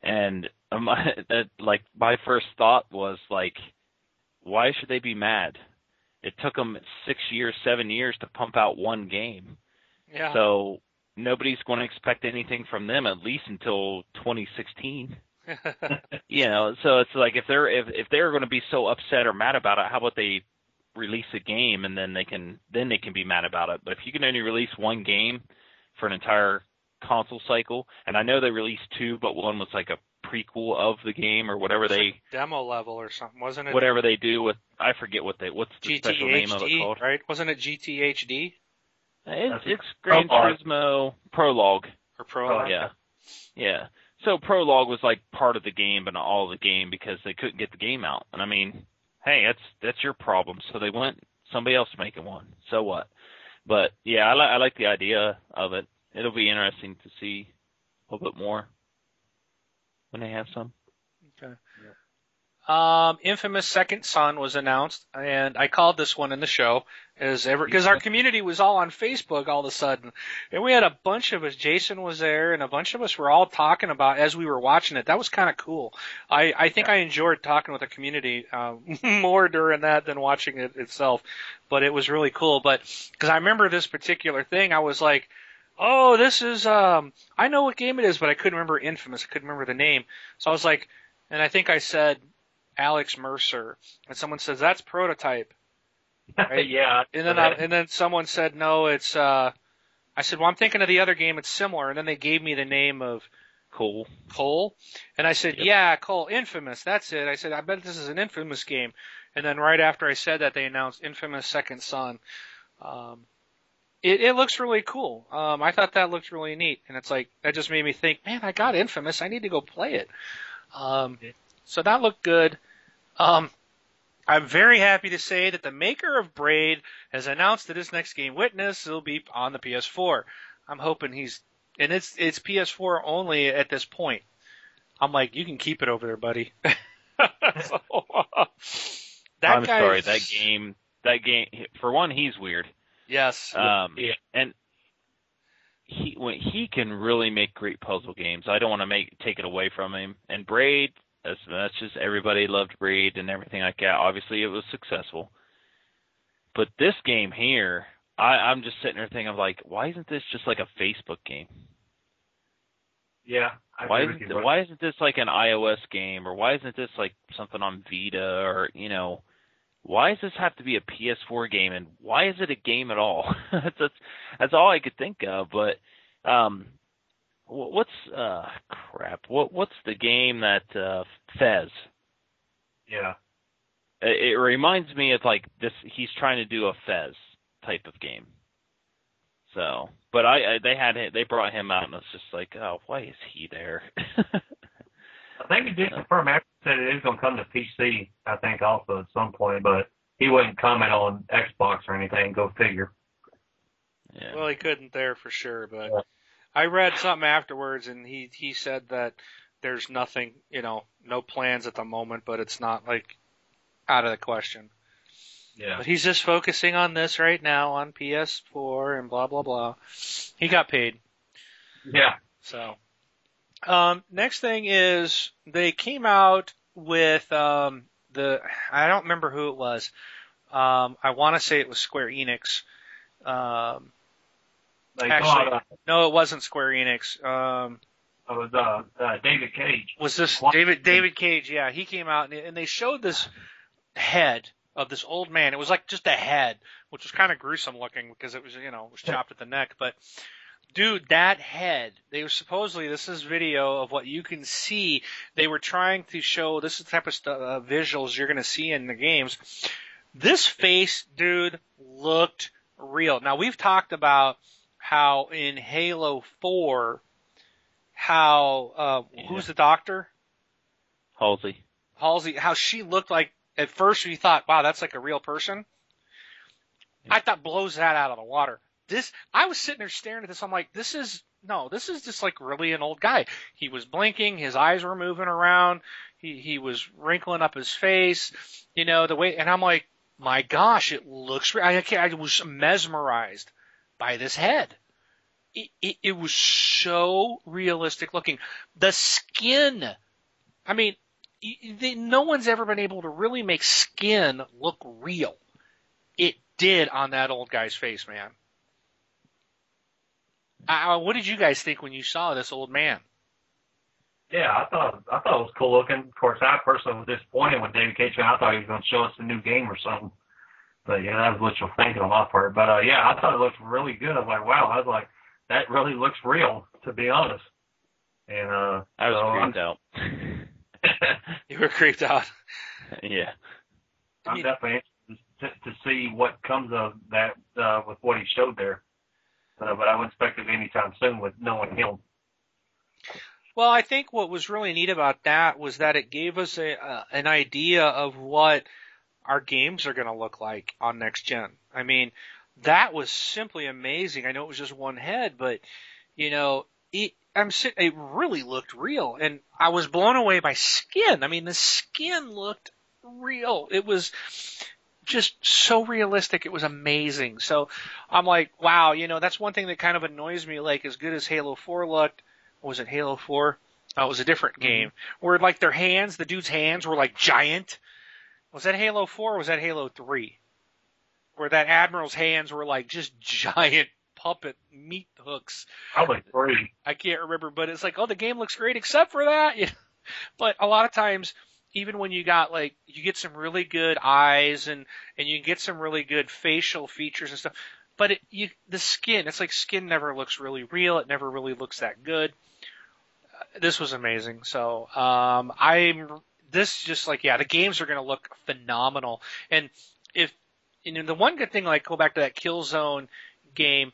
And um, like my first thought was like, why should they be mad? It took them six years, seven years to pump out one game. Yeah. So nobody's going to expect anything from them at least until 2016. you know, so it's like if they're if if they're going to be so upset or mad about it, how about they release a game and then they can then they can be mad about it. But if you can only release one game for an entire console cycle, and I know they released two, but one was like a prequel of the game or whatever they demo level or something, wasn't it? Whatever they do with I forget what they what's the GTHD, special name of it called? Right? Wasn't it GTHD? It's, it's Gran Turismo Prologue. Or Prologue. Yeah. Yeah. So Prologue was like part of the game, but not all of the game because they couldn't get the game out. And I mean, hey, that's that's your problem. So they went somebody else making one. So what? But yeah, I, li- I like the idea of it. It'll be interesting to see a little bit more when they have some. Okay. Yeah. Um, Infamous Second Son was announced, and I called this one in the show as ever because our community was all on Facebook all of a sudden, and we had a bunch of us. Jason was there, and a bunch of us were all talking about as we were watching it. That was kind of cool. I I think yeah. I enjoyed talking with the community uh, more during that than watching it itself, but it was really cool. But because I remember this particular thing, I was like. Oh, this is um I know what game it is, but I couldn't remember Infamous. I couldn't remember the name. So I was like and I think I said Alex Mercer, and someone says that's prototype. Right? yeah. And then I, and then someone said no, it's uh, I said, well, I'm thinking of the other game. It's similar. And then they gave me the name of Cool. Cole. And I said, Yep. yeah, Cole, Infamous. That's it. I said, I bet this is an Infamous game. And then right after I said that, they announced Infamous Second Son. Um, it, it looks really cool. Um, I thought that looked really neat. And it's like, that just made me think, man, I got Infamous. I need to go play it. Um, so that looked good. Um, I'm very happy to say that the maker of Braid has announced that his next game, Witness, will be on the PS4. I'm hoping he's, and it's it's PS4 only at this point. I'm like, you can keep it over there, buddy. so, uh, that I'm guy, sorry, that game, that game. For one, he's weird. Yes. Um, Yeah. and he when he can really make great puzzle games. I don't want to make take it away from him. And Braid, as much as everybody loved Braid and everything like that, obviously it was successful. But this game here, I, I'm just sitting there thinking, of like, why isn't this just like a Facebook game? Yeah. I Why isn't why isn't this like an iOS game or why isn't this like something on Vita or you know why does this have to be a PS4 game and why is it a game at all? that's, that's that's all I could think of. But um, what's uh crap? What what's the game that uh Fez? Yeah. It, it reminds me of like this. He's trying to do a Fez type of game. So, but I, I they had they brought him out and it's just like, oh, why is he there? I think he did confirm after said it was going to come to PC, I think also at some point, but he wouldn't comment on Xbox or anything. Go figure. yeah. Well, he couldn't there for sure, but Yeah. I read something afterwards, and he he said that there's nothing, you know, no plans at the moment, but it's not like out of the question. Yeah. But he's just focusing on this right now on PS4 and blah blah blah. He got paid, Yeah. so. Um, next thing is they came out with um, the I don't remember who it was. Um, I want to say it was Square Enix. Um, They Actually- uh, no, it wasn't Square Enix. Um, it was uh, uh, David Cage. was this? David David Cage? Yeah, he came out and, and they showed this head of this old man. It was like just a head, which was kind of gruesome looking because it was you know it was chopped at the neck. But dude, that head. They were supposedly this is video of what you can see. They were trying to show this is the type of stu uh, visuals you're going to see in the games. This face, dude, looked real. Now we've talked about how in Halo 4, how uh, who's the doctor? Halsey. Halsey, how she looked like at first we thought, wow, that's like a real person. I thought blows that out of the water. This, I was sitting there staring at this. I'm like, this is no, this is just like really an old guy. He was blinking, his eyes were moving around, he he was wrinkling up his face, you know the way. And I'm like, my gosh, it looks. I can't, I was mesmerized by this head. It, it, it was so realistic looking. The skin, I mean, no one's ever been able to really make skin look real. It did on that old guy's face, man. Uh, what did you guys think when you saw this old man? Yeah, I thought I thought it was cool looking. Of course, I personally was disappointed when David Cage. came. I thought he was going to show us a new game or something. But yeah, that was wishful thinking on my part. But uh, yeah, I thought it looked really good. I was like, wow. I was like, that really looks real, to be honest. And uh, I was so I'm- creeped out. You were creeped out. yeah. I'm definitely interested to, to see what comes of that uh, with what he showed there. Uh, but I wouldn't expect it anytime soon with knowing him. Well, I think what was really neat about that was that it gave us a uh, an idea of what our games are going to look like on next gen. I mean, that was simply amazing. I know it was just one head, but you know, it, I'm it really looked real, and I was blown away by skin. I mean, the skin looked real. It was just so realistic. It was amazing. So I'm like, wow, you know, that's one thing that kind of annoys me. Like, as good as Halo 4 looked, was it Halo 4? Oh, it was a different game where like their hands, the dude's hands were like giant. Was that Halo 4 or was that Halo 3? Where that admiral's hands were like just giant puppet meat hooks. Probably three. I can't remember, but it's like, oh, the game looks great except for that. You know? But a lot of times, even when you got like, you get some really good eyes and, and you get some really good facial features and stuff. but it, you, the skin, it's like skin never looks really real. It never really looks that good. Uh, this was amazing. So, um, I'm, this just like, yeah, the games are going to look phenomenal. And if, and the one good thing, like go back to that Killzone game,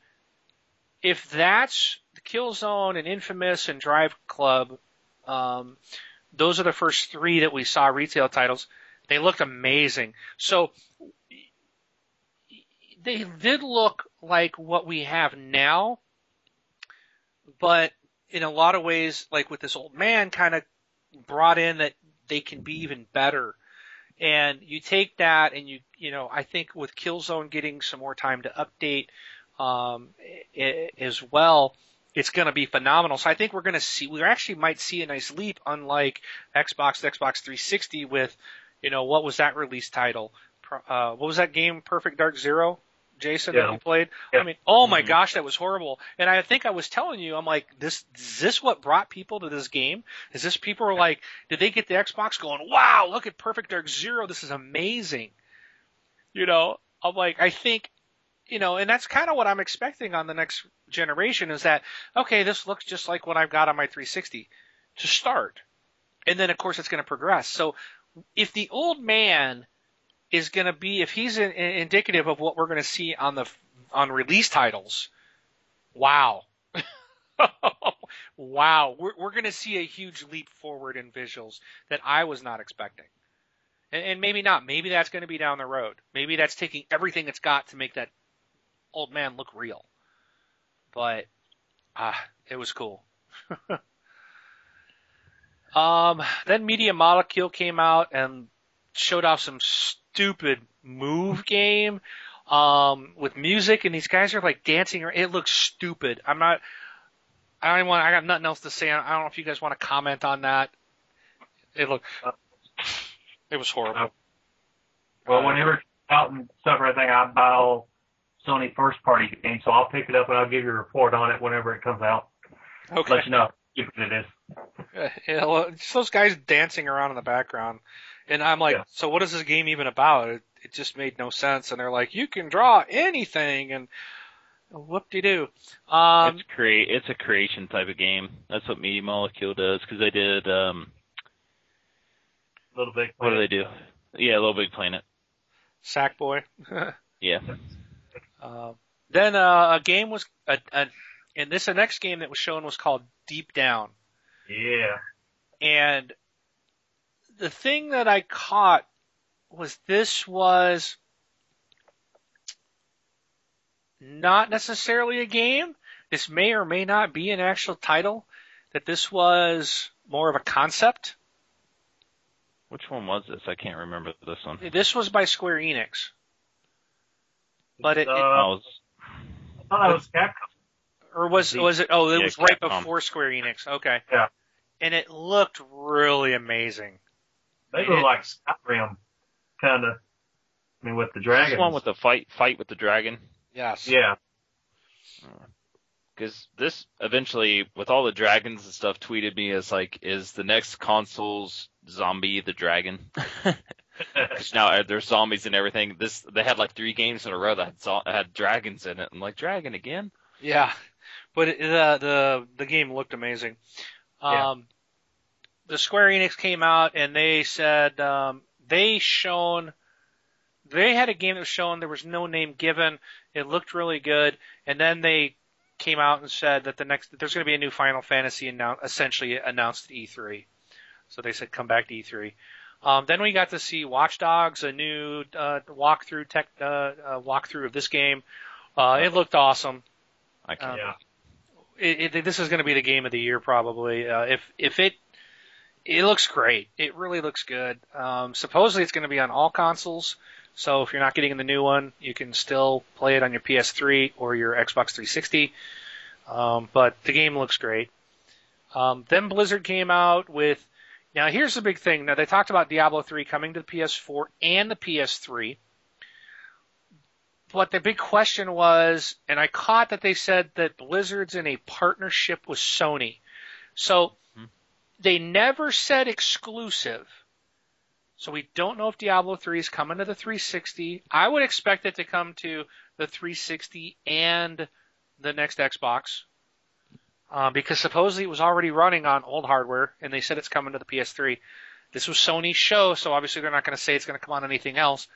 if that's the Killzone and Infamous and Drive Club, um, those are the first three that we saw retail titles. They looked amazing. So they did look like what we have now, but in a lot of ways, like with this old man, kind of brought in that they can be even better. And you take that and you, you know, I think with Killzone getting some more time to update, um, as well, it's going to be phenomenal. So I think we're going to see, we actually might see a nice leap, unlike Xbox, Xbox 360 with, you know, what was that release title? Uh, what was that game? Perfect Dark Zero? Jason yeah. that you played. Yeah. I mean, oh my mm-hmm. gosh, that was horrible. And I think I was telling you, I'm like, this is this what brought people to this game? Is this people are like, did they get the Xbox going? Wow, look at Perfect Dark Zero. This is amazing. You know, I'm like, I think, you know, and that's kind of what I'm expecting on the next generation is that okay, this looks just like what I've got on my 360 to start, and then of course it's going to progress. So if the old man is going to be if he's in, in, indicative of what we're going to see on the on release titles. Wow. wow, we're we're going to see a huge leap forward in visuals that I was not expecting. And, and maybe not. Maybe that's going to be down the road. Maybe that's taking everything it's got to make that old man look real. But ah, it was cool. um, then Media Molecule came out and showed off some stupid move game um, with music, and these guys are like dancing. It looks stupid. I'm not. I don't want. I got nothing else to say. I don't know if you guys want to comment on that. It looked. It was horrible. Well, whenever out and stuff, or anything, I buy all Sony first party game, so I'll pick it up and I'll give you a report on it whenever it comes out. Okay. Let you know if it is. Yeah, well, just those guys dancing around in the background. And I'm like, yeah. so what is this game even about? It, it just made no sense. And they're like, you can draw anything, and whoop de doo. Um, it's create. It's a creation type of game. That's what Media Molecule does because they did. um Little Big. Planet. What do they do? Yeah, Little Big Planet. Sackboy. yeah. Uh, then uh, a game was a, a and this the next game that was shown was called Deep Down. Yeah. And the thing that I caught was this was not necessarily a game. This may or may not be an actual title. That this was more of a concept. Which one was this? I can't remember this one. This was by Square Enix. But it, uh, it I thought it was Capcom. Or was was it? Oh, it yeah, was right Capcom. before Square Enix. Okay. Yeah. And it looked really amazing. They look like Skyrim, kind of. I mean, with the dragon. This one with the fight, fight with the dragon. Yes. Yeah. Because this eventually, with all the dragons and stuff, tweeted me as like, is the next console's zombie the dragon? Because now uh, there's zombies and everything. This they had like three games in a row that had, had dragons in it. I'm like, dragon again? Yeah, but it, the the the game looked amazing. Um, yeah the Square Enix came out and they said um, they shown they had a game that was shown there was no name given. It looked really good, and then they came out and said that the next there's going to be a new Final Fantasy announced, essentially announced at E3. So they said come back to E3. Um, then we got to see Watch Dogs, a new uh, walkthrough tech uh, uh, walkthrough of this game. Uh, it looked awesome. I can, um, yeah. It, it, this is going to be the game of the year probably. Uh, if if it it looks great. It really looks good. Um, supposedly it's going to be on all consoles. So if you're not getting the new one, you can still play it on your PS3 or your Xbox 360. Um, but the game looks great. Um, then Blizzard came out with. Now here's the big thing. Now they talked about Diablo 3 coming to the PS4 and the PS3. But the big question was, and I caught that they said that Blizzard's in a partnership with Sony. So hmm. they never said exclusive. So we don't know if Diablo 3 is coming to the 360. I would expect it to come to the 360 and the next Xbox. Uh, because supposedly it was already running on old hardware, and they said it's coming to the PS3. This was Sony's show, so obviously they're not going to say it's going to come on anything else.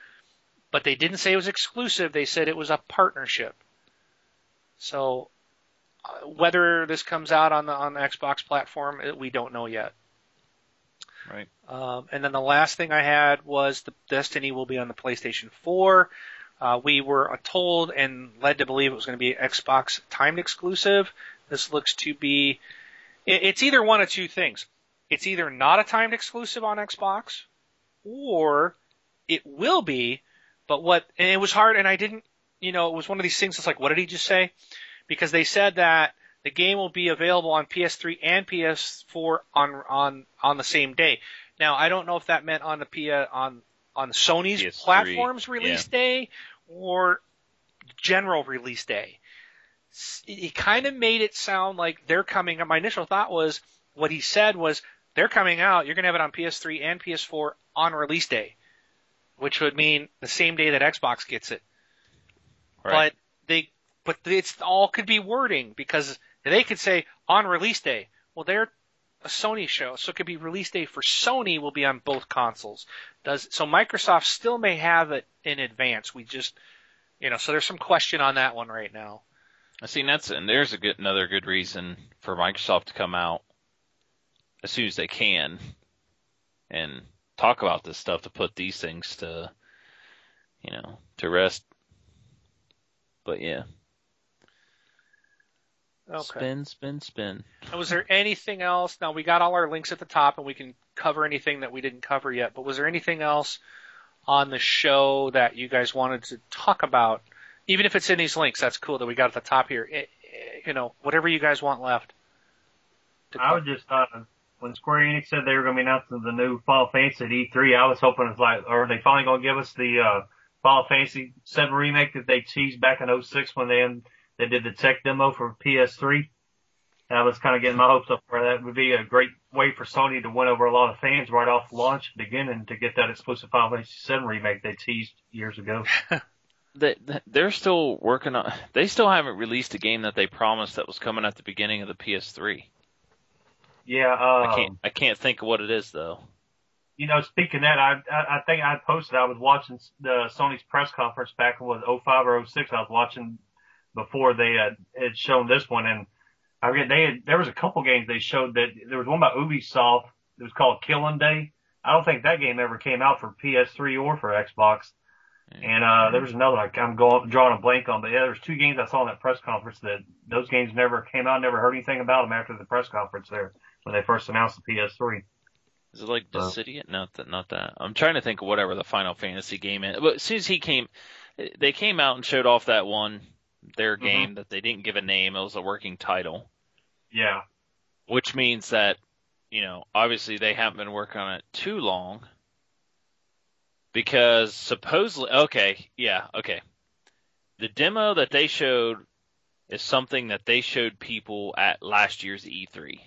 But they didn't say it was exclusive. They said it was a partnership. So uh, whether this comes out on the on the Xbox platform, we don't know yet. Right. Um, and then the last thing I had was the Destiny will be on the PlayStation 4. Uh, we were told and led to believe it was going to be Xbox timed exclusive. This looks to be, it's either one of two things. It's either not a timed exclusive on Xbox, or it will be, but what, and it was hard, and I didn't, you know, it was one of these things that's like, what did he just say? Because they said that the game will be available on PS3 and PS4 on on on the same day. Now, I don't know if that meant on the P uh, on on Sony's PS3, platforms release yeah. day or general release day. It kind of made it sound like they're coming. My initial thought was what he said was they're coming out. You're going to have it on PS3 and PS4 on release day, which would mean the same day that Xbox gets it. Right. But they, but it's all could be wording because they could say on release day. Well, they're a Sony show, so it could be release day for Sony will be on both consoles. Does so Microsoft still may have it in advance. We just you know, so there's some question on that one right now. I see that's and there's a good another good reason for Microsoft to come out as soon as they can and talk about this stuff to put these things to you know, to rest. But yeah. Okay. Spin, spin, spin. was there anything else? Now we got all our links at the top, and we can cover anything that we didn't cover yet. But was there anything else on the show that you guys wanted to talk about? Even if it's in these links, that's cool that we got at the top here. It, it, you know, whatever you guys want left. I was just uh, when Square Enix said they were going to be announcing the new Final Fantasy at E3, I was hoping it's like, are they finally going to give us the uh, Final Fantasy 7 remake that they teased back in 06 when they they did the tech demo for PS3. And I was kind of getting my hopes up for that. would be a great way for Sony to win over a lot of fans right off launch beginning to get that exclusive Final Fantasy VII remake they teased years ago. they, they're still working on. They still haven't released a game that they promised that was coming at the beginning of the PS3. Yeah, um, I can't. I can't think of what it is though. You know, speaking of that, I I, I think I posted. I was watching the Sony's press conference back in was 05 or 06. I was watching before they had, had shown this one. And I forget they had, there was a couple games they showed that there was one by Ubisoft. It was called Killing Day. I don't think that game ever came out for PS3 or for Xbox. And uh there was another like I'm going drawing a blank on, but yeah, there's two games I saw in that press conference that those games never came out, never heard anything about them after the press conference there when they first announced the PS3. Is it like Dissidia? Uh, not that, not that. I'm trying to think of whatever the Final Fantasy game is. But as soon as he came, they came out and showed off that one their mm-hmm. game that they didn't give a name. It was a working title. Yeah. Which means that, you know, obviously they haven't been working on it too long. Because supposedly, okay, yeah, okay. The demo that they showed is something that they showed people at last year's E3.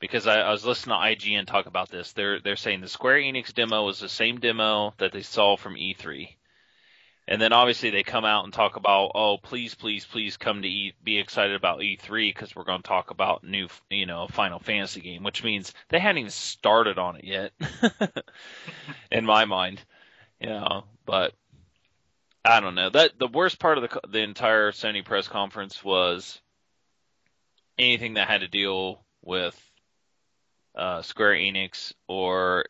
Because I, I was listening to IGN talk about this. They're they're saying the Square Enix demo was the same demo that they saw from E3 and then obviously they come out and talk about, oh, please, please, please come to E, be excited about E3 because we're going to talk about new, you know, Final Fantasy game, which means they hadn't even started on it yet, in my mind, you know. But I don't know. That the worst part of the the entire Sony press conference was anything that had to deal with uh, Square Enix or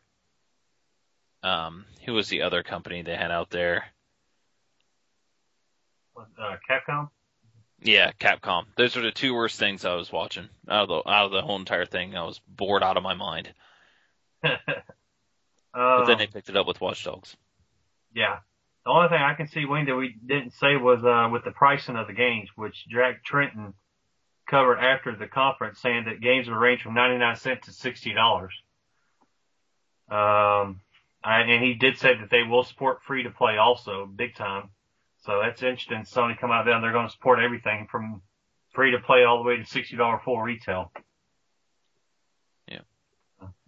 um, who was the other company they had out there? Uh, Capcom. Yeah, Capcom. Those are the two worst things I was watching out of the out of the whole entire thing. I was bored out of my mind. uh, but then they picked it up with Watch Dogs. Yeah. The only thing I can see, Wayne, that we didn't say was uh, with the pricing of the games, which Jack Tretton covered after the conference, saying that games will range from 99 cents to $60. Um, and he did say that they will support free to play also, big time. So that's interesting. Sony come out there and they're going to support everything from free to play all the way to sixty dollar full retail. Yeah.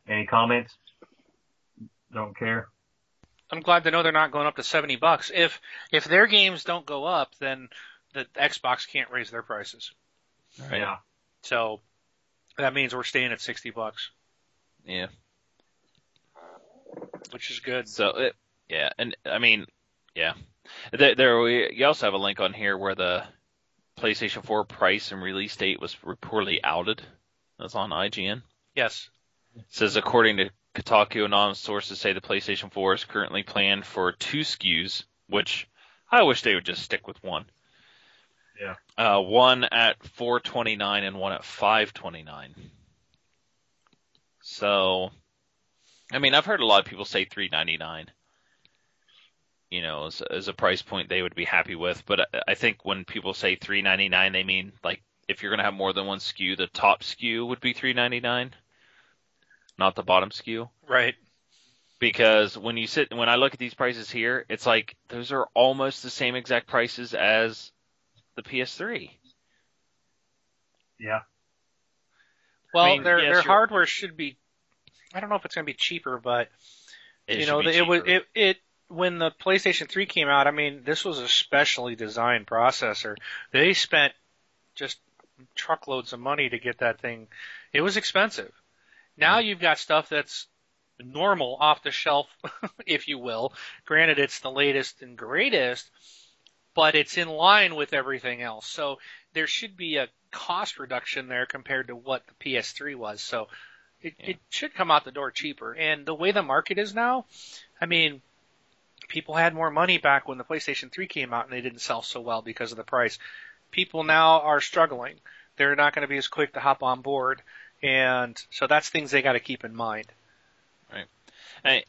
Any comments? don't care. I'm glad to know they're not going up to 70 bucks. If if their games don't go up, then the Xbox can't raise their prices. Right. Yeah. So that means we're staying at 60 bucks, Yeah. which is good. So it, yeah, and I mean, yeah, there, there we you also have a link on here where the PlayStation 4 price and release date was reportedly outed. That's on IGN. Yes. It says according to Kotaku, anonymous sources say the PlayStation 4 is currently planned for two SKUs, which I wish they would just stick with one. Yeah. Uh, one at 429 and one at 529. So, I mean, I've heard a lot of people say 399. You know, as, as a price point they would be happy with, but I, I think when people say 399, they mean like if you're gonna have more than one SKU, the top SKU would be 399, not the bottom SKU Right. because when you sit when I look at these prices here, it's like those are almost the same exact prices as the PS3. Yeah. Well, I mean, their yes, their you're- hardware should be. I don't know if it's going to be cheaper, but It you know, be the, it was cheaper. it it when the PlayStation 3 came out. I mean, this was a specially designed processor. They spent just truckloads of money to get that thing. It was expensive. Now Mm-hmm. you've got stuff that's normal off the shelf, if you will. Granted, it's the latest and greatest, but it's in line with everything else. So there should be a cost reduction there compared to what the PS3 was. So it, Yeah. it should come out the door cheaper. And the way the market is now, I mean, people had more money back when the PlayStation 3 came out and they didn't sell so well because of the price. People now are struggling. They're not going to be as quick to hop on board. And so that's things they got to keep in mind. Hey,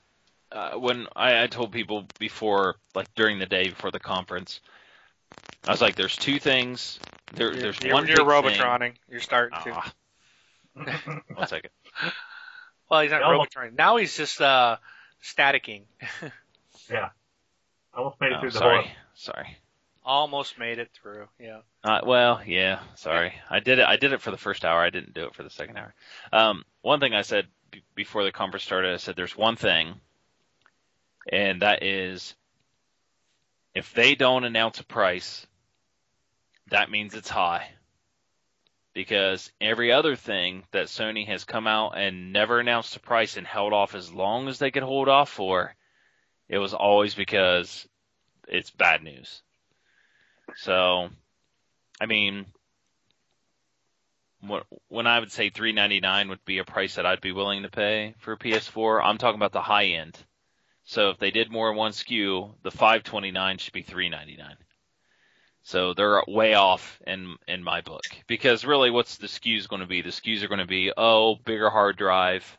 uh, when I, I told people before, like during the day before the conference, I was like, "There's two things. There, You're- there's you're, one you're big Robotroning. You're starting Thing. to. Ah, one second. Well, he's not Yeah, Robotroning. Now he's just uh, staticking. I almost made it Oh, through the sorry, whole. sorry. Almost made it through. Yeah. Uh, well, yeah, sorry. I did it. I did it for the first hour. I didn't do it for the second hour. Um, one thing I said b- before the conference started, I said there's one thing, and that is if they don't announce a price, that means it's high. Because every other thing that Sony has come out and never announced a price and held off as long as they could hold off for, it was always because it's bad news. So, I mean, when I would say 399 would be a price that I'd be willing to pay for a PS4, I'm talking about the high end. So if they did more in one SKU, the 529 should be 399. So they're way off in in my book because really, what's the SKUs going to be? The SKUs are going to be oh, bigger hard drive.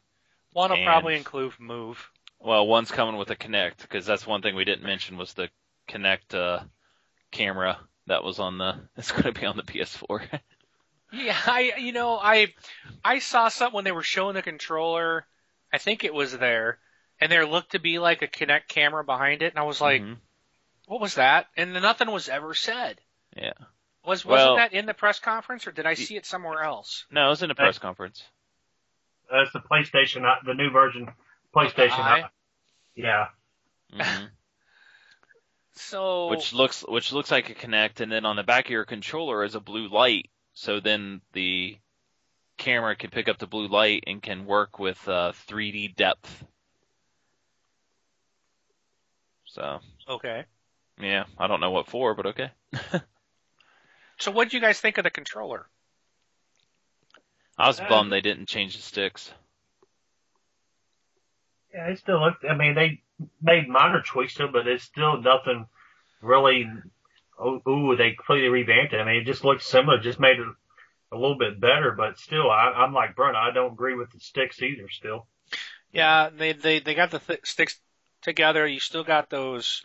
One will probably include Move. Well, one's coming with a Kinect because that's one thing we didn't mention was the Kinect uh, camera that was on the. It's going to be on the PS4. Yeah, I you know I I saw something when they were showing the controller. I think it was there, and there looked to be like a Kinect camera behind it, and I was like, Mhm. "What was that?" And nothing was ever said. Yeah. Was wasn't Well- that in the press conference, or did I see it somewhere else? No, it was in a press conference. That's the PlayStation, not the new version. PlayStation. Eye? Yeah. hmm So which looks which looks like a Kinect, and then on the back of your controller is a blue light. So then the camera can pick up the blue light and can work with uh, 3D depth. So okay. yeah, I don't know what for, but okay. So what do you guys think of the controller? I was Uh, bummed they didn't change the sticks. Yeah, it still looked. I mean, they made minor tweaks to it, but it's still nothing really. Oh, ooh, they completely revamped it. I mean, it just looked similar, just made it a little bit better. But still, I, I'm like Brent. I don't agree with the sticks either. Still, Yeah, they they they got the th- sticks together. You still got those.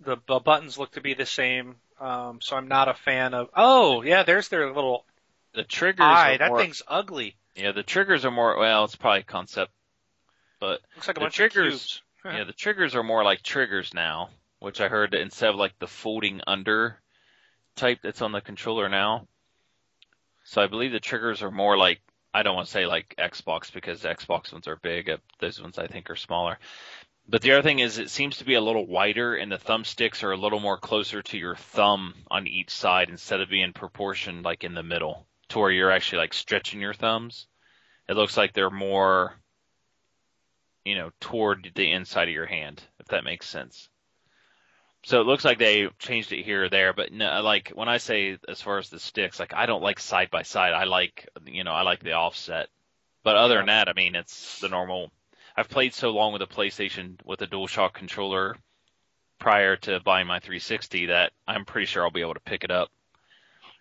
The, the buttons look to be the same. Um, so I'm not a fan of. Oh yeah, there's their little The triggers eye. are That more, thing's ugly. yeah, the triggers are more well, it's probably concept, but Looks like a bunch triggers- of cubes. yeah, the triggers are more like triggers now, which I heard that instead of like the folding under type that's on the controller now. So I believe the triggers are more like I don't want to say like Xbox because the Xbox ones are big. uh, Those ones I think are smaller. But the other thing is, it seems to be a little wider, and the thumbsticks are a little more closer to your thumb on each side instead of being proportioned like in the middle, to where you're actually like stretching your thumbs. It looks like they're more, you know, toward the inside of your hand, if that makes sense. So it looks like they changed it here or there, but no, like when I say as far as the sticks, like I don't like side by side. I like, you know, I like the offset. But other than that, I mean, it's the normal I've played so long with a PlayStation with a DualShock controller prior to buying my 360 that I'm pretty sure I'll be able to pick it up.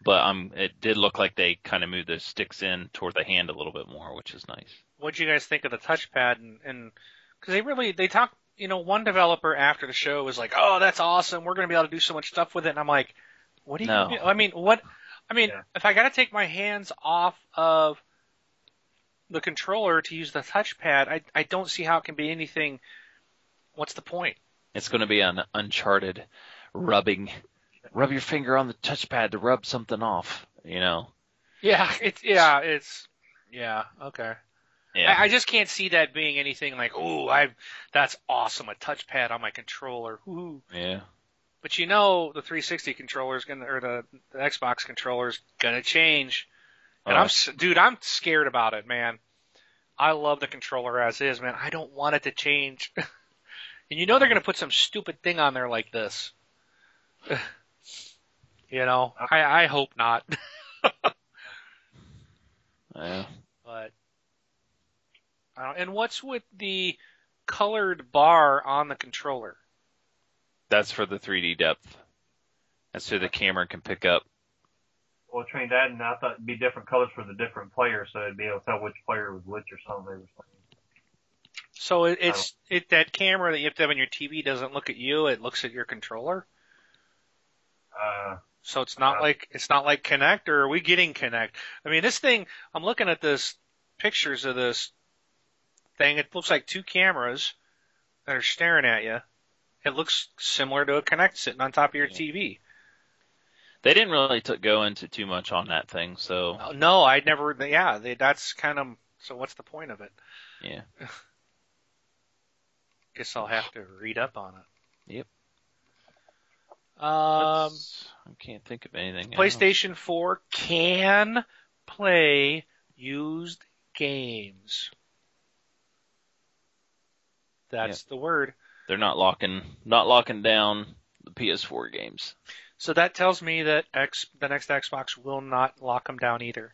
But um, it did look like they kind of moved the sticks in toward the hand a little bit more, which is nice. What do you guys think of the touchpad? And because they really they talk, you know, one developer after the show was like, "Oh, that's awesome. We're going to be able to do so much stuff with it." And I'm like, "What do you? No. I mean, what? I mean, Yeah. if I got to take my hands off of the controller to use the touchpad, I I don't see how it can be anything. What's the point? It's going to be an uncharted rubbing, rub your finger on the touchpad to rub something off. You know? Yeah, it's yeah, it's yeah, okay. Yeah. I, I just can't see that being anything like, oh, I that's awesome, a touchpad on my controller. Ooh. yeah. But you know, the 360 controller is gonna, or the, the Xbox controller is gonna change. And Oh. I'm, s- dude, I'm scared about it, man. I love the controller as is, man. I don't want it to change. and you know they're gonna put some stupid thing on there like this. you know, I, I hope not. Yeah. But and what's with the colored bar on the controller? That's for the 3D depth. That's so the camera can pick up. Well, trained that, and I thought it'd be different colors for the different players, so it'd be able to tell which player was which or something. They were saying. So it, it's it that camera that you have to have on your TV doesn't look at you; it looks at your controller. Uh, So it's not Uh, like it's not like Kinect, or are we getting Kinect? I mean, this thing. I'm looking at this pictures of this thing. It looks like two cameras that are staring at you. It looks similar to a Kinect sitting on top of your Yeah. TV. They didn't really t- go into too much on that thing, so Uh, No, I never. Yeah, they, that's kind of. So what's the point of it? yeah. Guess I'll have to read up on it. Yep. Um, Let's- I can't think of anything. else. PlayStation 4 can play used games. That's the word. They're not locking not locking down the PS4 games. So that tells me that X, the next Xbox will not lock them down either.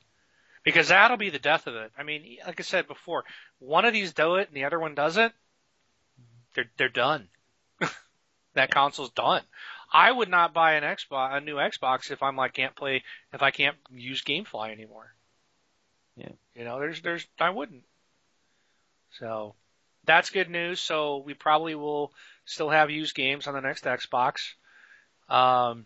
Because that'll be the death of it. I mean, like I said before, one of these do it and the other one doesn't. They're they're done. that console's done. I would not buy an Xbox, a new Xbox, if I'm like can't play, if I can't use GameFly anymore. Yeah. You know, there's there's I wouldn't. So that's good news. So we probably will still have used games on the next Xbox. Um,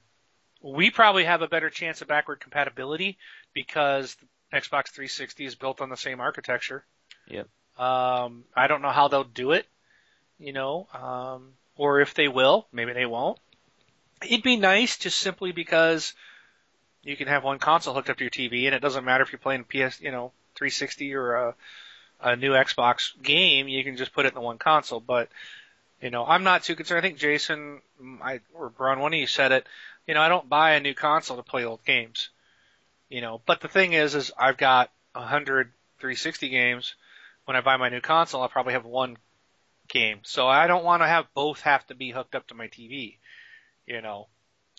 we probably have a better chance of backward compatibility because Xbox 360 is built on the same architecture. Yep. Um, I don't know how they'll do it, you know, um, or if they will, maybe they won't. It'd be nice just simply because you can have one console hooked up to your TV and it doesn't matter if you're playing PS, you know, 360 or a, a new Xbox game, you can just put it in the one console. But, you know, I'm not too concerned. I think Jason, I, or Brun, one of you said it, you know, I don't buy a new console to play old games. You know, but the thing is, is I've got a hundred 360 games. When I buy my new console, I'll probably have one game. So I don't want to have both have to be hooked up to my TV. You know,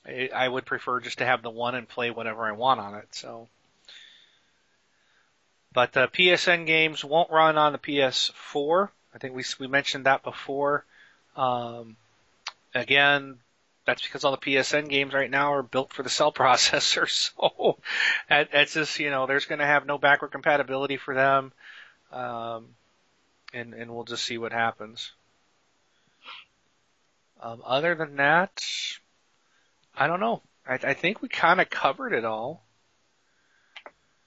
I would prefer just to have the one and play whatever I want on it. So, but the PSN games won't run on the PS4. I think we we mentioned that before. Um, again, that's because all the PSN games right now are built for the cell processor. So that's just you know there's going to have no backward compatibility for them, um, and and we'll just see what happens. Um, other than that, I don't know. I, I think we kind of covered it all.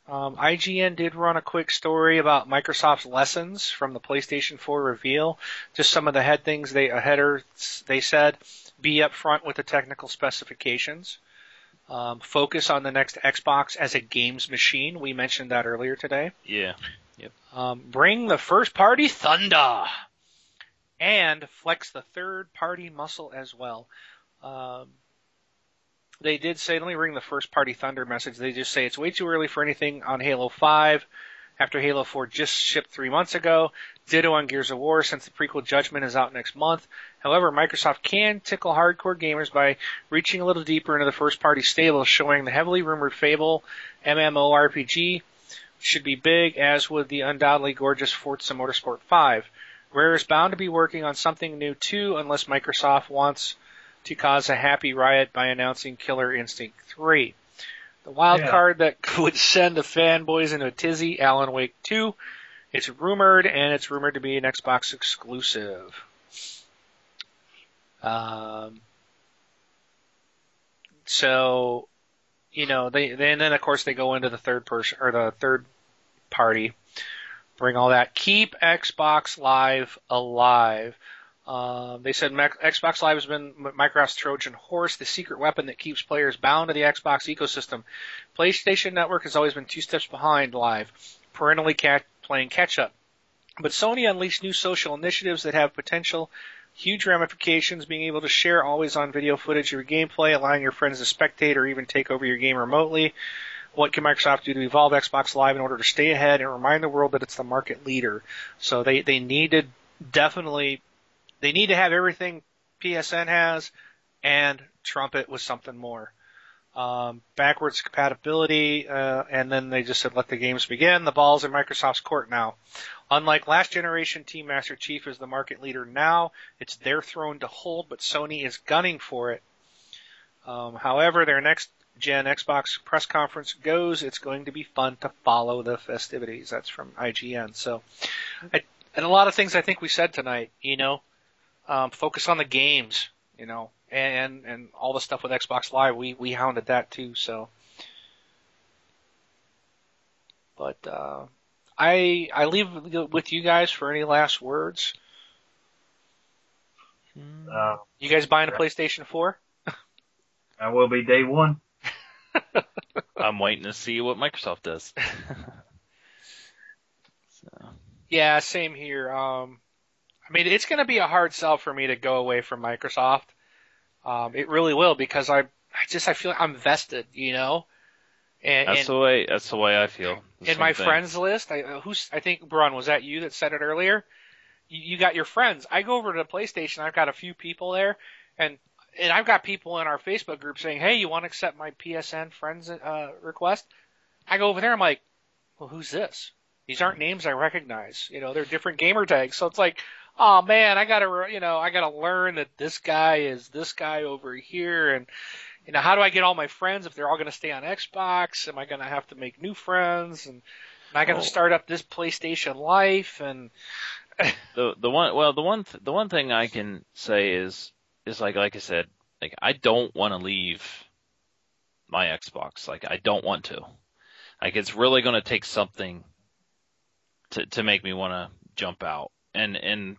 Um, IGN did run a quick story about Microsoft's lessons from the PlayStation 4 reveal. Just some of the head things they a header they said: be upfront with the technical specifications. Um, focus on the next Xbox as a games machine. We mentioned that earlier today. Yeah. Um, bring the first party thunder. and flex the third party muscle as well. Um, they did say, let me ring the first party Thunder message. They just say it's way too early for anything on Halo 5 after Halo 4 just shipped three months ago. Ditto on Gears of War since the prequel Judgment is out next month. However, Microsoft can tickle hardcore gamers by reaching a little deeper into the first party stable, showing the heavily rumored Fable MMORPG should be big, as would the undoubtedly gorgeous Forza Motorsport 5. Rare is bound to be working on something new too, unless Microsoft wants to cause a happy riot by announcing Killer Instinct 3. The wild Yeah. card that would send the fanboys into a tizzy, Alan Wake 2. It's rumored, and it's rumored to be an Xbox exclusive. Um, so, you know, they, they and then of course they go into the third person or the third party, bring all that. Keep Xbox Live alive. Um, they said Xbox Live has been Microsoft's Trojan horse, the secret weapon that keeps players bound to the Xbox ecosystem. PlayStation Network has always been two steps behind Live, perennially cat- playing catch up. But Sony unleashed new social initiatives that have potential huge ramifications, being able to share always on video footage of your gameplay, allowing your friends to spectate or even take over your game remotely. What can Microsoft do to evolve Xbox Live in order to stay ahead and remind the world that it's the market leader? So they, they need to definitely, they need to have everything PSN has and trump it with something more. Um, backwards compatibility, uh, and then they just said let the games begin. The ball's in Microsoft's court now. Unlike last generation, Team Master Chief is the market leader now. It's their throne to hold, but Sony is gunning for it. Um, however, their next gen Xbox press conference goes, it's going to be fun to follow the festivities. That's from IGN. So, I, and a lot of things I think we said tonight, you know, um, focus on the games, you know, and, and all the stuff with Xbox Live, we, we hounded that too, so. But, uh, I, I leave with you guys for any last words. Uh, You guys buying a PlayStation 4? I will be day one. I'm waiting to see what Microsoft does. so, Yeah, same here. Um, I mean, it's going to be a hard sell for me to go away from Microsoft. Um, it really will because I, I just I feel like I'm vested, you know. And, that's and the way. That's the way I feel. The in my thing. friends list, I uh, who's I think Brun was that you that said it earlier. You, you got your friends. I go over to the PlayStation. I've got a few people there, and and I've got people in our Facebook group saying, "Hey, you want to accept my PSN friends uh, request?" I go over there. I'm like, "Well, who's this? These aren't names I recognize. You know, they're different gamer tags." So it's like, "Oh man, I gotta you know I gotta learn that this guy is this guy over here and." You know, how do I get all my friends if they're all going to stay on Xbox? Am I going to have to make new friends? And am I going Oh. to start up this PlayStation Life? And the the one well the one th- the one thing I can say is is like like I said like I don't want to leave my Xbox like I don't want to like it's really going to take something to to make me want to jump out and and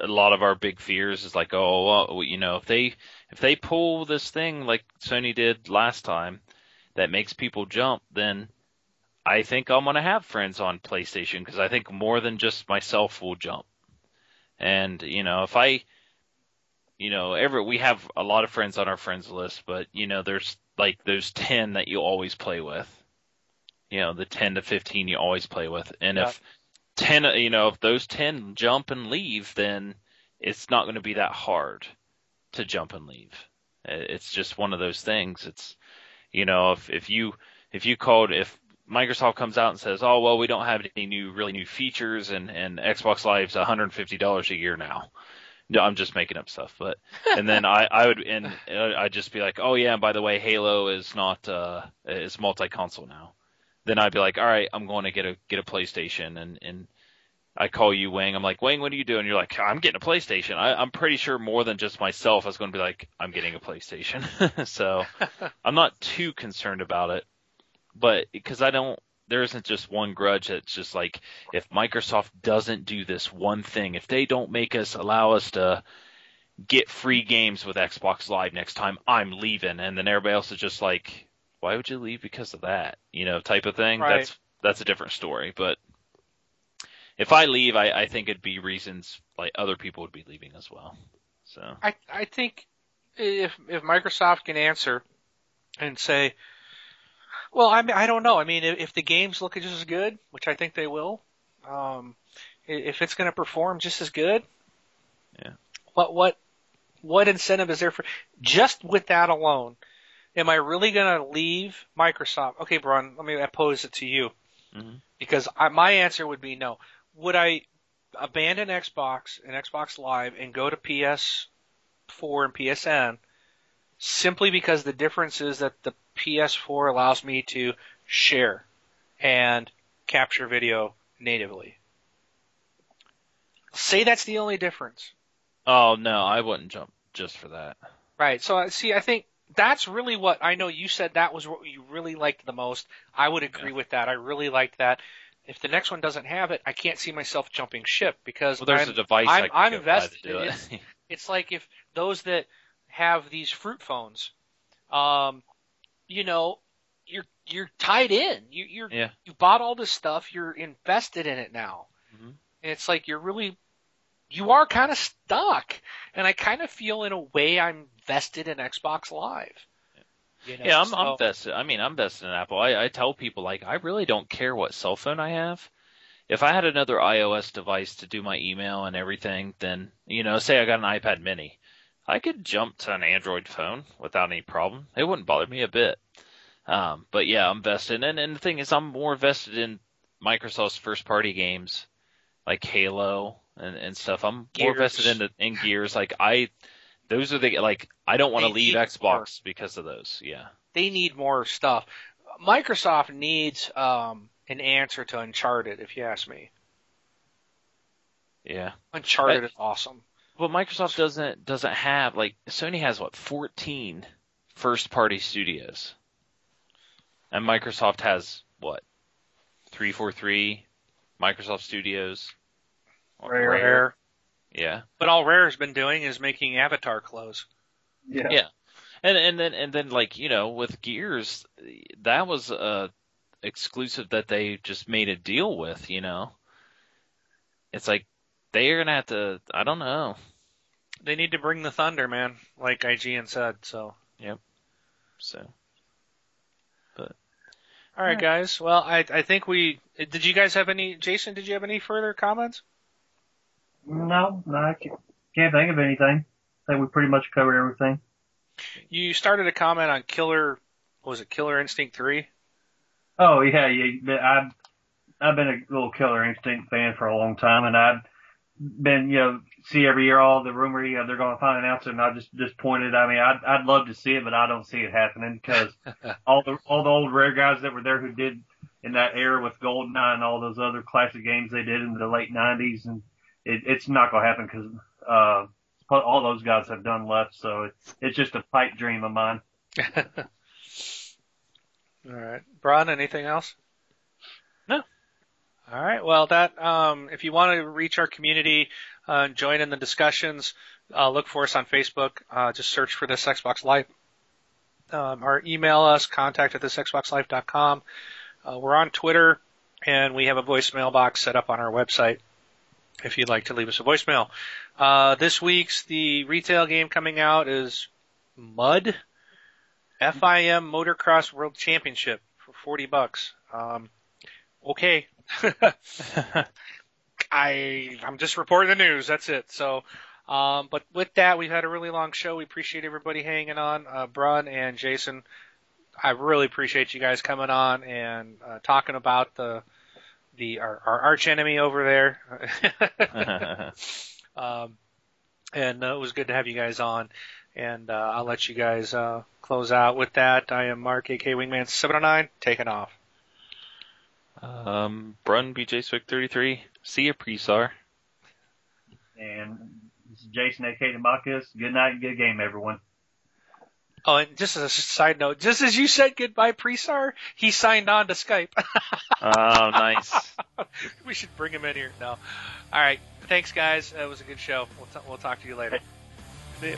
a lot of our big fears is like oh well you know if they if they pull this thing like Sony did last time that makes people jump then I think I'm going to have friends on PlayStation because I think more than just myself will jump. And, you know, if I, you know, every, we have a lot of friends on our friends list, but, you know, there's like those 10 that you always play with. You know, the 10 to 15 you always play with. And Yeah. if 10, you know, if those 10 jump and leave, then it's not going to be that hard to jump and leave. It's just one of those things. It's, you know, if, if you, if you called, if Microsoft comes out and says, "Oh well, we don't have any new, really new features, and and Xbox Live's $150 a year now." No, I'm just making up stuff, but and then I I would and uh, I'd just be like, "Oh yeah, and by the way, Halo is not uh is multi-console now." Then I'd be like, "All right, I'm going to get a get a PlayStation," and and I call you Wang. I'm like, Wang, what are you doing? You're like, I'm getting a PlayStation. I, I'm pretty sure more than just myself, I was going to be like, I'm getting a PlayStation. so I'm not too concerned about it but because I don't, there isn't just one grudge that's just like if Microsoft doesn't do this one thing, if they don't make us allow us to get free games with Xbox Live next time, I'm leaving, and then everybody else is just like, why would you leave because of that? You know, type of thing. Right. That's that's a different story. But if I leave, I, I think it'd be reasons like other people would be leaving as well. So I I think if if Microsoft can answer and say, well, I mean, I don't know. I mean, if, if the games look just as good, which I think they will, um, if it's going to perform just as good, Yeah. What what what incentive is there for just with that alone? Am I really going to leave Microsoft? Okay, Brun, let me pose it to you Mhm. because I, my answer would be no. Would I abandon Xbox and Xbox Live and go to PS4 and PSN simply because the difference is that the PS4 allows me to share and capture video natively? Say that's the only difference. oh no, I wouldn't jump just for that. Right. So I see. I think that's really what I know. You said that was what you really liked the most. I would agree with that. I really liked that. If the next one doesn't have it, I can't see myself jumping ship because Well, there's I'm, a device I'm, I'm go buy to invested. it. It's, it's like if those that have these fruit phones, um, you know, you're you're tied in. You you're Yeah. you bought all this stuff. You're invested in it now, Mhm. and it's like you're really you are kind of stuck. And I kind of feel in a way I'm vested in Xbox Live. You know, Yeah, I'm, so- I'm vested. I mean, I'm vested in Apple. I, I tell people like I really don't care what cell phone I have. If I had another iOS device to do my email and everything, then you know, say I got an iPad Mini, I could jump to an Android phone without any problem. It wouldn't bother me a bit. Um, but yeah, I'm vested, and and the thing is, I'm more vested in Microsoft's first party games, like Halo and and stuff. I'm more Gears. vested in the in Gears. Like I, those are the like I don't want to leave need Xbox because of those. Yeah. they need more stuff. Microsoft needs um, an answer to Uncharted, if you ask me. Yeah. Uncharted I- is awesome. But Microsoft doesn't doesn't have like Sony has what 14 first party studios. And Microsoft has what? 343 Microsoft Studios. Rare. Rare. Yeah. But all Rare's been doing is making Avatar clothes. Yeah. Yeah. And and then and then like, you know, with Gears, that was a exclusive that they just made a deal with, you know. It's like they're going to have to I don't know. They need to bring the thunder, man, like IGN said. So, Yep. So But. all right, guys. Well, I I think we did. You guys have any? Jason, did you have any further comments? No, no, I can't, can't think of anything. I think we pretty much covered everything. You started a comment on Killer. Was it Killer Instinct Three? Oh yeah, yeah. I've I've been a little Killer Instinct fan for a long time, and I've been you know see every year all the rumor you know, they're going to find an announcer, and I just disappointed. I mean, I'd I'd love to see it, but I don't see it happening because all the all the old rare guys that were there who did in that era with GoldenEye and all those other classic games they did in the late '90s, and it, it's not going to happen because uh, all those guys have done left. So it's it's just a pipe dream of mine. All right, Brian. Anything else? No. All right. Well, that um, if you want to reach our community, uh, join in the discussions. Uh, look for us on Facebook. Uh, just search for this Xbox Life. Um, or email us contact at thisxboxlife.com. Uh, we're on Twitter, and we have a voicemail box set up on our website if you'd like to leave us a voicemail. Uh, this week's the retail game coming out is Mud. FIM Motocross World Championship for 40 bucks. Um, okay. I, I'm just reporting the news. That's it. So, um, but with that, we've had a really long show. We appreciate everybody hanging on. Uh, Brun and Jason, I really appreciate you guys coming on and, uh, talking about the, the, our, our arch enemy over there. Um, and uh, it was good to have you guys on. And uh, I'll let you guys uh, close out with that. I am Mark, AK Wingman 709, taking off. um, Brun BJ Swick 33. See you, Presar. And this is Jason, aka Demacus. Good night and good game, everyone. Oh, and just as a side note, just as you said goodbye, Presar, he signed on to Skype. Oh, nice. we should bring him in here. No. All right. Thanks, guys. It was a good show. We'll, t- we'll talk to you later. See ya.